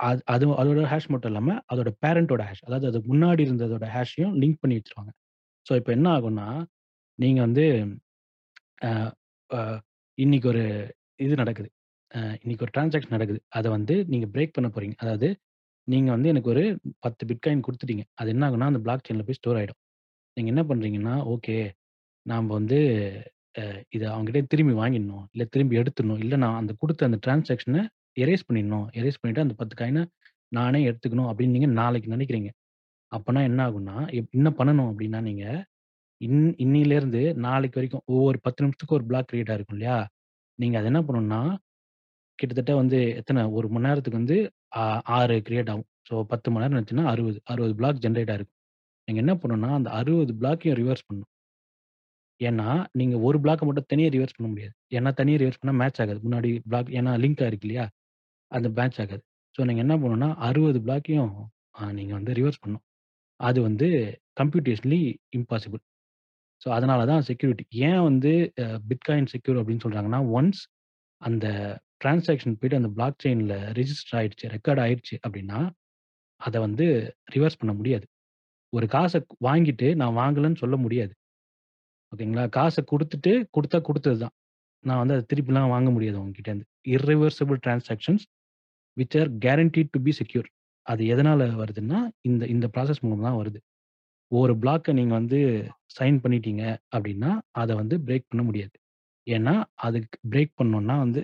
அது அது அதோட ஹேஷ் மட்டும் இல்லாம, அதோட பேரன்ட்டோட ஹேஷ் அதாவது அதுக்கு முன்னாடி இருந்ததோட ஹேஷையும் லிங்க் பண்ணி வச்சுருவாங்க. ஸோ இப்ப என்ன ஆகும்னா, நீங்க வந்து அ அ இன்னைக்கு ஒரு இது நடக்குது. அ இன்னைக்கு ஒரு டிரான்சாக்ஷன் நடக்குது. அத வந்து நீங்க பிரேக் பண்ண போறீங்க. அதாவது நீங்க வந்து எனக்கு ஒரு 10 பிட்காயின் குடுத்துட்டீங்க. அது என்ன ஆகும்னா, அந்த பிளாக் செயின்ல போய் ஸ்டோர் ஆயிடும். நீங்க என்ன பண்றீங்கன்னா, ஓகே நாம வந்து அ இத அவங்ககிட்ட திரும்பி வாங்கிடணும். இல்ல திரும்பி எடுத்துடணும். இல்ல நான் அந்த குடுத்த அந்த டிரான்சாக்ஷன எரேஸ் பண்ணிடணும். எரேஸ் பண்ணிட்டு அந்த 10 காயின நானே எடுத்துக்கணும் அப்படின்னு நீங்க நாளைக்கு நினைக்கிறீங்க அப்பன்னா என்ன ஆகும்னா, எப் என்ன பண்ணணும் அப்படின்னா நீங்க, இன் இன்னிலிருந்து நாளைக்கு வரைக்கும் ஒவ்வொரு 10 நிமிஷத்துக்கு ஒரு பிளாக் கிரியேட் ஆயிருக்கும் இல்லையா? நீங்க அத என்ன பண்ணணும்னா, கிட்டத்தட்ட வந்து எத்தன 1 மணி நேரத்துக்கு வந்து ஆ 6 கிரியேட் ஆகும். ஸோ 10 மணி நேரம் இருந்துச்சுன்னா 60 60 பிளாக் ஜெனரேட் ஆயிருக்கும். நீங்க என்ன பண்ணணும்னா, அந்த 60 பிளாக்கையும் ரிவர்ஸ் பண்ணணும். ஏன்னா, நீங்க ஒரு பிளாக்க மட்டும் தனியா ரிவர்ஸ் பண்ண முடியாது. ஏன்னா தனியா ரிவர்ஸ் பண்ணா மேட்ச் ஆகாது. முன்னாடி பிளாக் ஏன்னா லிங்க் ஆயிருக்கு இல்லையா? அது மேட்ச் ஆகாது. ஸோ நீங்க என்ன பண்ணணும்னா, 60 பிளாக்கையும் அ நீங்க வந்து ரிவர்ஸ் பண்ணணும். அது வந்து கம்ப்யூட்டேஷனலி இம்பாசிபிள். ஸோ அதனால தான் செக்யூரிட்டி. ஏன் வந்து அ பிட்காயின் செக்யூர் அப்படின்னு சொல்றாங்கன்னா, ஒன்ஸ் அந்த டிரான்சாக்ஷன் போயிட்டு அந்த பிளாக் செயின்ல ரிஜிஸ்டர் ஆயிடுச்சு, ரெக்கார்ட் ஆயிடுச்சு அப்படின்னா, அத வந்து ரிவர்ஸ் பண்ண முடியாது. ஒரு காச வாங்கிட்டு நான் வாங்கலன்னு சொல்ல முடியாது. ஓகேங்களா? காசை கொடுத்துட்டு கொடுத்தா கொடுத்தது தான். நான் வந்து அதை திருப்பிலாம் வாங்க முடியாது உங்ககிட்டேருந்து. Irreversible transactions which are guaranteed to be secure. அது எதனால் வருதுன்னா, இந்த இந்த ப்ராசஸ் மூலம் தான் வருது. ஒரு பிளாக்கை நீங்கள் வந்து சைன் பண்ணிட்டீங்க அப்படின்னா, அதை வந்து பிரேக் பண்ண முடியாது. ஏன்னா, அதுக்கு பிரேக் பண்ணோன்னா வந்து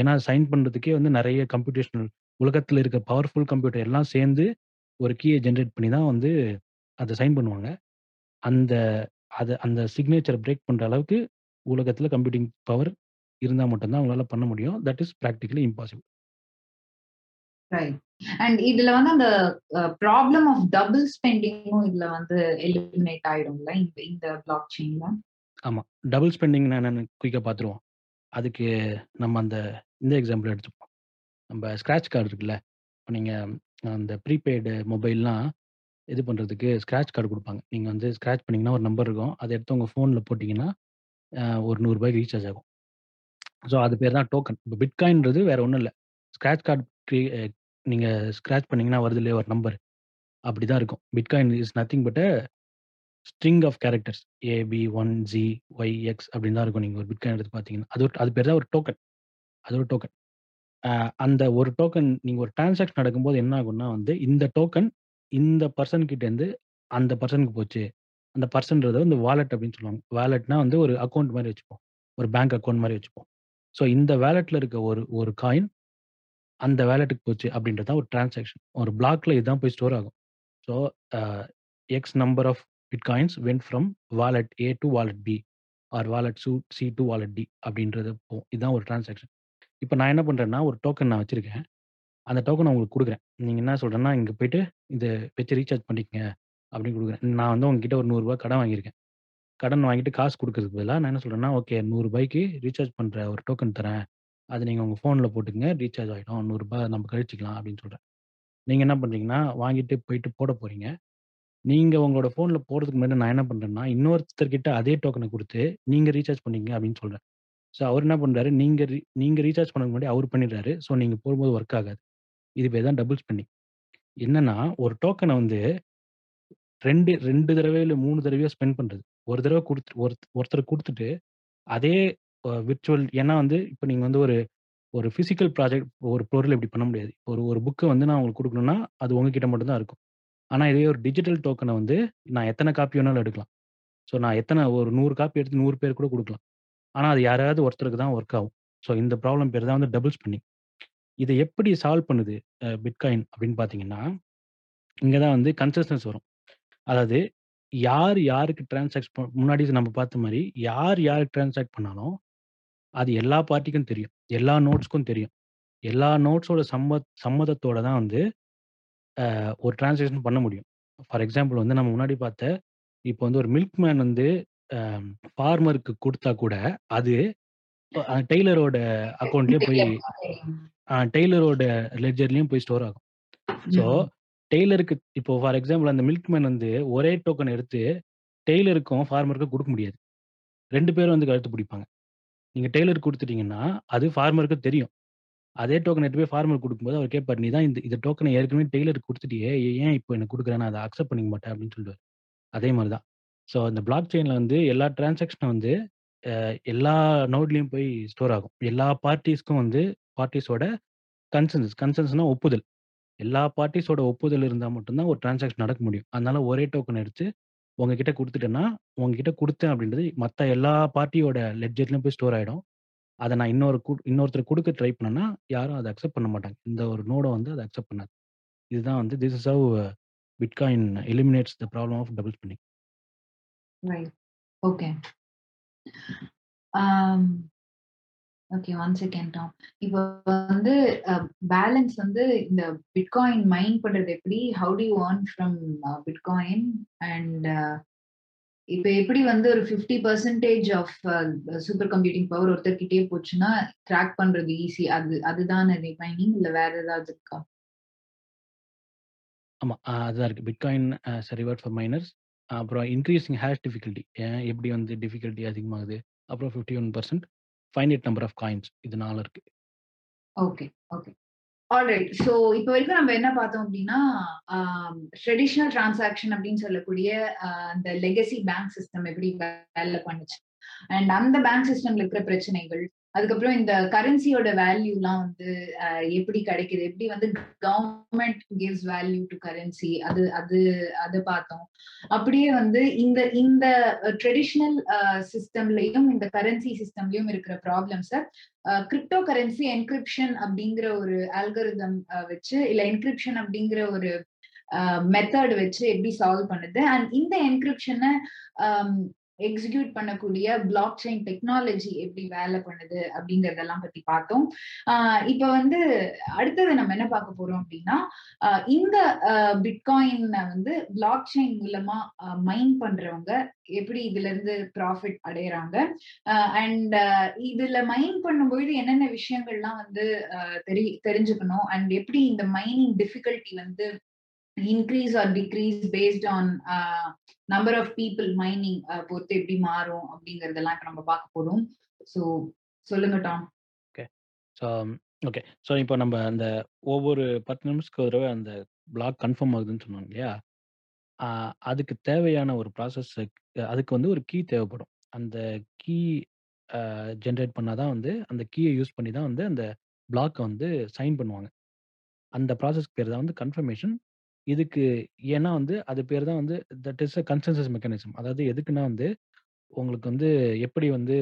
ஏன்னா சைன் பண்ணுறதுக்கே வந்து நிறைய கம்ப்யூட்டேஷனல் உலகத்தில் இருக்க பவர்ஃபுல் கம்ப்யூட்டர் எல்லாம் சேர்ந்து ஒரு கீயை ஜென்ரேட் பண்ணி தான் வந்து அதை சைன் பண்ணுவாங்க. அந்த அத அந்த சிக்னேச்சர பிரேக் பண்ற அளவுக்கு உலகத்துல கம்ப்யூட்டிங் பவர் இருந்தா மட்டும் தான் உங்களால பண்ண முடியும். That is practically impossible. And இதுல வந்து அந்த ப்ராப்ளம் ஆஃப் டபுள் ஸ்பெண்டிங்கும் இதுல வந்து எலிமினேட் ஆயிடும்ல இந்த இந்த பிளாக் செயின்ல? ஆமா. டபுள் ஸ்பெண்டிங்னா என்னன்னு குயிக்கா பார்த்துருவோம். அதுக்கு நம்ம அந்த இந்த எக்ஸாம்பிள் எடுத்துப்போம். நம்ப ஸ்க்ராட்ச் கார்டு இருக்குல்ல. இப்ப நீங்க அந்த ப்ரீபெய்டு மொபைல்லாம் இது பண்ணுறதுக்கு ஸ்க்ராட்ச் கார்டு கொடுப்பாங்க. நீங்கள் வந்து ஸ்க்ராட்ச் பண்ணிங்கன்னா ஒரு நம்பர் இருக்கும். அதை எடுத்து உங்கள் ஃபோனில் போட்டிங்கன்னா ஒரு நூறுரூபாய்க்கு ரீசார்ஜ் ஆகும். ஸோ அது பேர் தான் டோக்கன் இப்போ பிட்காயின்றது வேற ஒன்றும் இல்லை. ஸ்க்ராட்ச் கார்டு நீங்கள் ஸ்க்ராட்ச் பண்ணிங்கன்னா வருது இல்லையா ஒரு நம்பர் அப்படி தான் இருக்கும் Bitcoin is nothing but string of characters AB one G Y X அப்படின்னு தான் இருக்கும். நீங்கள் ஒரு பிட்காயின் எடுத்து பார்த்தீங்கன்னா. அது ஒரு அது பேர் தான் ஒரு டோக்கன் அது ஒரு டோக்கன் அந்த ஒரு டோக்கன் நீங்கள் ஒரு டிரான்சாக்ஷன் நடக்கும்போது என்ன ஆகும்னா வந்து இந்த டோக்கன் இந்த பர்சன் கிட்டேருந்து அந்த பர்சனுக்கு போச்சு. அந்த பர்சன்றது வந்து வாலெட் அப்படின்னு சொல்லுவாங்க. வாலெட்னா வந்து ஒரு அக்கௌண்ட் மாதிரி வச்சுப்போம். ஒரு பேங்க் அக்கௌண்ட் மாதிரி வச்சுப்போம். ஸோ இந்த வேலெட்டில் இருக்க ஒரு ஒரு காயின் அந்த வேலெட்டுக்கு போச்சு அப்படின்றது தான் ஒரு டிரான்சாக்ஷன் ஒரு பிளாக்ல இதுதான் போய் ஸ்டோர் ஆகும். So X number of bitcoins went from wallet A to wallet B or wallet சூ சி டு வாலெட் டி அப்படின்றது போகும். இதுதான் ஒரு டிரான்சாக்ஷன் இப்போ நான் என்ன பண்ணுறேன்னா ஒரு டோக்கன் நான் வச்சிருக்கேன். அந்த டோக்கன் உங்களுக்கு கொடுக்குறேன். நீங்கள் என்ன சொல்கிறேன்னா இங்கே போயிட்டு இதை வச்சு ரீசார்ஜ் பண்ணிக்கங்க அப்படின்னு கொடுக்குறேன். நான் வந்து உங்ககிட்ட ஒரு நூறுரூவா கடன் வாங்கியிருக்கேன். கடன் வாங்கிட்டு காசு கொடுக்கறதுக்கு பதிலாக நான் என்ன சொல்கிறேன்னா ஓகே நூறுரூபாய்க்கு ரீசார்ஜ் பண்ணுற ஒரு டோக்கன் தரேன். அது நீங்கள் உங்கள் ஃபோனில் போட்டுக்கங்க ரீசார்ஜ் ஆகிடும் நூறுரூபா நம்ம கழிச்சிக்கலாம் அப்படின்னு சொல்கிறேன் நீங்கள் என்ன பண்ணுறீங்கன்னா வாங்கிட்டு போயிட்டு போட போகிறீங்க நீங்கள் உங்களோட ஃபோனில் போகிறதுக்கு முன்னாடி நான் என்ன பண்ணுறேன்னா இன்னொருத்தர்கிட்ட அதே டோக்கனை கொடுத்து நீங்கள் ரீசார்ஜ் பண்ணிக்கங்க அப்படின்னு சொல்கிறேன் ஸோ அவர் என்ன பண்ணுறாரு நீங்கள் ரீ நீங்கள் ரீசார்ஜ் பண்ணுறதுக்கு முன்னாடி அவர் பண்ணிடுறாரு. ஸோ நீங்கள் போடும்போது ஒர்க் ஆகாது. இது பேர் தான் டபுள் ஸ்பெண்டிங் என்னன்னா ஒரு டோக்கனை வந்து ரெண்டு ரெண்டு தடவை இல்லை மூணு தடவையோ ஸ்பெண்ட் பண்ணுறது ஒரு தடவை கொடுத்து ஒரு ஒருத்தர் கொடுத்துட்டு அதே விர்ச்சுவல் ஏன்னா வந்து இப்போ நீங்கள் வந்து ஒரு ஒரு ஃபிசிக்கல் ப்ராஜெக்ட் ஒரு பொருள் இப்படி பண்ண முடியாது. ஒரு ஒரு புக்கை வந்து நான் உங்களுக்கு கொடுக்கணும்னா அது உங்ககிட்ட மட்டும் தான் இருக்கும். ஆனால் இதே ஒரு டிஜிட்டல் டோக்கனை வந்து நான் எத்தனை காப்பி வேணாலும் எடுக்கலாம். ஸோ நான் எத்தனை ஒரு நூறு காப்பி எடுத்து நூறு பேர் கூட கொடுக்கலாம். ஆனால் அது யாராவது ஒருத்தருக்கு தான் ஒர்க் ஆகும். ஸோ இந்த ப்ராப்ளம் பேர் தான் வந்து டபுள் ஸ்பெண்டிங் இதை எப்படி சால்வ் பண்ணுது பிட்காயின் அப்படின்னு பார்த்தீங்கன்னா இங்கே தான் வந்து கன்சிஸ்டன்ஸ் வரும். அதாவது யார் யாருக்கு டிரான்சாக்ட் முன்னாடி நம்ம பார்த்த மாதிரி யார் யாருக்கு டிரான்சாக்ட் பண்ணாலும் அது எல்லா பார்ட்டிக்கும் தெரியும் எல்லா நோட்ஸ்க்கும் தெரியும். எல்லா நோட்ஸோட சம்மத் சம்மதத்தோட தான் வந்து ஒரு டிரான்சாக்ஷன் பண்ண முடியும். ஃபார் எக்ஸாம்பிள் வந்து நம்ம முன்னாடி பார்த்த இப்போ வந்து ஒரு மில்க் மேன் வந்து ஃபார்மருக்கு கொடுத்தா கூட அது டெய்லரோட அக்கௌண்ட்லேயே போய் டெய்லரோட லெட்ஜர்லயும் போய் ஸ்டோர் ஆகும். ஸோ டெய்லருக்கு இப்போ ஃபார் எக்ஸாம்பிள் அந்த மில்க் மேன் வந்து ஒரே டோக்கன் எடுத்து டெய்லருக்கும் ஃபார்மருக்கும் கொடுக்க முடியாது. ரெண்டு பேரும் வந்து கழுத்து பிடிப்பாங்க. நீங்க டெய்லருக்கு கொடுத்துட்டீங்கன்னா அது ஃபார்மருக்கு தெரியும். அதே டோக்கன் எடுத்து போய் ஃபார்மர் கொடுக்கும்போது அவர் கேட்பார் நீ தான் இந்த இந்த டோக்கனை ஏற்கனவே டெய்லருக்கு கொடுத்துட்டியே ஏன் இப்போ எனக்கு கொடுக்குறேன் அதை அக்செப்ட் பண்ணிக்க மாட்டேன் அப்படின்னு சொல்லுவார். அதே மாதிரி தான். ஸோ அந்த பிளாக் செயினில் வந்து எல்லா டிரான்சாக்ஷனும் வந்து எல்லா நோட்லேயும் போய் ஸ்டோர் ஆகும். எல்லா பார்ட்டிஸ்க்கும் வந்து பார்ட்டிஸோட கன்சென்சஸ் கன்சன்ஸ்னா ஒப்புதல். எல்லா பார்ட்டிஸோட ஒப்புதல் இருந்தால் மட்டும்தான் ஒரு டிரான்சாக்ஷன் நடக்க முடியும். அதனால ஒரே டோக்கன் எடுத்து உங்ககிட்ட கொடுத்துட்டேன்னா உங்ககிட்ட கொடுத்தேன் அப்படின்றது மற்ற எல்லா பார்ட்டியோட லெட்ஜெட்லையும் போய் ஸ்டோர் ஆகிடும் அதை நான் இன்னொரு கு- இன்னொருத்தர் கொடுக்க ட்ரை பண்ணேன்னா யாரும் அதை அக்செப்ட் பண்ண மாட்டாங்க. இந்த ஒரு நோடை வந்து அதை அக்செப்ட் பண்ணாது. இதுதான் வந்து this is how Bitcoin eliminates the problem of double spending right okay okay one second இப்போ வந்து பேலன்ஸ் வந்து இந்த பிட்காயின் மைன் பண்றது எப்படி? How do you earn from Bitcoin? And இப்போ எப்படி வந்து ஒரு fifty percentage of super computing power ஒருத்தர்கிட்டயே போச்சுன்னா ட்ராக் பண்றது ஈஸி அது அதுதான் ரிமைனிங் இல்ல வேற ஏதாவது இருக்கா? ஆமாம் அதுதான் இருக்குது பிட்காயின் ரிவார்ட் ஃபார் மைனர்ஸ் அப்புறம் இன்க்ரீசிங் ஹேஷ் டிஃபிகல்ட்டி எப்படி வந்து டிஃபிகல்ட்டி அதிகமாகுது? அப்புறம் fifty one percent finite number of coins இது நாலு இருக்கு. ஓகே ஓகே ஆல்ரைட் ஸோ இப்போ வரைக்கும் நம்ம என்ன பார்த்தோம் அப்படின்னா ட்ரெடிஷ்னல் டிரான்சாக்ஷன் அப்படின்னு சொல்லக்கூடிய அந்த லெகசி பேங்க் சிஸ்டம் எப்படி வேலை பண்ணுச்சு. அண்ட் அந்த பேங்க் சிஸ்டம்ல இருக்கிற பிரச்சனைகள் அதுக்கப்புறம் இந்த கரன்சியோட வேல்யூலாம் வந்து எப்படி கிடைக்குது? எப்படி வந்து government gives value to currency அது அது அது பார்த்தோம். அப்படியே வந்து இந்த இந்த ட்ரெடிஷ்னல் சிஸ்டம்லயும் இந்த கரன்சி சிஸ்டம்லயும் இருக்கிற ப்ராப்ளம்ஸை கிரிப்டோ கரன்சி என்கிரிப்ஷன் அப்படிங்கிற ஒரு ஆல்கரிதம் வச்சு இல்ல என்கிரிப்ஷன் அப்படிங்கிற ஒரு மெத்தட் வச்சு எப்படி சால்வ் பண்ணுது? அண்ட் இந்த என்கிரிப்ஷனை எக்ஸிக்யூட் பண்ணக்கூடிய பிளாக் செயின் டெக்னாலஜி எப்படி வேலை பண்ணுது அப்படிங்கறதெல்லாம் பத்தி பார்த்தோம். இப்ப வந்து அடுத்தது நம்ம என்ன பார்க்க போறோம் அப்படின்னா இந்த பிட்காயின் வந்து பிளாக் செயின் மூலமா மைன் பண்றவங்க எப்படி இதுல இருந்து ப்ராஃபிட் அடையறாங்க அண்ட் இதுல மைன் பண்ணும்பொழுது என்னென்ன விஷயங்கள்லாம் வந்து தெரி தெரிஞ்சுக்கணும்? அண்ட் எப்படி இந்த மைனிங் டிஃபிகல்ட்டி வந்து increase or decrease based on number of people mining பொறுத்து எப்படி மாறும் அப்படிங்கறதெல்லாம் இப்ப நம்ம பார்க்க போறோம். ஸோ சொல்லுங்க டாம். ஸோ ஓகே ஸோ இப்போ நம்ம அந்த ஒவ்வொரு பத்து நிமிஷத்துக்கு ஒரு தடவை அந்த பிளாக் கன்ஃபார்ம் ஆகுதுன்னு சொன்னோம் இல்லையா? அதுக்கு தேவையான ஒரு ப்ராசஸ் அதுக்கு வந்து ஒரு கீ தேவைப்படும். அந்த கீ ஜென்ரேட் பண்ணாதான் வந்து அந்த கீயை யூஸ் பண்ணி தான் வந்து அந்த பிளாக்கை வந்து சைன் பண்ணுவாங்க. அந்த ப்ராசஸ்க்கு பேர் தான் வந்து கன்ஃபர்மேஷன் இதுக்கு ஏன்னா வந்து அது பேர் தான் வந்து that is a consensus mechanism அதாவது எதுக்குன்னா வந்து உங்களுக்கு வந்து எப்படி வந்து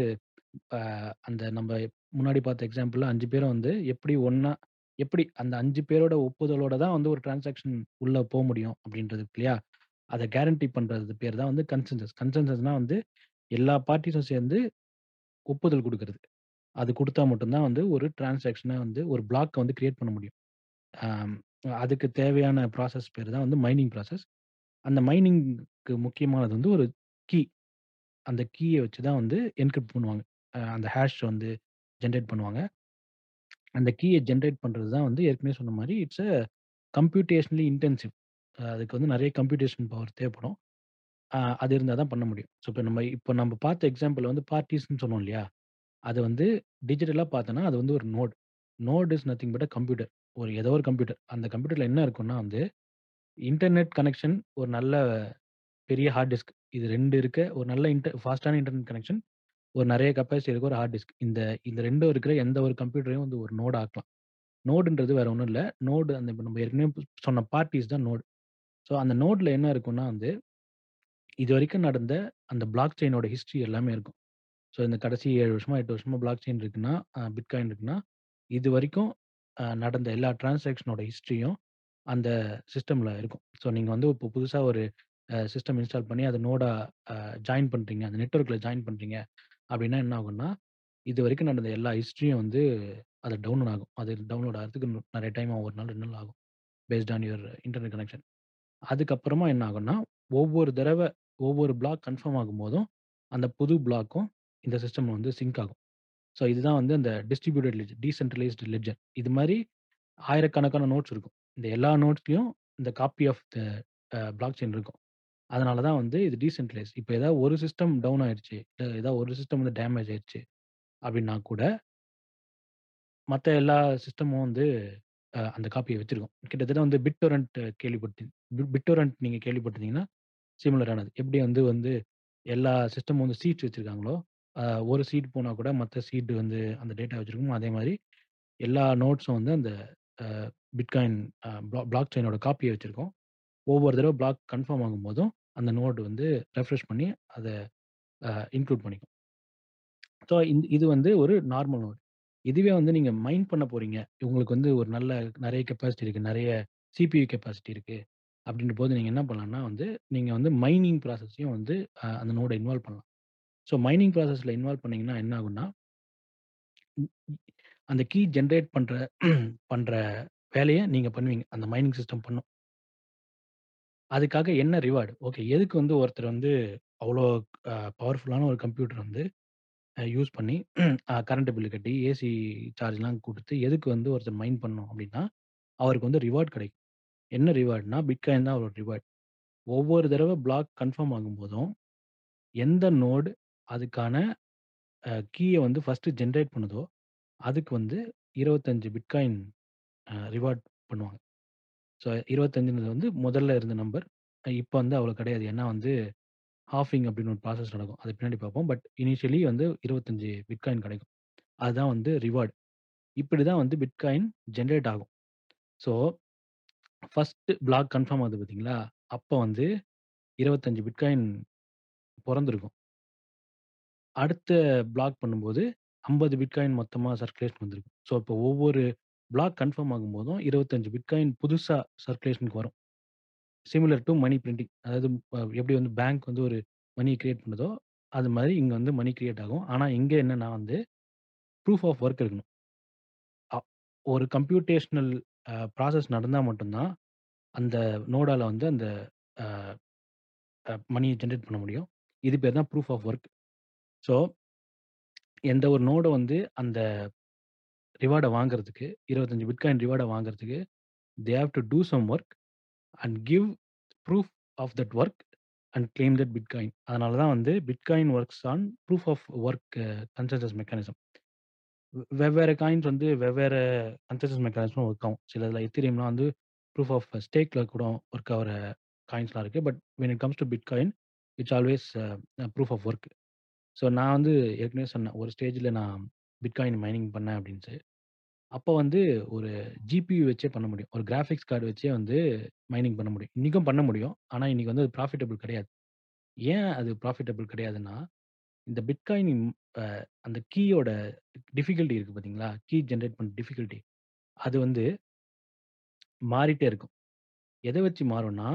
அந்த நம்ம முன்னாடி பார்த்த எக்ஸாம்பிள்ல அஞ்சு பேரும் வந்து எப்படி ஒண்ணா எப்படி அந்த அஞ்சு பேரோட ஒப்புதலோட தான் வந்து ஒரு டிரான்சாக்ஷன் உள்ள போக முடியும் அப்படின்றது இருக்கு இல்லையா? அதை கேரண்டி பண்றது பேர் தான் வந்து கன்சென்சஸ் கன்சென்சஸ்னா வந்து எல்லா பார்ட்டிஸும் சேர்ந்து ஒப்புதல் கொடுக்கறது. அது கொடுத்தா மட்டும்தான் வந்து ஒரு டிரான்சாக்ஷனை வந்து ஒரு பிளாக்கை வந்து கிரியேட் பண்ண முடியும். அதுக்கு தேவையான ப்ராசஸ் பேர் தான் வந்து மைனிங் ப்ராசஸ் அந்த மைனிங்க்கு முக்கியமானது வந்து ஒரு கீ அந்த கீயை வச்சு தான் வந்து என்கிரிப்ட் பண்ணுவாங்க. அந்த ஹேஷ் வந்து ஜென்ரேட் பண்ணுவாங்க. அந்த கீயை ஜென்ரேட் பண்ணுறது தான் வந்து ஏற்கனவே சொன்ன மாதிரி இட்ஸ் அ கம்ப்யூட்டேஷனலி இன்டென்சிவ் அதுக்கு வந்து நிறைய கம்ப்யூட்டேஷன் பவர் தேவைப்படும். அது இருந்தால் தான் பண்ண முடியும். ஸோ இப்போ நம்ம இப்போ நம்ம பார்த்த எக்ஸாம்பிள் வந்து பார்ட்டிஸ்ன்னு சொன்னோம் இல்லையா? அது வந்து டிஜிட்டலாக பார்த்தோன்னா அது வந்து ஒரு node node is nothing but computer ஒரு ஏதோ ஒரு கம்ப்யூட்டர். அந்த கம்ப்யூட்டரில் என்ன இருக்கும்னா வந்து இன்டர்நெட் கனெக்ஷன் ஒரு நல்ல பெரிய ஹார்ட் டிஸ்க். இது ரெண்டு இருக்க. ஒரு நல்ல இன்டர் ஃபாஸ்டான இன்டர்நெட் கனெக்ஷன். ஒரு நிறைய கெப்பாசிட்டி இருக்க ஒரு ஹார்ட் டிஸ்க். இந்த இந்த ரெண்டும் இருக்கிற எந்த ஒரு கம்ப்யூட்டரையும் வந்து ஒரு நோட் ஆக்கலாம். நோடுன்றது வேற ஒன்றும் இல்லை. நோடு அந்த இப்போ நம்ம ஏற்கனவே சொன்ன பார்ட்டிஸ் தான் நோடு. ஸோ அந்த நோட்ல என்ன இருக்கும்னா வந்து இது வரைக்கும் நடந்த அந்த பிளாக் செயினோட ஹிஸ்ட்ரி எல்லாமே இருக்கும். ஸோ இந்த கடைசி ஏழு வருஷமா எட்டு வருஷமா பிளாக் செயின் இருக்குன்னா பிட்காயின் இருக்குன்னா இது நடந்த எல்லா டிரான்சாக்ஷனோட ஹிஸ்ட்ரியும் அந்த சிஸ்டம்ல இருக்கும். ஸோ நீங்க வந்து இப்போ புதுசா ஒரு சிஸ்டம் இன்ஸ்டால் பண்ணி அதை நோடா ஜாயின் பண்றீங்க அந்த நெட்ஒர்க்ல ஜாயின் பண்றீங்க அப்படின்னா என்ன ஆகும்னா இது வரைக்கும் நடந்த எல்லா ஹிஸ்ட்ரியும் வந்து அது டவுன்லோட் ஆகும். அது டவுன்லோட் ஆகிறதுக்கு நிறைய டைம் ஆகும் ஒரு நாள் ரெண்டு நாள் ஆகும் based on your internet connection அதுக்கப்புறமா என்ன ஆகும்னா ஒவ்வொரு தடவை ஒவ்வொரு பிளாக் கன்ஃபார்ம் ஆகும் போதும் அந்த புது பிளாக்கும் இந்த சிஸ்டம் வந்து சிங்க் ஆகும். ஸோ இதுதான் வந்து அந்த டிஸ்ட்ரிபியூட்டட் லெஜர் டீசென்ட்ரலைஸ்டு லெஜர் இது மாதிரி ஆயிரக்கணக்கான நோட்ஸ் இருக்கும். இந்த எல்லா நோட்ஸ்லையும் இந்த copy of the block chain இருக்கும். அதனால தான் வந்து இது டீசென்ட்ரலைஸ் இப்போ ஏதாவது ஒரு சிஸ்டம் டவுன் ஆயிடுச்சு இல்லை ஏதாவது ஒரு சிஸ்டம் வந்து டேமேஜ் ஆயிடுச்சு அப்படின்னா கூட மற்ற எல்லா சிஸ்டமும் வந்து அந்த காப்பியை வச்சுருக்கோம். கிட்டத்தட்ட வந்து பிட்டோரண்ட் கேள்விப்பட்டு பிட்டோரண்ட் நீங்கள் கேள்விப்பட்டிருந்தீங்கன்னா சிமிலரானது எப்படி வந்து வந்து எல்லா சிஸ்டமும் வந்து சீட்ஸ் வச்சுருக்காங்களோ ஒரு சீட் போனால் கூட மற்ற சீட் வந்து அந்த டேட்டா வச்சிருக்கும் அதே மாதிரி எல்லா நோட்ஸும் வந்து அந்த பிட்காயின் பிளாக் செயினோட காப்பியை வச்சிருக்கோம். ஒவ்வொரு தடவை பிளாக் கன்ஃபார்ம் ஆகும் போதும் அந்த நோட் வந்து ரெஃப்ரெஷ் பண்ணி அதை இன்க்ளூட் பண்ணிக்கும். ஸோ இந்த இது வந்து ஒரு நார்மல் நோட். இதுவே வந்து நீங்கள் மைண்ட் பண்ண போறீங்க. உங்களுக்கு வந்து ஒரு நல்ல நிறைய கெப்பாசிட்டி இருக்குது நிறைய சிபியு கெப்பாசிட்டி இருக்குது அப்படின்ற போது நீங்கள் என்ன பண்ணலாம்னா வந்து நீங்கள் வந்து மைனிங் ப்ராசஸையும் வந்து அந்த நோடை இன்வால்வ் பண்ணலாம். ஸோ மைனிங் ப்ராசஸில் இன்வால்வ் பண்ணீங்கன்னா என்ன ஆகும்னா ம், அந்த கீ ஜென்ரேட் பண்ணுற பண்ணுற வேலையை நீங்கள் பண்ணுவீங்க. அந்த மைனிங் சிஸ்டம் பண்ணும். அதுக்காக என்ன ரிவார்டு ஓகே எதுக்கு வந்து ஒருத்தர் வந்து அவ்வளோ பவர்ஃபுல்லான ஒரு கம்ப்யூட்டர் வந்து யூஸ் பண்ணி கரண்ட் பில்லு கட்டி ஏசி சார்ஜ்லாம் கொடுத்து எதுக்கு வந்து ஒருத்தர் மைன் பண்ணணும் அப்படின்னா அவருக்கு வந்து ரிவார்ட் கிடைக்கும். என்ன ரிவார்ட்னா பிட்காயின் தான் அவரோட ரிவார்ட் ஒவ்வொரு தடவை பிளாக் கன்ஃபார்ம் ஆகும்போதும் எந்த நோடு அதுக்கான கீயை வந்து ஃபர்ஸ்ட்டு ஜென்ரேட் பண்ணுதோ அதுக்கு வந்து இருபத்தஞ்சு பிட்காயின் ரிவார்ட் பண்ணுவாங்க. ஸோ இருபத்தஞ்சுன்றது வந்து முதல்ல இருந்த நம்பர். இப்போ வந்து அவ்வளோ கிடையாது. ஏன்னா வந்து ஹாஃபிங் அப்படின்னு ஒரு ப்ராசஸ் நடக்கும். அது பின்னாடி பார்ப்போம். பட் இனிஷியலி வந்து இருபத்தஞ்சு பிட்காயின் கிடைக்கும். அதுதான் வந்து ரிவார்டு. இப்படி தான் வந்து பிட்காயின் ஜென்ரேட் ஆகும். ஸோ ஃபர்ஸ்ட்டு பிளாக் கன்ஃபார்ம் ஆகுது பார்த்தீங்களா அப்போ வந்து இருபத்தஞ்சு பிட்காயின் பிறந்திருக்கும். அடுத்த பிளாக் பண்ணும்போது ஐம்பது பிட்காயின் மொத்தமாக சர்க்குலேஷன் வந்திருக்கும். ஸோ இப்போ ஒவ்வொரு பிளாக் கன்ஃபார்ம் ஆகும்போதும் இருபத்தஞ்சு பிட்காயின் புதுசாக சர்க்குலேஷனுக்கு வரும். சிமிலர் டு மணி பிரிண்டிங் அதாவது எப்படி வந்து பேங்க் வந்து ஒரு மணி கிரியேட் பண்ணுதோ அது மாதிரி இங்கே வந்து மணி கிரியேட் ஆகும். ஆனால் இங்கே என்னன்னா வந்து ப்ரூஃப் ஆஃப் ஒர்க் இருக்கணும் அ- ஒரு கம்ப்யூட்டேஷனல் ப்ராசஸ் நடந்தால் மட்டும்தான் அந்த நோடால வந்து அந்த மணியை ஜென்ரேட் பண்ண முடியும். இது பேர் தான் ப்ரூஃப் ஆஃப் ஒர்க் ஸோ எந்த ஒரு நோடை வந்து அந்த ரிவார்டை வாங்குறதுக்கு இருபத்தஞ்சு பிட்காயின் ரிவார்டை வாங்குறதுக்கு they have to do some work and give proof of that work and claim that Bitcoin அதனால தான் வந்து Bitcoin works on proof of work consensus mechanism வெவ்வேறு காயின்ஸ் வந்து வெவ்வேறு கன்சென்சஸ் மெக்கானிசம் ஒர்க் ஆகும். சில இதில் எத்திரியம்லாம் வந்து ப்ரூஃப் ஆஃப் ஸ்டேக்கில் கூட ஒர்க் ஆகிற காயின்ஸ்லாம் இருக்குது but when it comes to Bitcoin it's always proof of work so நான் வந்து ஏற்கனவே சொன்னேன் ஒரு ஸ்டேஜில் நான் பிட்காயின் மைனிங் பண்ணேன் அப்படின்ட்டு. அப்போ வந்து ஒரு ஜிபியு வச்சே பண்ண முடியும். ஒரு கிராஃபிக்ஸ் கார்டு வச்சே வந்து மைனிங் பண்ண முடியும். இன்றைக்கும் பண்ண முடியும். ஆனால் இன்றைக்கி வந்து அது ப்ராஃபிட்டபிள் கிடையாது. ஏன் அது ப்ராஃபிட்டபிள் கிடையாதுன்னா இந்த பிட்காயின் அந்த கீயோட டிஃபிகல்ட்டி இருக்குது பார்த்தீங்களா? கீ ஜென்ரேட் பண்ண டிஃபிகல்ட்டி. அது வந்து மாறிட்டே இருக்கும். எதை வச்சு மாறும்னா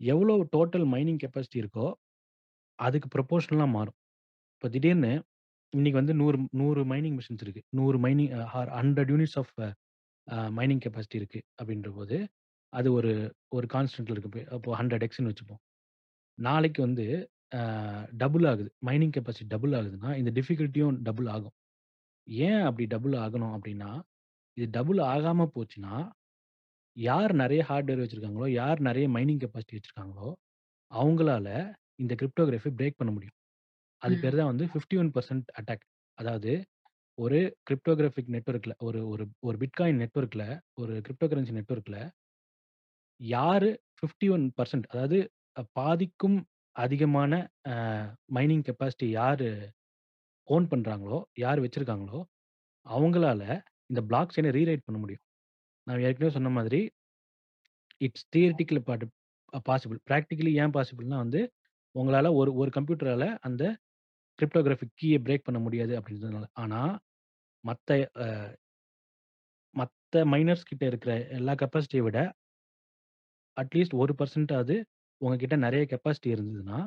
எவ்வளோ டோட்டல் மைனிங் கெப்பாசிட்டி இருக்கோ அதுக்கு ப்ரொபோஷனலாக மாறும். இப்போ திடீர்னு இன்னைக்கு வந்து நூறு நூறு மைனிங் மிஷின்ஸ் இருக்குது நூறு mining hundred units of mining capacity இருக்குது அப்படின்ற போது அது ஒரு ஒரு கான்ஸ்டன்ட்ல இருக்கு. அப்போ ஹண்ட்ரட் எக்ஸ்னு வச்சுப்போம். நாளைக்கு வந்து டபுள் ஆகுது. மைனிங் கெப்பாசிட்டி டபுள் ஆகுதுன்னா இந்த டிஃபிகல்ட்டியும் டபுள் ஆகும். ஏன் அப்படி டபுள் ஆகணும் அப்படின்னா இது டபுள் ஆகாமல் போச்சுன்னா யார் நிறைய ஹார்ட்வேர் வச்சுருக்காங்களோ யார் நிறைய மைனிங் கெப்பாசிட்டி வச்சுருக்காங்களோ அவங்களால இந்த கிரிப்டோகிராஃபி பிரேக் பண்ண முடியும். அது பேர் தான் வந்து ஃபிஃப்டி ஒன் பர்சன்ட் அட்டாக் அதாவது ஒரு கிரிப்டோகிராஃபிக் நெட்ஒர்க்கில் ஒரு ஒரு ஒரு பிட்காயின் நெட்ஒர்க்கில் ஒரு கிரிப்டோ கரன்சி நெட்ஒர்க்கில் யார் ஃபிஃப்டி ஒன் பர்சன்ட் அதாவது பாதிக்கும் அதிகமான மைனிங் கெப்பாசிட்டி யார் ஓன் பண்ணுறாங்களோ யார் வச்சுருக்காங்களோ அவங்களால இந்த பிளாக் செயினை ரீரைட் பண்ண முடியும். நான் ஏற்கனவே சொன்ன மாதிரி it's theoretical but possible practically ஏன் பாசிபிள்னா வந்து உங்களால் ஒரு ஒரு கம்ப்யூட்டரால் அந்த கிரிப்டோகிராஃபிக் கீயை பிரேக் பண்ண முடியாது அப்படின்றதுனால. ஆனால் மற்ற மற்ற மைனர்ஸ் கிட்ட இருக்கிற எல்லா கெப்பாசிட்டியை விட அட்லீஸ்ட் ஒரு பர்சன்டாவது உங்ககிட்ட நிறைய கெப்பாசிட்டி இருந்ததுன்னா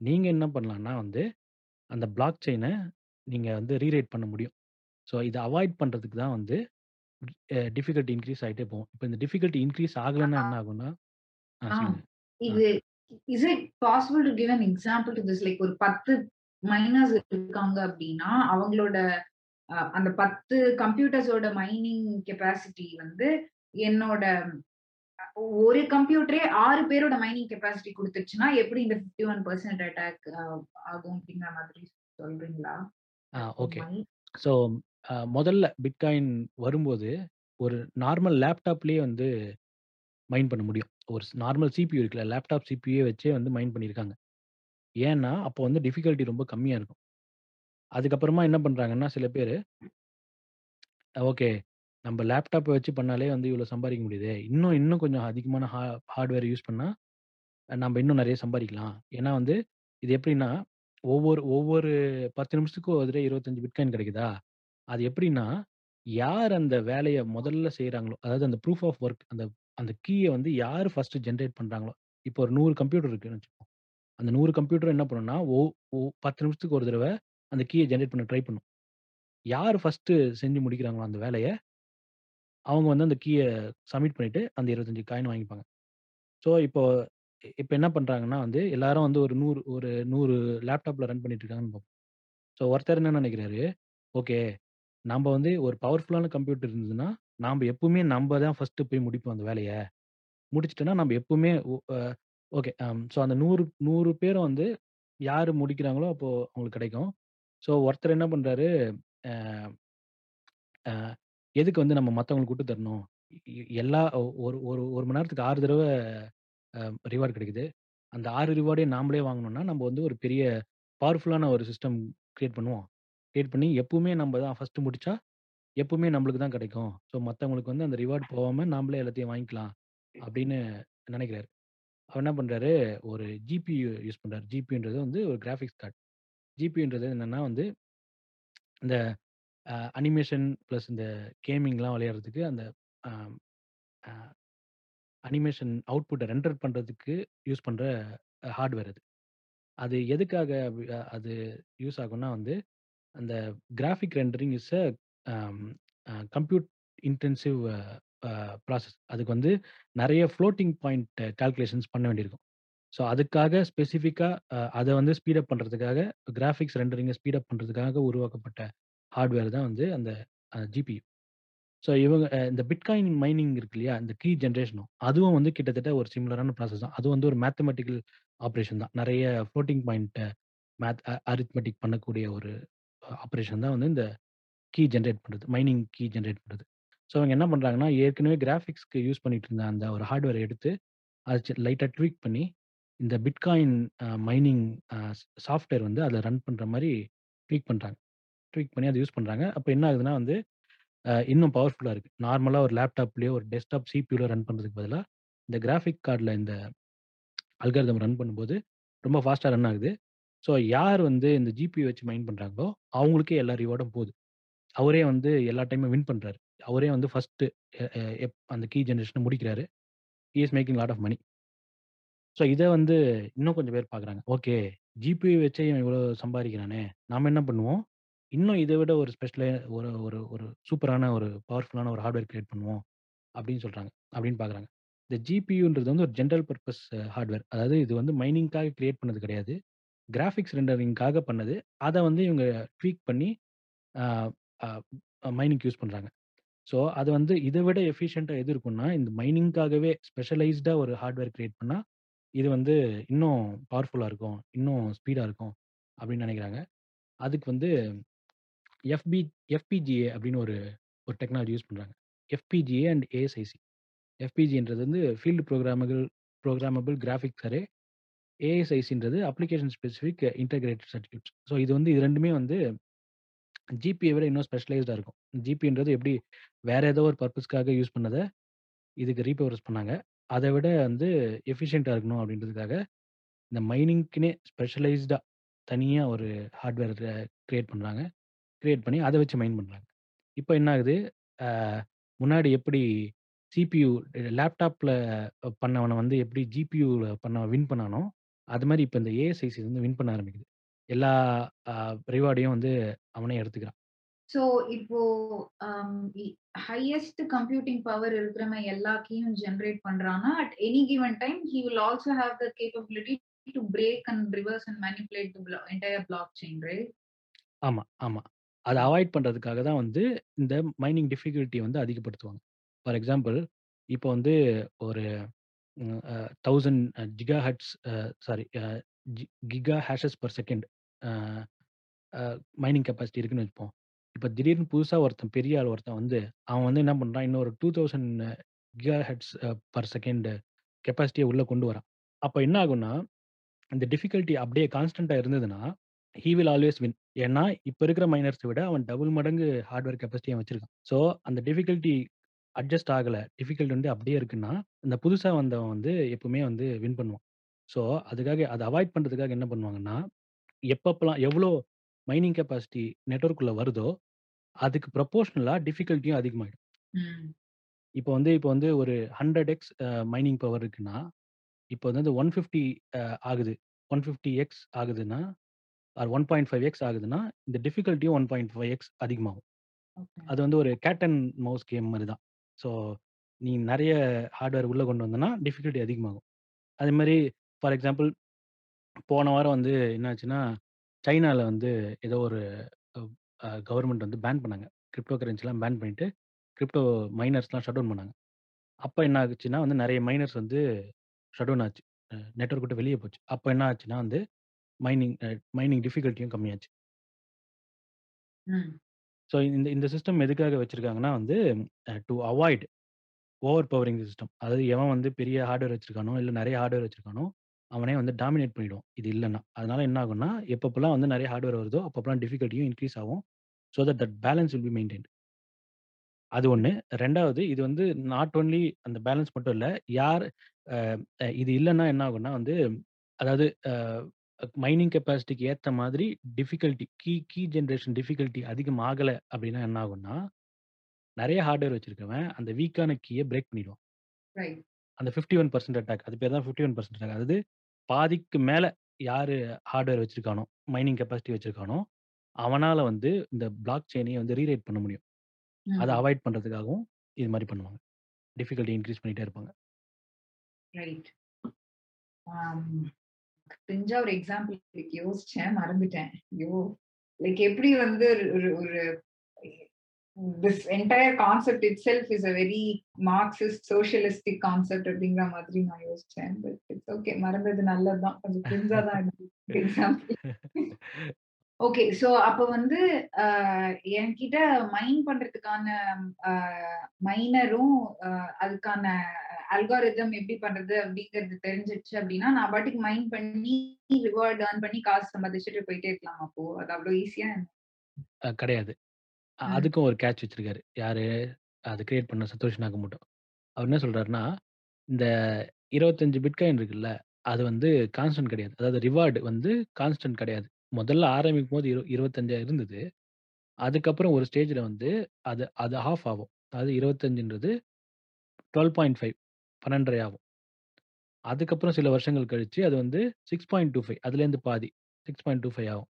நீங்கள் என்ன பண்ணலான்னா வந்து அந்த பிளாக் செயினை நீங்கள் வந்து ரீரைட் பண்ண முடியும். ஸோ இதை அவாய்ட் பண்ணுறதுக்கு தான் வந்து டிஃபிகல்ட்டி இன்க்ரீஸ் ஆகிட்டே போகும். இப்போ இந்த டிஃபிகல்ட்டி இன்க்ரீஸ் ஆகலைன்னா என்ன ஆகும்னா இது is it possible to give an example to this like ஒரு பத்து மைனர்ஸ் இருக்காங்க அப்படின்னா அவங்களோட அந்த பத்து கம்ப்யூட்டர்ஸோட மைனிங் கெப்பாசிட்டி வந்து என்னோட ஒரு கம்ப்யூட்டரே ஆறு பேரோட மைனிங் கெப்பாசிட்டி கொடுத்துருச்சுன்னா எப்படி இந்த ஃபிஃப்டி ஒன் பர்சன்ட் அட்டாக் ஆகும் அப்படிங்கிற மாதிரி சொல்றீங்களா? ஓகே. ஸோ முதல்ல பிட்காயின் வரும்போது ஒரு நார்மல் லேப்டாப்லேயே வந்து மைன் பண்ண முடியும். ஒரு நார்மல் சிபியூ இருக்குல்ல லேப்டாப் சிபியூ வச்சே வந்து மைன் பண்ணியிருக்காங்க ஏன்னா அப்போ வந்து டிஃபிகல்ட்டி ரொம்ப கம்மியாக இருக்கும். அதுக்கப்புறமா என்ன பண்ணுறாங்கன்னா சில பேர் ஓகே நம்ம லேப்டாப்பை வச்சு பண்ணாலே வந்து இவ்வளோ சம்பாதிக்க முடியுது. இன்னும் இன்னும் கொஞ்சம் அதிகமான ஹா ஹார்ட்வேர் யூஸ் பண்ணால் நம்ம இன்னும் நிறைய சம்பாதிக்கலாம். ஏன்னா வந்து இது எப்படின்னா ஒவ்வொரு ஒவ்வொரு பத்து நிமிஷத்துக்கும் ஒரு இருபத்தஞ்சு பிட்காயின் கிடைக்குதா? அது எப்படின்னா யார் அந்த வேலையை முதல்ல செய்கிறாங்களோ அதாவது அந்த ப்ரூஃப் ஆஃப் ஒர்க் அந்த அந்த கீயை வந்து யார் ஃபஸ்ட்டு ஜென்ரேட் பண்ணுறாங்களோ இப்போ ஒரு நூறு கம்ப்யூட்டர் இருக்குன்னு வச்சுக்கோம் அந்த நூறு கம்ப்யூட்டர் என்ன பண்ணுன்னா ஓ ஓ பத்து நிமிஷத்துக்கு ஒரு தடவை அந்த கீயை ஜென்ரேட் பண்ண ட்ரை பண்ணும். யார் ஃபஸ்ட்டு செஞ்சு முடிக்கிறாங்களோ அந்த வேலையை அவங்க வந்து அந்த கீயை சப்மிட் பண்ணிவிட்டு அந்த இருபத்தஞ்சி காயின் வாங்கிப்பாங்க. ஸோ இப்போ இப்போ என்ன பண்ணுறாங்கன்னா வந்து எல்லாரும் வந்து ஒரு நூறு ஒரு நூறு லேப்டாப்பில் ரன் பண்ணிட்டு இருக்காங்கன்னு பார்ப்போம் ஸோ ஒருத்தர் என்ன நினைக்கிறாரு ஓகே நம்ம வந்து ஒரு பவர்ஃபுல்லான கம்ப்யூட்டர் இருந்ததுன்னா நாம் எப்பவுமே நம்ம தான் ஃபஸ்ட்டு போய் முடிப்போம் அந்த வேலையை. முடிச்சிட்டோன்னா நம்ம எப்பவுமே ஓகே. ஸோ அந்த நூறு நூறு பேரும் வந்து யார் முடிக்கிறாங்களோ அப்போது அவங்களுக்கு கிடைக்கும். ஸோ ஒருத்தர் என்ன பண்ணுறாரு எதுக்கு வந்து நம்ம மற்றவங்களுக்கு விட்டு தரணும்? எல்லா ஒரு ஒரு ஒரு மணி நேரத்துக்கு ஆறு தடவை ரிவார்டு கிடைக்குது. அந்த ஆறு ரிவார்டையும் நாமளே வாங்கணும்னா நம்ம வந்து ஒரு பெரிய பவர்ஃபுல்லான ஒரு சிஸ்டம் க்ரியேட் பண்ணுவோம். க்ரியேட் பண்ணி எப்பவுமே நம்ம தான் ஃபஸ்ட்டு முடிச்சா எப்பவுமே நம்மளுக்கு தான் கிடைக்கும். ஸோ மற்றவங்களுக்கு வந்து அந்த ரிவார்டு போகாமல் நாமளே எல்லாத்தையும் வாங்கிக்கலாம் அப்படின்னு நினைக்கிறாரு. அவர் என்ன பண்ணுறாரு ஒரு ஜிபியு யூஸ் பண்ணுறாரு ஜிபின்றது வந்து ஒரு கிராஃபிக்ஸ் கார்டு ஜிபின்றது என்னென்னா வந்து இந்த அனிமேஷன் ப்ளஸ் இந்த கேமிங்லாம் விளையாடுறதுக்கு அந்த அனிமேஷன் அவுட்புட்டை ரெண்டர் பண்ணுறதுக்கு யூஸ் பண்ணுற ஹார்ட்வேர் அது. அது எதுக்காக அது யூஸ் ஆகும்னா வந்து அந்த graphic rendering is a compute intensive process அதுக்கு வந்து நிறைய ஃப்ளோட்டிங் பாயிண்ட் கால்குலேஷன்ஸ் பண்ண வேண்டியிருக்கும் ஸோ அதுக்காக ஸ்பெசிஃபிக்காக அதை வந்து ஸ்பீடப் பண்ணுறதுக்காக கிராஃபிக்ஸ் ரெண்டரிங்கை ஸ்பீடப் பண்ணுறதுக்காக உருவாக்கப்பட்ட ஹார்ட்வேர் தான் வந்து அந்த ஜிபியு ஸோ இவங்க இந்த பிட்காயின் மைனிங் இருக்கு இல்லையா? இந்த கீ ஜென்ரேஷனும் அதுவும் வந்து கிட்டத்தட்ட ஒரு சிமிலரான ப்ராசஸ் தான். அது வந்து ஒரு மேத்தமெட்டிக்கல் ஆப்ரேஷன் தான். நிறைய ஃப்ளோட்டிங் பாயிண்ட் மேத் அரித்மெட்டிக் பண்ணக்கூடிய ஒரு ஆப்ரேஷன் தான் வந்து இந்த கீ ஜென்ரேட் பண்ணுறது மைனிங் கீ ஜென்ரேட் பண்ணுறது ஸோ அவங்க என்ன பண்றாங்கன்னா, ஏற்கனவே கிராபிக்ஸ்க்கு யூஸ் பண்ணிட்டு இருந்த அந்த ஒரு ஹார்ட்வேர எடுத்து, அத சி லைட்டா ட்வீக் பண்ணி, இந்த Bitcoin uh mining uh software வந்து அதில ரன் பண்ற மாரி ட்வீக் பண்றாங்க. ட்வீக் பண்ணி அத யூஸ் பண்றாங்க. அப்ப என்ன ஆகுதுன்னா வந்து, அ இன்னும் பவர்ஃபுல்லா இருக்கு. நார்மலா ஒரு லேப்டாப்லயோ, ஒரு டெஸ்க்டாப் சிபியூல ரன் பண்றதுக்கு பதிலா, இந்த கிராஃபிக் கார்ட்ல இந்த அல்காரிதம் ரன் பண்ணும்போது, ரொம்ப ஃபாஸ்ட்டா ரன் ஆகுது. ஸோ யார் வந்து இந்த ஜிபியூ வச்சு மைன் பண்றாங்களோ, அவங்களுக்கே எல்லா ரிவார்டும் போது. அவரே வந்து எல்லா டைமும் வின் பண்றாரு. அவரே வந்து ஃபர்ஸ்ட்டு எப் அந்த கீ ஜென்ரேஷனை முடிக்கிறாரு. He is making lot of money. So இதை வந்து இன்னும் கொஞ்சம் பேர் பார்க்குறாங்க. ஓகே ஜிபி வச்சே இவன் இவ்வளோ சம்பாதிக்கிறானே நாம் என்ன பண்ணுவோம்? இன்னும் இதை விட ஒரு ஸ்பெஷல ஒரு ஒரு ஒரு சூப்பரான ஒரு பவர்ஃபுல்லான ஒரு ஹார்ட்வேர் கிரியேட் பண்ணுவோம். அப்படின்னு சொல்கிறாங்க அப்படின்னு பார்க்குறாங்க. இந்த ஜிபியூன்றது வந்து ஒரு ஜென்ரல் பர்பஸ் ஹார்ட்வேர். அதாவது இது வந்து மைனிங்க்காக கிரியேட் பண்ணது கிடையாது. கிராஃபிக்ஸ் ரெண்டரிங்க்காக பண்ணது. அதை வந்து இவங்க ட்வீக் பண்ணி மைனிங் யூஸ் பண்ணுறாங்க ஸோ அது வந்து இதை விட எஃபிஷியண்ட்டாக எது இருக்கும்னா, இந்த மைனிங்க்காகவே ஸ்பெஷலைஸ்டாக ஒரு ஹார்ட்வேர் கிரியேட் பண்ணால் இது வந்து இன்னும் பவர்ஃபுல்லாக இருக்கும். இன்னும் ஸ்பீடாக இருக்கும். அப்படின்னு நினைக்கிறாங்க அதுக்கு வந்து எஃப்பி எஃப்பிஜிஏ அப்படின்னு ஒரு ஒரு டெக்னாலஜி யூஸ் பண்ணுறாங்க எஃப்பிஜிஏ அண்ட் ஏஎஸ்ஐசி. எஃப்பிஜின்றது வந்து field programmable programmable graphics array. ஏஎஸ்ஐசின்றது application specific integrated certificate so இது வந்து இது ரெண்டுமே வந்து ஜிபியை விட இன்னும் ஸ்பெஷலைஸ்டா இருக்கும். ஜிபின்றது எப்படி வேற ஏதோ ஒரு பர்ப்பஸ்க்காக யூஸ் பண்ணத, இதுக்கு ரீபவர்ஸ் பண்ணாங்க. அத விட வந்து எஃபிஷியன்ட்டா இருக்கணும் அப்படின்றதுக்காக, இந்த மைனிங்க்குன்னே ஸ்பெஷலைஸ்டா தனியா ஒரு ஹார்ட்வேர் கிரியேட் பண்றாங்க. கிரியேட் பண்ணி அத வச்சு மைன் பண்றாங்க. இப்ப என்ன ஆகுது? அ முன்னாடி எப்படி சிபியூ லேப்டாப்ல பண்ணவன வந்து எப்படி ஜிபியூவில் பண்ண வின் பண்ணானோ, அது மாரி இப்ப இந்த ஏஎஸ்ஐசி வந்து வின் பண்ண ஆரம்பிக்குது. எல்லா அ ரிவார்டையும் வந்து அவனே எடுத்துக்கிறான். ஸோ இப்போ ஹையஸ்ட் கம்ப்யூட்டிங் பவர் இருக்கிறவன் எல்லா கீயும் ஜெனரேட் பண்றான்னா, at any given time he will also have the capability to break and reverse and manipulate the entire block chain right? ஆமா, ஆமா. அத அவாய்ட் பண்றதுக்காக தான் வந்து இந்த மைனிங் டிஃபிகல்டி வந்து அதிகப்படுத்துவாங்க. ஃபார் எக்ஸாம்பிள் இப்போ வந்து ஒரு 1000 giga hertz uh sorry giga hashes per second uh mining capacity இருக்குன்னு வச்சுப்போம். இப்ப திடீர்னு புதுசா ஒருத்தன் பெரிய ஆள் ஒருத்தன் வந்து, அவன் வந்து என்ன பண்றான், இன்னொரு 2000 thousand hertz uh per second கெப்பாசிட்டிய உள்ள கொண்டு வரான். அப்ப என்ன ஆகும்னா, இந்த டிஃபிகல்டி அப்படியே கான்ஸ்டன்ட்டா இருந்ததுன்னா, ஹி வில் ஆல்வேஸ் வின். ஏன்னா, இப்ப இருக்கிற மைனர்ஸ விட அவன் டபுள் மடங்கு ஹார்ட்வேர் கெப்பாசிட்டி அவன் வச்சிருக்கான். ஸோ அந்த டிஃபிகல்டி அட்ஜஸ்ட் ஆகல. டிஃபிகல்டி வந்து அப்படியே இருக்குன்னா, இந்த புதுசா வந்தவன் வந்து எப்பவுமே வந்து வின் பண்ணுவான். ஸோ அதுக்காக அத அவாய்ட் பண்றதுக்காக என்ன பண்ணுவாங்கன்னா, எப்பப்பலாம் எவ்வளோ மைனிங் கெப்பாசிட்டி நெட்வொர்க்குள்ள வருதோ, அதுக்கு ப்ரொப்போர்ஷனலா டிஃபிகல்டியும் அதிகமாயிடும். ம். இப்ப வந்து இப்ப வந்து ஒரு 100 எக்ஸ் அ மைனிங் பவர் இருக்குன்னா, இப்ப வந்து 150 அ ஆகுது. 150 எக்ஸ் ஆகுதுன்னா, ஆர் 1.5 எக்ஸ் ஆகுதுன்னா, இந்த டிஃபிகல்டியும் 1.5 எக்ஸ் அதிகமாகும். ஓகே. அது வந்து ஒரு கேட் அண்ட் மவுஸ் கேம் மாரி தான். ஸோ நீ நெறைய ஹார்ட்வேர் உள்ள கொண்டு வந்தன்னா, டிஃபிகல்டி அதிகமாகும். அதே மாரி ஃபார் எக்ஸாம்பிள் போன வாரம் வந்து என்ன ஆச்சுன்னா, சைனால வந்து ஏதோ ஒரு அ கவர்ன்மெண்ட் வந்து பேன் பண்ணாங்க. கிரிப்டோ கரன்சிலாம் பேன் பண்ணிட்டு, கிரிப்டோ மைனர்ஸ்லாம் ஷட் டவுன் பண்ணாங்க. அப்ப என்ன ஆச்சுன்னா வந்து நெறைய மைனர்ஸ் வந்து ஷட் டவுன் ஆச்சு. அ நெட்வொர்க் விட்டு வெளிய போச்சு. அப்ப என்ன ஆச்சுன்னா வந்து மைனிங் அ மைனிங் டிஃபிகல்டியும் கம்மியாச்சு. ம். ஸோ இந்த இந்த சிஸ்டம் எதுக்காக வச்சிருக்காங்கன்னா வந்து அ to avoid over powering system. அதாவது எவன் வந்து பெரிய ஹார்ட்வேர் வச்சிருக்கானோ, இல்ல நெறைய ஹார்ட்வேர் வச்சிருக்கானோ, அவனே வந்து டாமினேட் பண்ணிடுவான். இது இல்லன்னா. அதனால என்ன ஆகும்னா, எப்பப்பலாம் வந்து நெறைய ஹார்ட்வேர் வருதோ, அப்பப்பலாம் டிஃபிகல்டியும் இன்கிரீஸ் ஆகும். So that that balance will be maintained. அது 1. 2வது இது வந்து நாட் ஒன்லி அந்த பேலன்ஸ் மட்டும் இல்ல. யார் அ அ இது இல்லன்னா என்ன ஆகும்னா வந்து, அதாவது அ மைனிங் கெப்பாசிட்டிக்கு ஏத்த மாதிரி difficulty key key generation difficulty அதிகம் ஆகல அப்படின்னா என்ன ஆகும்னா, நெறைய ஹார்ட்வேர் வச்சிருக்கவன் அந்த வீக்கான கீய பிரேக் பண்ணிடுவான். ரைட். அந்த 51% அட்டாக். அது பேர் தான் 51% அட்டாக். அதாவது பாதிக்கு மேல யாரு ஹார்ட்வேர் வச்சிருக்கானோ, மைனிங் கெப்பாசிட்டி வச்சிருக்கானோ, அவனால வந்து இந்த பிளாக் செயினையே வந்து ரீரைட் பண்ண முடியும். அத. அவாய்ட் பண்றதுக்காகவும் இது மாரி பண்ணுவாங்க. டிஃபிகல்டி இன்கிரீஸ் பண்ணிட்டே இருப்பாங்க. ரைட். ஆம். தெரிஞ்சா ஒரு எக்ஸாம்பிள் யோசிச்சேன். மறந்துட்டேன். ஐயோ! லைக் எப்படி வந்து ஒரு ஒரு ஒரு this entire concept itself is a very Marxist socialistic concept அப்படிங்கிற மாதிரி நான் யோசிச்சேன். பட் இட்ஸ் ஓகே மறந்தது நல்லதுதான். கொஞ்சம் புரிஞ்சாதான் எக்ஸாம்பிள் ஓகே சோ அப்ப வந்து என்கிட்ட மைன் பண்றதுக்கான மைனரும் அதுக்கான அல்காரிதம் எப்படி பண்றது அப்படிங்கிறது தெரிஞ்சிடுச்சு அப்படின்னா நான் பாட்டுக்கு மைன் பண்ணி ரிவார்ட் ஏர்ன் பண்ணி காசு சம்பாதிச்சுட்டு போயிட்டே இருக்கலாம் அப்போ. அது அவ்வளவு ஈஸியா கிடையாது. அ ம். அதுக்கும் ஒரு கேட்ச் வச்சிருக்காரு. யாரு? அது கிரியேட் பண்ண சத்தோஷி நாகமோட்டோ. அவர் என்ன சொல்றாருன்னா, இந்த 25 பிட்காயின் இருக்குல்ல, அது வந்து கான்ஸ்டன்ட் கிடையாது. அதாவது ரிவார்ட் வந்து கான்ஸ்டன்ட் கிடையாது. முதல்ல ஆரம்பிக்கும்போது இரு 25 இருந்தது. அதுக்கப்புறம் ஒரு ஸ்டேஜ்ல வந்து அது அது ஹால்ஃப் ஆகும். அதாவது 25ன்றது 12.5 12.5 ஆகும். அதுக்கப்புறம் சில வருஷங்கள் கழிச்சு அது வந்து 6.25 அதுலேருந்து பாதி 6.25 ஆகும்.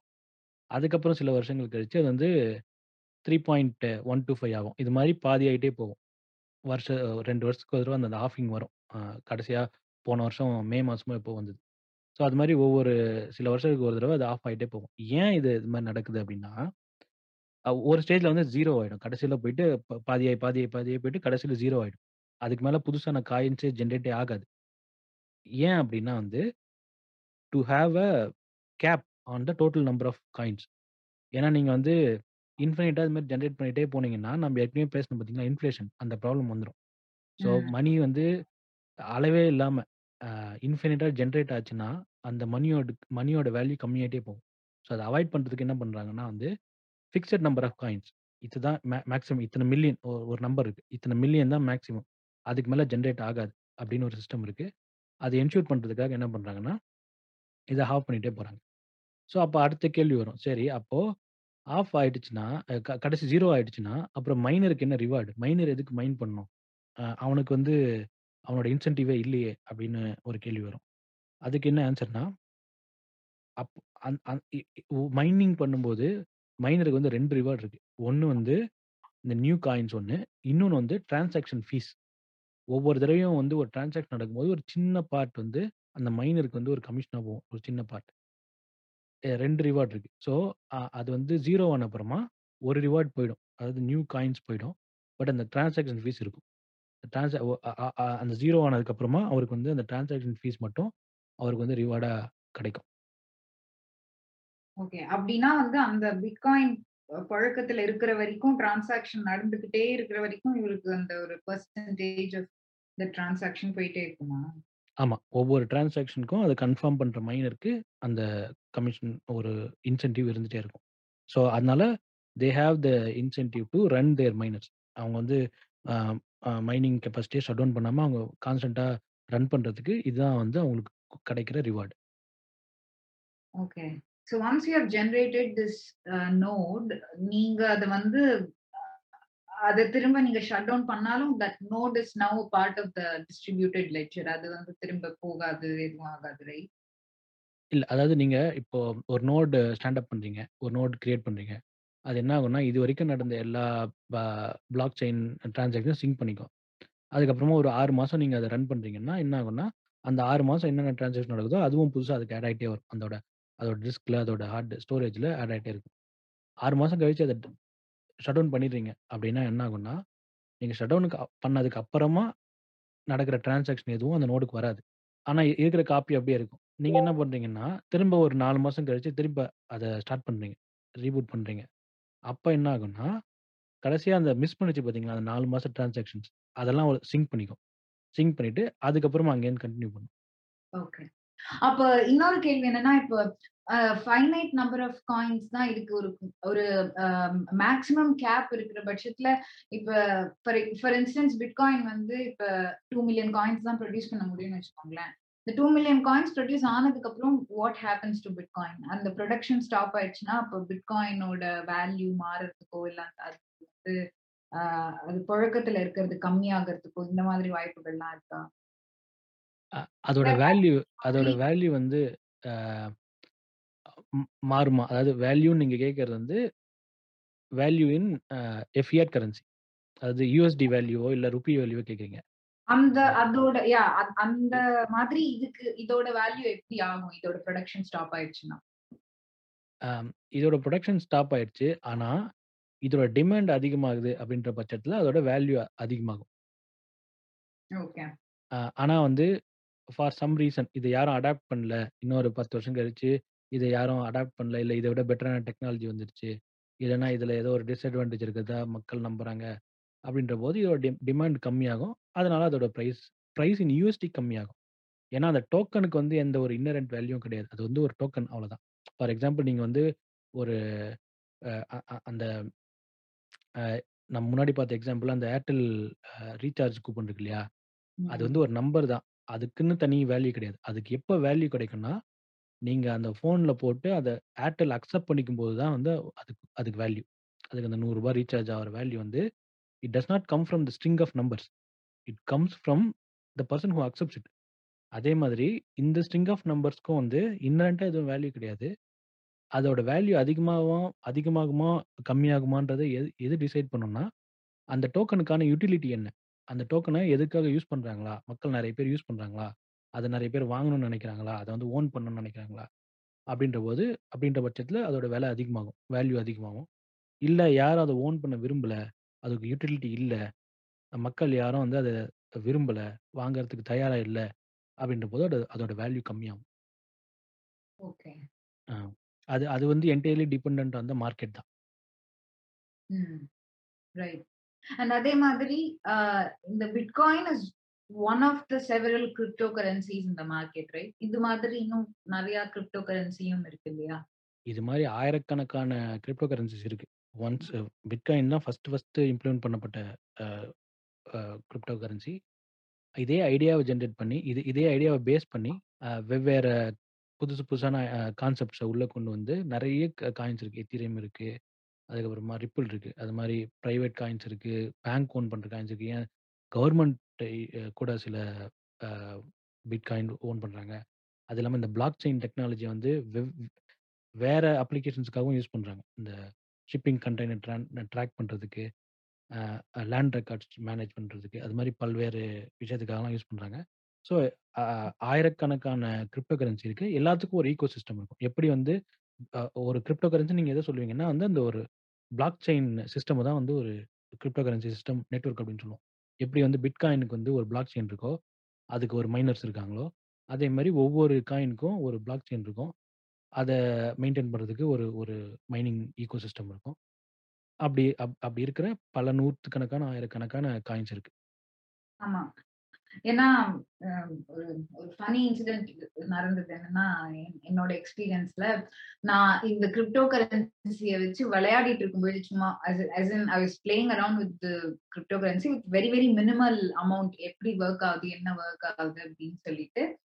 அதுக்கப்புறம் சில வருஷங்கள் கழிச்சு அது வந்து 3.125 ஆகும். இது மாதிரி பாதி ஆகிட்டே போகும். வருஷம் ரெண்டு வருஷத்துக்கு ஒரு தடவை அந்த ஆஃபிங் வரும். கடைசியாக போன வருஷம் மே மாதமும் எப்போ வந்தது. ஸோ அது மாதிரி ஒவ்வொரு சில வருஷத்துக்கு ஒரு தடவை அது ஆஃப் ஆகிட்டே போகும். ஏன் இது இது மாதிரி நடக்குது அப்படின்னா ஒரு ஸ்டேஜில் வந்து ஜீரோ ஆகிடும் கடைசியில் போயிட்டு ப பாதியாயி, பாதியாயி, பாதியாயி போயிட்டு கடைசியில் ஜீரோ ஆகிடும் அதுக்கு மேலே புதுசான காயின்ஸே ஜென்ரேட்டே ஆகாது. ஏன் அப்படின்னா வந்து, to have a cap on the total number of coins. ஏன்னா நீங்கள் வந்து இன்ஃபினிட்டா இது மாரி ஜெனரேட் பண்ணிட்டே போனீங்கன்னா, நம்ம ஏற்கனவே பேசினோம் பார்த்தீங்களா, இன்ஃப்ளேஷன் அந்த ப்ராப்ளம் வந்துரும். ஸோ. மணி வந்து அளவே இல்லாம அ இன்ஃபினிட்டா ஜெனரேட் ஆச்சுன்னா, அந்த மணியோட மணியோட வேல்யூ கம்மியாயிட்டே போகும். ஸோ அத அவாய்ட் பண்றதுக்கு என்ன பண்றாங்கன்னா வந்து, ஃபிக்ஸட் நம்பர் ஆஃப் காயின்ஸ். இதுதான் மே மேக்ஸிமம் இத்தன மில்லியன் ஒ ஒரு நம்பர் இருக்கு. இத்தன மில்லியன் தான் மேக்ஸிமம். அதுக்கு மேல ஜெனரேட் ஆகாது. அப்டின்னு ஒரு சிஸ்டம் இருக்கு. அத என்ஷூர் பண்றதுக்காக என்ன பண்றாங்கன்னா, இத ஆஃப் பண்ணிட்டே போறாங்க. ஸோ அப்ப அடுத்த கேள்வி வரும். சரி அப்போ ஆஃப் ஆயிடுச்சுன்னா, அ க கடைசி 0 ஆயிடுச்சுன்னா, அப்புறம் மைனருக்கு என்ன ரிவார்டு மைனர் எதுக்கு மைன் பண்ணணும்? அ அவனுக்கு வந்து அவனோட இன்சென்டிவே இல்லையே! அப்படின்னு ஒரு கேள்வி வரும். அதுக்கு என்ன ஆன்ஸர்னா அப் அந் அந் இ இ மைனிங் பண்ணும்போது, மைனருக்கு வந்து 2 ரிவார்ட் இருக்கு. ஒண்ணு வந்து இந்த நியூ காயின்ஸ் ஒண்ணு. இன்னொன்னு வந்து டிரான்சாக்ஷன் ஃபீஸ். ஒவ்வொரு தடவையும் வந்து ஒரு டிரான்சாக்ஷன் நடக்கும்போது, ஒரு சின்ன பார்ட் வந்து அந்த மைனருக்கு வந்து ஒரு கமிஷனா போகும். ஒரு சின்ன பார்ட். எ 2 ரிவார்ட் இருக்கு. ஸோ அ அது வந்து 0 ஆன அப்புறமா ஒரு ரிவார்ட் போயிடும். அதாவது நியூ காயின்ஸ் போயிடும். பட் அந்த டிரான்சாக்ஷன் ஃபீஸ் இருக்கும். டிரான்ஸா ஒ அ அ அந்த 0 ஆனதுக்கு அப்புறமா அவருக்கு வந்து அந்த டிரான்சாக்ஷன் ஃபீஸ் மட்டும் அவருக்கு வந்து ரிவார்டா கிடைக்கும். ஓகே. அப்டின்னா வந்து அந்த பிட்காயின் அ புழக்கத்துல இருக்கிற வரைக்கும் டிரான்சாக்ஷன் நடந்துகிட்டே இருக்கிற வரைக்கும் இவருக்கு அந்த ஒரு பெர்சன்டேஜ் ஆஃப் த டிரான்சாக்ஷன் போயிட்டே இருக்குமா? ஆமா. ஒவ்வொரு டிரான்சாக்ஷனுக்கும் அத கன்ஃபார்ம் பண்ற மைனருக்கு அந்த கமிஷன் ஒரு இன்சென்டிவ் இருந்துட்டே இருக்கும். ஸோ அதனால they have the incentive to run their miners. அவங்க வந்து uh uh mining capacity shut down பண்ணாம அவங்க கான்ஸ்டன்ட்டா ரன் பண்றதுக்கு இதுதான் வந்து அவங்களுக்கு கிடைக்கிற reward. Okay. So once you have generated this uh node நீங்க அத வந்து அது திரும்ப நீங்க ஷட் டவுன் பண்ணாலும் that node is now part of the distributed ledger. அது வந்து திரும்ப போகாது, எதுவும் ஆகாது ரைட்? இல்ல. அதாவது நீங்க இப்போ ஒரு நோட் ஸ்டாண்ட் அப் பண்றீங்க. ஒரு நோட் கிரியேட் பண்றீங்க. அது என்ன ஆகும்னா, இதுவரைக்கும் நடந்த எல்லா ப பிளாக் செயின் டிரான்சாக்ஷனும் சிங்க் பண்ணிக்கும். அதுக்கப்புறமா ஒரு ஆறு மாசம் நீங்க அதை ரன் பண்றீங்கன்னா, என்ன ஆகும்னா, அந்த ஆறு மாசம் என்னென்ன டிரான்சாக்ஷன் நடக்குதோ, அதுவும் புதுசாக அதுக்கு ஆட் ஆகிட்டே வரும். அதோட அதோட டிஸ்க்ல, அதோட ஹார்ட் ஸ்டோரேஜ்ல ஆட் ஆகிட்டே இருக்கும். ஆறு மாசம் கழிச்சு அதை ஷட் டவுன் பண்ணிடுறீங்க. அப்படின்னா என்ன ஆகும்னா, நீங்க ஷட் டவுனுக்கு பண்ணதுக்கு அப்புறமா நடக்கிற டிரான்சாக்ஷன் எதுவும் அந்த நோடுக்கு வராது. ஆனா இருக்கிற காப்பி அப்படியே இருக்கும். நீங்க என்ன பண்றீங்கன்னா, திரும்ப ஒரு 4 மாசம் கழிச்சு திரும்ப அத ஸ்டார்ட் பண்றீங்க. ரீபூட் பண்றீங்க. அப்ப என்ன ஆகும்னா, கடைசியா அந்த மிஸ் பண்ணுச்சு பார்த்தீங்களா, அந்த 4 மாச டிரான்சாக்ஷன்ஸ் அதெல்லாம் ஒரு சிங்க் பண்ணிக்கும். சிங்க் பண்ணிட்டு அதுக்கப்புறமா அங்கேருந்து கன்டின்யூ பண்ணும். ஓகே. அப்ப இன்னொரு கேள்வி என்னன்னா, இப்போ ஃபைனைட் நம்பர் ஆஃப் காயின்ஸ் தான் இருக்கு. ஒரு ஒரு அ மேக்ஸிமம் கேப் இருக்கிற பட்சத்துல, இப்ப ஃபார் இன்ஸ்டன்ஸ் பிட்காயின் வந்து இப்ப 2,000,000 காயின்ஸ் தான் ப்ரொடியூஸ் பண்ண முடியும்னு வச்சுக்கோங்களேன். இந்த 2,000,000 காயின்ஸ் ப்ரொடியூஸ் ஆனதுக்கு அப்புறம் வாட் ஹேப்பன்ஸ் டூ பிட்காயின்? அந்த புரொடக்ஷன் ஸ்டாப் ஆயிடுச்சுன்னா, அப்போ பிட்காயினோட வேல்யூ மாறுறதுக்கோ, இல்ல அது வந்து அது புழக்கத்துல இருக்கிறது கம்மியாகறதுக்கோ, இந்த மாதிரி வாய்ப்புகள்லாம் இருக்கா? அதோட வேல்யூ அதோட வேல்யூ வந்து ம் மாறுமா? அதாவது வேல்யூன்னு நீங்க கேட்கிறது வந்து value in a fiat currency. அதாவது யுஎஸ்டி வேல்யூவோ, இல்ல ரூபி வேல்யூவோ கேட்கிறீங்க. அந்த அதோட யா அந் அந்த மாதிரி இதுக்கு இதோட வேல்யூ எப்படி ஆகும்? இதோட புரொடக்ஷன் ஸ்டாப் ஆயிடுச்சுன்னா? அம் இதோட புரொடக்ஷன் ஸ்டாப் ஆயிடுச்சு. ஆனா, இதோட டிமாண்ட் அதிகமாகுது அப்படின்ற பட்சத்துல அதோட வேல்யூ அதிகமாகும். ஓகே. அ ஆனா வந்து ஃபார் சம் ரீசன் இத யாரும் அடாப்ட் பண்ணல. இன்னொரு 10 வருஷம் கழிச்சு இத யாரும் அடாப்ட் பண்ணல. இல்ல இத விட பெட்டரான டெக்னாலஜி வந்துருச்சு. இல்லன்னா இதுல ஏதோ ஒரு டிஸ்அட்வான்டேஜ் இருக்கிறதா மக்கள் நம்புறாங்க. அப்படின்றபோது இதோட டி டிமாண்ட் கம்மியாகும். அதனால அதோட பிரைஸ் பிரைஸ் இன் யூஎஸ்டி கம்மியாகும். ஏன்னா அந்த டோக்கனுக்கு வந்து எந்த ஒரு இன்னரண்ட் வேல்யூவும் கிடையாது. அது வந்து ஒரு டோக்கன் அவ்வளோதான். ஃபார் எக்ஸாம்பிள் நீங்க வந்து ஒரு அ அ அ அந்த அ நம்ம முன்னாடி பார்த்த எக்ஸாம்பிள் அந்த ஏர்டெல் அ ரீசார்ஜ் கூப்பன் இருக்கு இல்லையா? அது ம். வந்து ஒரு நம்பர் தான். அதுக்குன்னு தனி வேல்யூ கிடையாது. அதுக்கு எப்ப வேல்யூ கிடைக்கும்னா, நீங்க அந்த ஃபோன்ல போட்டு அத ஏர்டெல் அக்செப்ட் பண்ணிக்கும்போது தான் வந்து அதுக்கு அதுக்கு வேல்யூ. அதுக்கு அந்த ரூ. 100 ரீசார்ஜ் ஆகுற வேல்யூ வந்து it does not come from the string of numbers. It comes from the person who accepts it. அதே மாதிரி இந்த ஸ்ட்ரிங் ஆஃப் நம்பர்ஸ்க்கும் வந்து இன்னரன்ட்டா எதுவும் வேல்யூ கிடையாது. அதோட வேல்யூ அதிகமாவும் அதிகமாகுமா, கம்மியாகுமான்றத எது எது டிசைட் பண்ணும்னா, அந்த டோக்கனுக்கான யுட்டிலிட்டி என்ன? அந்த டோக்கன எதுக்காக யூஸ் பண்றாங்களா? மக்கள் நெறைய பேர் யூஸ் பண்றாங்களா? அத நெறைய பேர் வாங்கணும்னு நெனைக்கிறாங்களா? அத வந்து ஓன் பண்ணணும்னு நெனைக்கிறாங்களா? அப்படின்றபோது அப்படின்ற பட்சத்துல அதோட விலை அதிகமாகும். வேல்யூ அதிகமாகும். இல்ல யாரும் அத ஓன் பண்ண விரும்பல. அதுக்கு யுட்டிலிட்டி இல்ல. மக்கள் யாரும் வந்து அத விரும்பல. வாங்குறதுக்கு தயாரா இல்ல. அப்படின்றபோது அது அதோட வேல்யூ கம்மியாகும். ஓகே. ஆ. அது அது வந்து entirely dependent on the market தான். ம். ரைட். அண்ட் அதே மாதிரி அ இந்த Bitcoin one of the several crypto currencies in the market right? இது மாதிரி இன்னும் நெறைய கிரிப்டோ கரன்சியும் இருக்கு இல்லையா? இது மாரி ஆயிரக்கணக்கான கிரிப்டோ கரன்சிஸ் இருக்கு. ஒன்ஸ் பிட்காயின் தான் ஃபர்ஸ்ட் ஃபர்ஸ்ட் இம்ப்ளிமெண்ட் பண்ணப்பட்ட கிரிப்டோ கரன்சி. இதே ஐடியாவ ஜெனரேட் பண்ணி, இது இதே ஐடியாவ பேஸ் பண்ணி வெவ்வேற புதுசு புதுசான கான்செப்ட்ஸ உள்ள கொண்டு வந்து நெறைய காயின்ஸ் இருக்கு. எத்தீரியம் இருக்கு. அதுக்கப்புறமா ரிப்பிள் இருக்கு. அது மாரி பிரைவேட் காயின்ஸ் இருக்கு. பேங்க் ஓன் பண்ற காயின்ஸ் இருக்கு. ஏன் கவர்மெண்ட்டை கூட சில அ பிட்காயின் ஓன் பண்றாங்க. அது இல்லாம இந்த பிளாக் செயின் டெக்னாலஜிய வந்து வெவ் வேற அப்ளிகேஷன்ஸ்க்காகவும் யூஸ் பண்றாங்க. இந்த ஷிப்பிங் கண்டெய்னர் ட்ரான் ட்ராக் பண்றதுக்கு, அ லேண்ட் ரெக்கார்ட்ஸ் மேனேஜ் பண்றதுக்கு, அது மாரி பல்வேறு விஷயத்துக்காகலாம் யூஸ் பண்றாங்க. ஸோ அ ஆயிரக்கணக்கான கிரிப்டோ கரன்சி இருக்கு. எல்லாத்துக்கும் ஒரு ஈக்கோ சிஸ்டம் இருக்கும். எப்படி வந்து அ ஒரு கிரிப்டோ கரன்சி நீங்க எத சொல்லுவீங்கன்னா வந்து அந்த ஒரு பிளாக் செயின் சிஸ்டம் தான் வந்து ஒரு கிரிப்டோ கரன்சி சிஸ்டம் நெட்வொர்க் அப்படின்னு சொல்லுவோம். எப்படி வந்து பிட்காயினுக்கு வந்து ஒரு பிளாக் செயின் இருக்கோ, அதுக்கு ஒரு மைனர்ஸ் இருக்காங்களோ, அதே மாதிரி ஒவ்வொரு காயினுக்கும் ஒரு பிளாக் செயின் இருக்கும். அதை மெயின்டைன் பண்ணுறதுக்கு ஒரு ஒரு மைனிங் ஈகோ சிஸ்டம் இருக்கும். அப்படி அப் அப்படி இருக்கிற பல நூற்றுக்கணக்கான ஆயிரக்கணக்கான காயின்ஸ் இருக்கு. ஆமா. ஏன்னா ஒரு ஒரு ஃபனி இன்சிடென்ட் நடந்தது என்னன்னா, என்னோட எக்ஸ்பீரியன்ஸ்ல நான் இந்த கிரிப்டோ கரன்சியை வச்சு விளையாடிட்டு இருக்கும்போது சும்மா as as in I was playing around with crypto currency with very very minimal amount எப்படி ஒர்க் ஆகுது, என்ன ஒர்க் ஆகுது அப்படின்னு சொல்லிட்டு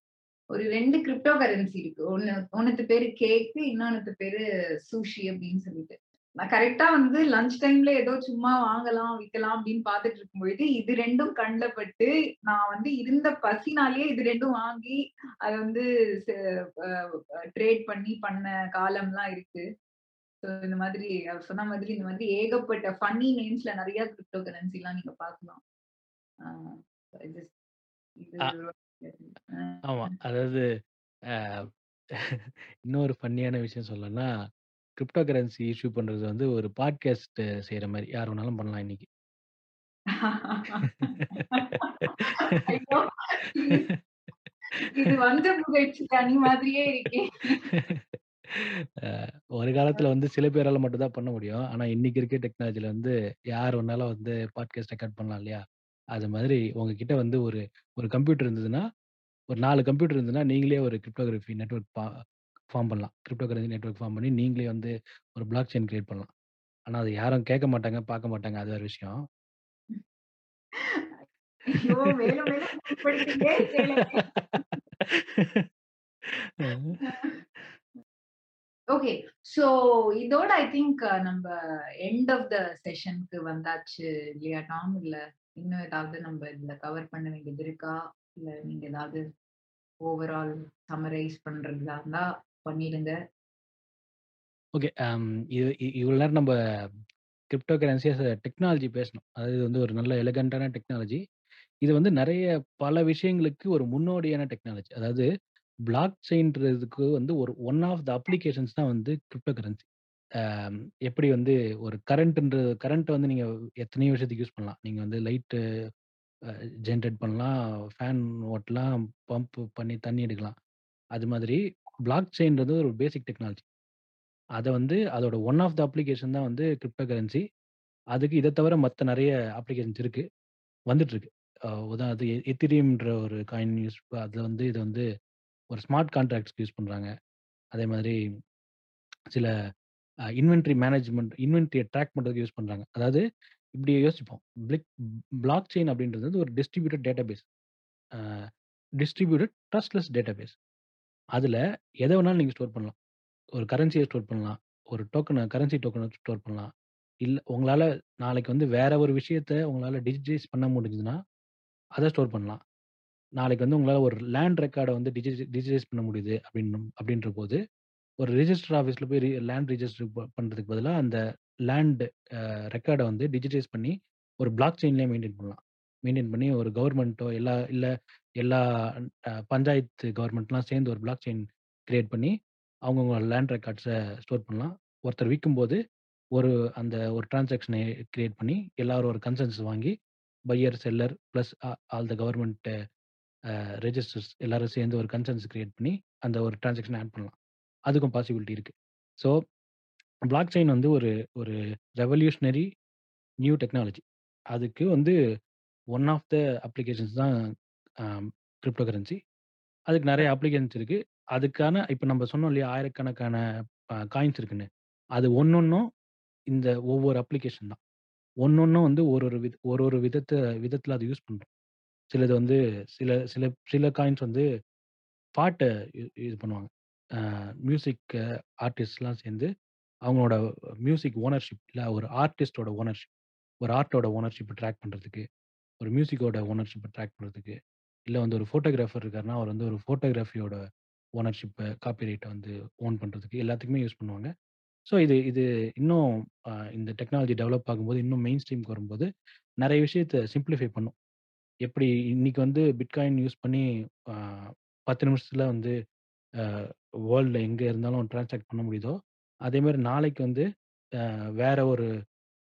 ஒரு ரெண்டு கிரிப்டோ கரன்சி இருக்கு. ஒன்னு ஒன்னுத்து பேரு கேக்கு இன்னொன்னு பேரு சூஷி அப்படின்னு சொல்லிட்டு. நான் கரெக்ட்டா வந்து லஞ்ச் டைம்ல ஏதோ சும்மா வாங்கலாம், விக்கலாம் அப்படின்னு பார்த்துட்டு இருக்கும்பொழுது, இது 2ம் கண்ல பட்டு, நான் வந்து இருந்த பசினாலேயே இது 2ம் வாங்கி, அத வந்து ட்ரேட் பண்ணி பண்ண காலம்லாம் இருக்கு. ஸோ இந்த மாதிரி சொன்ன மாதிரி இந்த மாதிரி ஏகப்பட்ட ஃபன்னி நேம்ஸ்ல நெறைய கிரிப்டோ நீங்க இது இது அ அ ஆமா. அதாவது இன்னொரு ஃபன்னியான விஷயம் சொல்லணும்னா, கிரிப்டோ கரன்சி இஷ்யூ பண்றது வந்து ஒரு பாட்காஸ்ட் செய்ற மாரி. யார் வேணாலும் பண்ணலாம் இன்னைக்கு. ஐயோ! இது இது வஞ்ச புகழ்ச்சி அணி மாதிரியே இருக்கே. அ ஒரு காலத்துல வந்து சில பேரால மட்டும் தான் பண்ண முடியும். ஆனா இன்னைக்கு இருக்க டெக்னாலஜில வந்து யார் வேணாலும் வந்து பாட்காஸ்ட் ரெக்கார்ட் பண்ணலாம் இல்லையா? அது மாதிரி உங்ககிட்ட வந்து ஒரு ஒரு கம்ப்யூட்டர் இருந்ததுன்னா, ஒரு 4 கம்ப்யூட்டர் இருந்ததுன்னா, நீங்களே ஒரு கிரிப்டோகிராஃபி நெட்வொர்க் பா ஃபார்ம் பண்ணலாம். கிரிப்டோ கரன்சி நெட்வொர்க் ஃபார்ம் பண்ணி நீங்களே வந்து ஒரு பிளாக் செயின் கிரியேட் பண்ணலாம். ஆனா அத யாரும் கேட்க மாட்டாங்க, பார்க்க மாட்டாங்க. அது வேற விஷயம். ஐயோ! மேலும் மேலும் புண்படுத்திட்டே இருக்கேனே. ஓகே. ஸோ இதோட ஐ திங்க் நம்ப எண்ட் ஆஃப் த செஷனுக்கு வந்தாச்சு இல்லையா டாம்? இல்ல இன்னும் ஏதாவது நம்ப இதுல கவர் பண்ண வேண்டியது இருக்கா? இல்ல நீங்க ஏதாவது ஓவரால் சம்மரைஸ் பண்றதா இருந்தா பண்ணிடுங்க. ஓகே. அம் இது இ இவ்வளோ நேரம் நம்ம cryptocurrency as a technology பேசணும். அதாவது இது வந்து ஒரு நல்ல எலகன்ட்டான டெக்னாலஜி. இது வந்து நெறைய பல விஷயங்களுக்கு ஒரு முன்னோடியான டெக்னாலஜி. அதாவது பிளாக் செயின்றதுக்கு வந்து ஒரு ஒன் ஆஃப் த அப்ளிகேஷன்ஸ் தான் வந்து கிரிப்டோ கரன்சி. அம் எப்படி வந்து ஒரு கரண்ட்ன்ற கரண்ட்டை வந்து நீங்க எத்தனையோ விஷயத்துக்கு யூஸ் பண்ணலாம். நீங்க வந்து லைட்டு அ ஜெனரேட் பண்ணலாம், ஃபேன் ஓட்டலாம், பம்ப் பண்ணி தண்ணி எடுக்கலாம். அது மாதிரி பிளாக் செயின்றது ஒரு பேசிக் டெக்னாலஜி. அத வந்து அதோட ஒன் ஆஃப் த அப்ளிகேஷன் தான் வந்து கிரிப்டோ கரன்சி. அதுக்கு இத தவிர மத்த நெறைய அப்ளிகேஷன்ஸ் இருக்கு. வந்துட்டுருக்கு. அ உதாரணத்துக்கு எ எத்திரியம்ன்ற ஒரு காயின் யூஸ் அதுல வந்து இது வந்து ஒரு ஸ்மார்ட் கான்ட்ராக்ட்ஸ்க்கு யூஸ் பண்றாங்க. அதே மாதிரி சில அ இன்வென்டரி மேனேஜ்மென்ட் இன்வென்டரிய ட்ராக் பண்றதுக்கு யூஸ் பண்றாங்க. அதாவது இப்படி யோசிப்போம். பிளிக் பிளாக் செயின் அப்படின்றது வந்து ஒரு distributed database. Uh distributed trustless database. அதுல எத வேணாலும் நீங்க ஸ்டோர் பண்ணலாம். ஒரு கரன்சிய ஸ்டோர் பண்ணலாம். ஒரு டோக்கன கரன்சி டோக்கன ஸ்டோர் பண்ணலாம். இல்ல உங்களால நாளைக்கு வந்து வேற ஒரு விஷயத்த உங்களால டிஜிட்டைஸ் பண்ண முடிஞ்சதுன்னா, அத ஸ்டோர் பண்ணலாம். நாளைக்கு வந்து உங்களால ஒரு லேண்ட் ரெக்கார்ட வந்து டிஜி டிஜிட்டைஸ் பண்ண முடியுது அப்படின்னு அப்படின்ற போது ஒரு ரிஜிஸ்டர் ஆஃபீஸ்ல போய் ரி லேண்ட் ரிஜிஸ்டர் ப பண்றதுக்கு பதிலா அந்த லேண்ட் அ ரெக்கார்ட வந்து டிஜிட்டைஸ் பண்ணி ஒரு பிளாக் செயின்லயே மெயின்டெயின் பண்ணலாம். மெயின்டெயின் பண்ணி ஒரு கவர்ன்மென்ட்டோ எல்லா இல்ல எல்லா அ பஞ்சாயத்து கவர்மெண்ட்லாம் சேர்ந்து ஒரு பிளாக் செயின் கிரியேட் பண்ணி அவங்கவங்க லேண்ட் ரெக்கார்ட்ஸ ஸ்டோர் பண்ணலாம். ஒருத்தர் விக்கும்போது ஒரு அந்த ஒரு டிரான்சாக்ஷன கிரியேட் பண்ணி எல்லாரும் ஒரு கன்சென்சஸ் வாங்கி buyer, seller plus uh all the government uh registers எல்லாரும் சேர்ந்து ஒரு கன்சென்சஸ் கிரியேட் பண்ணி அந்த ஒரு டிரான்சாக்ஷன ஆட் பண்ணலாம். அதுக்கும் பாசிபிலிட்டி இருக்கு. ஸோ பிளாக் செயின் வந்து ஒரு ஒரு ரெவல்யூஷனரி நியூ டெக்னாலஜி. அதுக்கு வந்து ஒன் ஆஃப் த அப்ளிகேஷன்ஸ் தான் அ கிரிப்டோ கரன்சி. அதுக்கு நெறைய அப்ளிகேஷன்ஸ் இருக்கு. அதுக்கான இப்ப நம்ம சொன்னோம் இல்லையா? ஆயிரக்கணக்கான அ காயின்ஸ் இருக்குன்னு. அது ஒண்ணொண்ணும் இந்த ஒவ்வொரு அப்ளிகேஷன் தான். ஒண்ணொண்ணும் வந்து ஒரு ஒரு வித ஒரு ஒரு விதத்த விதத்துல அத யூஸ் பண்றோம். சிலது வந்து சில சில சில காயின்ஸ் வந்து பாட்ட இ இது பண்ணுவாங்க. அ மியூசிக் ஆர்டிஸ்ட்ஸ்லாம் சேர்ந்து அவங்களோட மியூசிக் ஓனர்ஷிப் இல்ல ஒரு ஆர்டிஸ்ட்டோட ஓனர்ஷிப் ஒரு ஆர்ட்டோட ஓனர்ஷிப்ப ட்ராக் பண்றதுக்கு, ஒரு மியூசிக்கோட ஓனர்ஷிப்ப ட்ராக் பண்றதுக்கு, இல்ல வந்து ஒரு ஃபோட்டோகிராஃபர் இருக்காருன்னா, அவர் வந்து ஒரு ஃபோட்டோகிராஃபியோட ஓனர்ஷிப்ப காப்பிரைட்ட வந்து ஓன் பண்றதுக்கு எல்லாத்துக்குமே யூஸ் பண்ணுவாங்க. ஸோ இது இது இன்னும் அ இந்த டெக்னாலஜி டெவலப் ஆகும்போது, இன்னும் மெயின் ஸ்ட்ரீம்க்கு வரும்போது, நெறைய விஷயத்த சிம்ப்ளிஃபை பண்ணும். எப்படி இன்னைக்கு வந்து பிட்காயின் யூஸ் பண்ணி அ 10 நிமிஷத்துல வந்து அ எங்கே எங்க இருந்தாலும் டிரான்சாக்ட் பண்ண முடியுதோ, அதேமாதிரி நாளைக்கு வந்து அ வேற ஒரு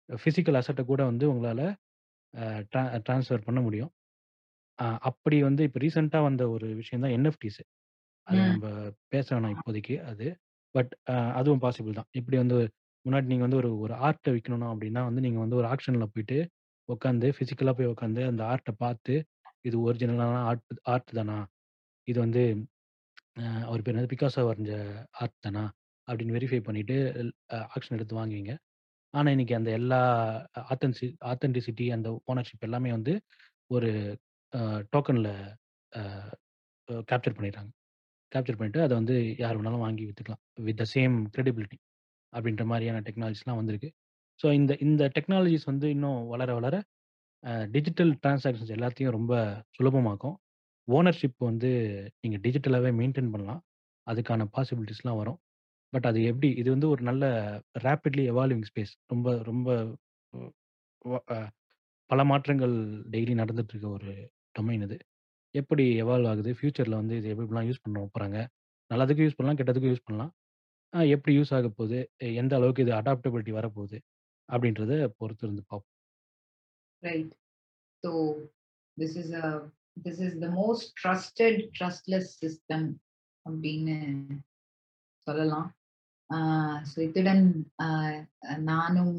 ஃபிசிக்கல் அசெட்ட கூட வந்து உங்களால அ ட்ரா ட்ரான்ஸ்ஃபர் பண்ண முடியும். அப்படி வந்து இப்ப ரீசென்ட்டா வந்த ஒரு விஷயம் தான் என்எஃப்டிஸ். அத ம். நம்ப பேச வேணாம் இப்போதைக்கு அது. பட் அ அதுவும் பாசிபிள் தான். எப்படி வந்து முன்னாடி நீங்க வந்து ஒரு ஒரு ஆர்ட்ட விக்கணும் அப்படின்னா வந்து நீங்க வந்து ஒரு ஆக்ஷன்ல போயிட்டு உட்காந்து பிசிக்கலா போய் உட்காந்து அந்த ஆர்ட்ட பார்த்து, இது ஒரிஜினலான ஆர்ட் ஆர்ட் தானா? இது வந்து அ அவர் பேர் என்னது பிக்காசோ வரைஞ்ச ஆர்ட் தானா? அப்படின்னு வெரிஃபை பண்ணிட்டு அ ஆக்ஷன் எடுத்து வாங்குவீங்க. ஆனா இன்னைக்கு அந்த எல்லா ஆத்தன்சி ஆத்தென்டிசிட்டி அந்த ஓனர்ஷிப் எல்லாமே வந்து ஒரு அ டோக்கன்ல அ கேப்சர் பண்ணிடுறாங்க. கேப்சர் பண்ணிட்டு அத வந்து யார் வேணாலும் வாங்கி வித்துக்கலாம். வித் த சேம் கிரெடிபிலிட்டி அப்படின்ற மாரியான டெக்னாலஜிஸ்லாம் வந்திருக்கு. ஸோ இந்த இந்த டெக்னாலஜிஸ் வந்து இன்னும் வளர வளர அ டிஜிட்டல் டிரான்சாக்ஷன்ஸ் எல்லாத்தையும் ரொம்ப சுலபமாக்கும். ஓனர்ஷிப் வந்து நீங்க டிஜிட்டலாவே மெயின்டெயின் பண்ணலாம். அதுக்கான பாசிபிலிட்டீஸ்லாம் வரும். பட் அது எப்படி இது வந்து ஒரு நல்ல ராப்பிட்லி எவால்விங் ஸ்பேஸ். ரொம்ப ரொம்ப வ அ பல மாற்றங்கள் டெய்லி நடந்துட்டு இருக்க ஒரு டொமைன் இது. எப்படி எவால்வ் ஆகுது? ஃபியூச்சர்ல வந்து இது எப்படிலாம் யூஸ் பண்ண போறாங்க? நல்லதுக்கும் யூஸ் பண்ணலாம், கெட்டதுக்கும் யூஸ் பண்ணலாம். அ எப்படி யூஸ் ஆக போகுது? எந்த அளவுக்கு இது அடாப்டபிலிட்டி வரப்போகுது? அப்படின்றத பொறுத்து இருந்து பார்ப்போம். Right. So this is this is the most trusted trustless system அப்படின்னு சொல்லலாம். ஆ ஸோ இத்துடன் நானும்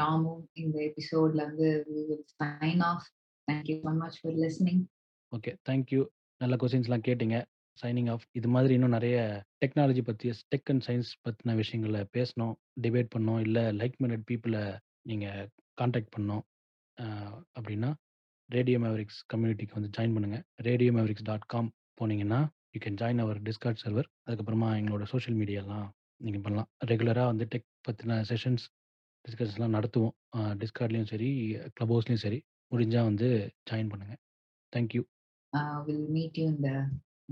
டாமும் இந்த எபிசோட்ல வந்து we sign off. Thank you so much for listening. Okay. Thank you. நல்ல கொஸ்டின்ஸ்லாம் கேட்டீங்க. Signing off. இது மாதிரி இன்னும் நிறைய டெக்னாலஜி பற்றி டெக் அண்ட் சயின்ஸ் பற்றின விஷயங்களை பேசணும், டிபேட் பண்ணோம் இல்லை லைக் மைண்டட் பீப்புளை நீங்கள் காண்டாக்ட் பண்ணணும். அப்படின்னா, ரேடியோ மேவரிக்ஸ் கம்யூனிட்டிக்கு வந்து ஜாயின் பண்ணுங்கள் ரேடியோ மெமரிக்ஸ் டாட் காம் போனீங்கன்னா, you can join our Discord server. அதுக்கப்புறமா எங்களோட சோஷியல் மீடியாலாம் நீங்கள் பண்ணலாம். ரெகுலராக வந்து டெக் பற்றின செஷன்ஸ், டிஸ்கஷன்ஸ்லாம் நடத்துவோம். டிஸ்கார்ட்லேயும் சரி, க்ளப் ஹவுஸ்லேயும் சரி. முடிஞ்சா வந்து ஜாயின் பண்ணுங்க. Thank you. Uh, we'll meet you in the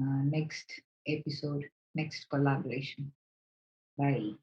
uh, next episode, next collaboration. Bye.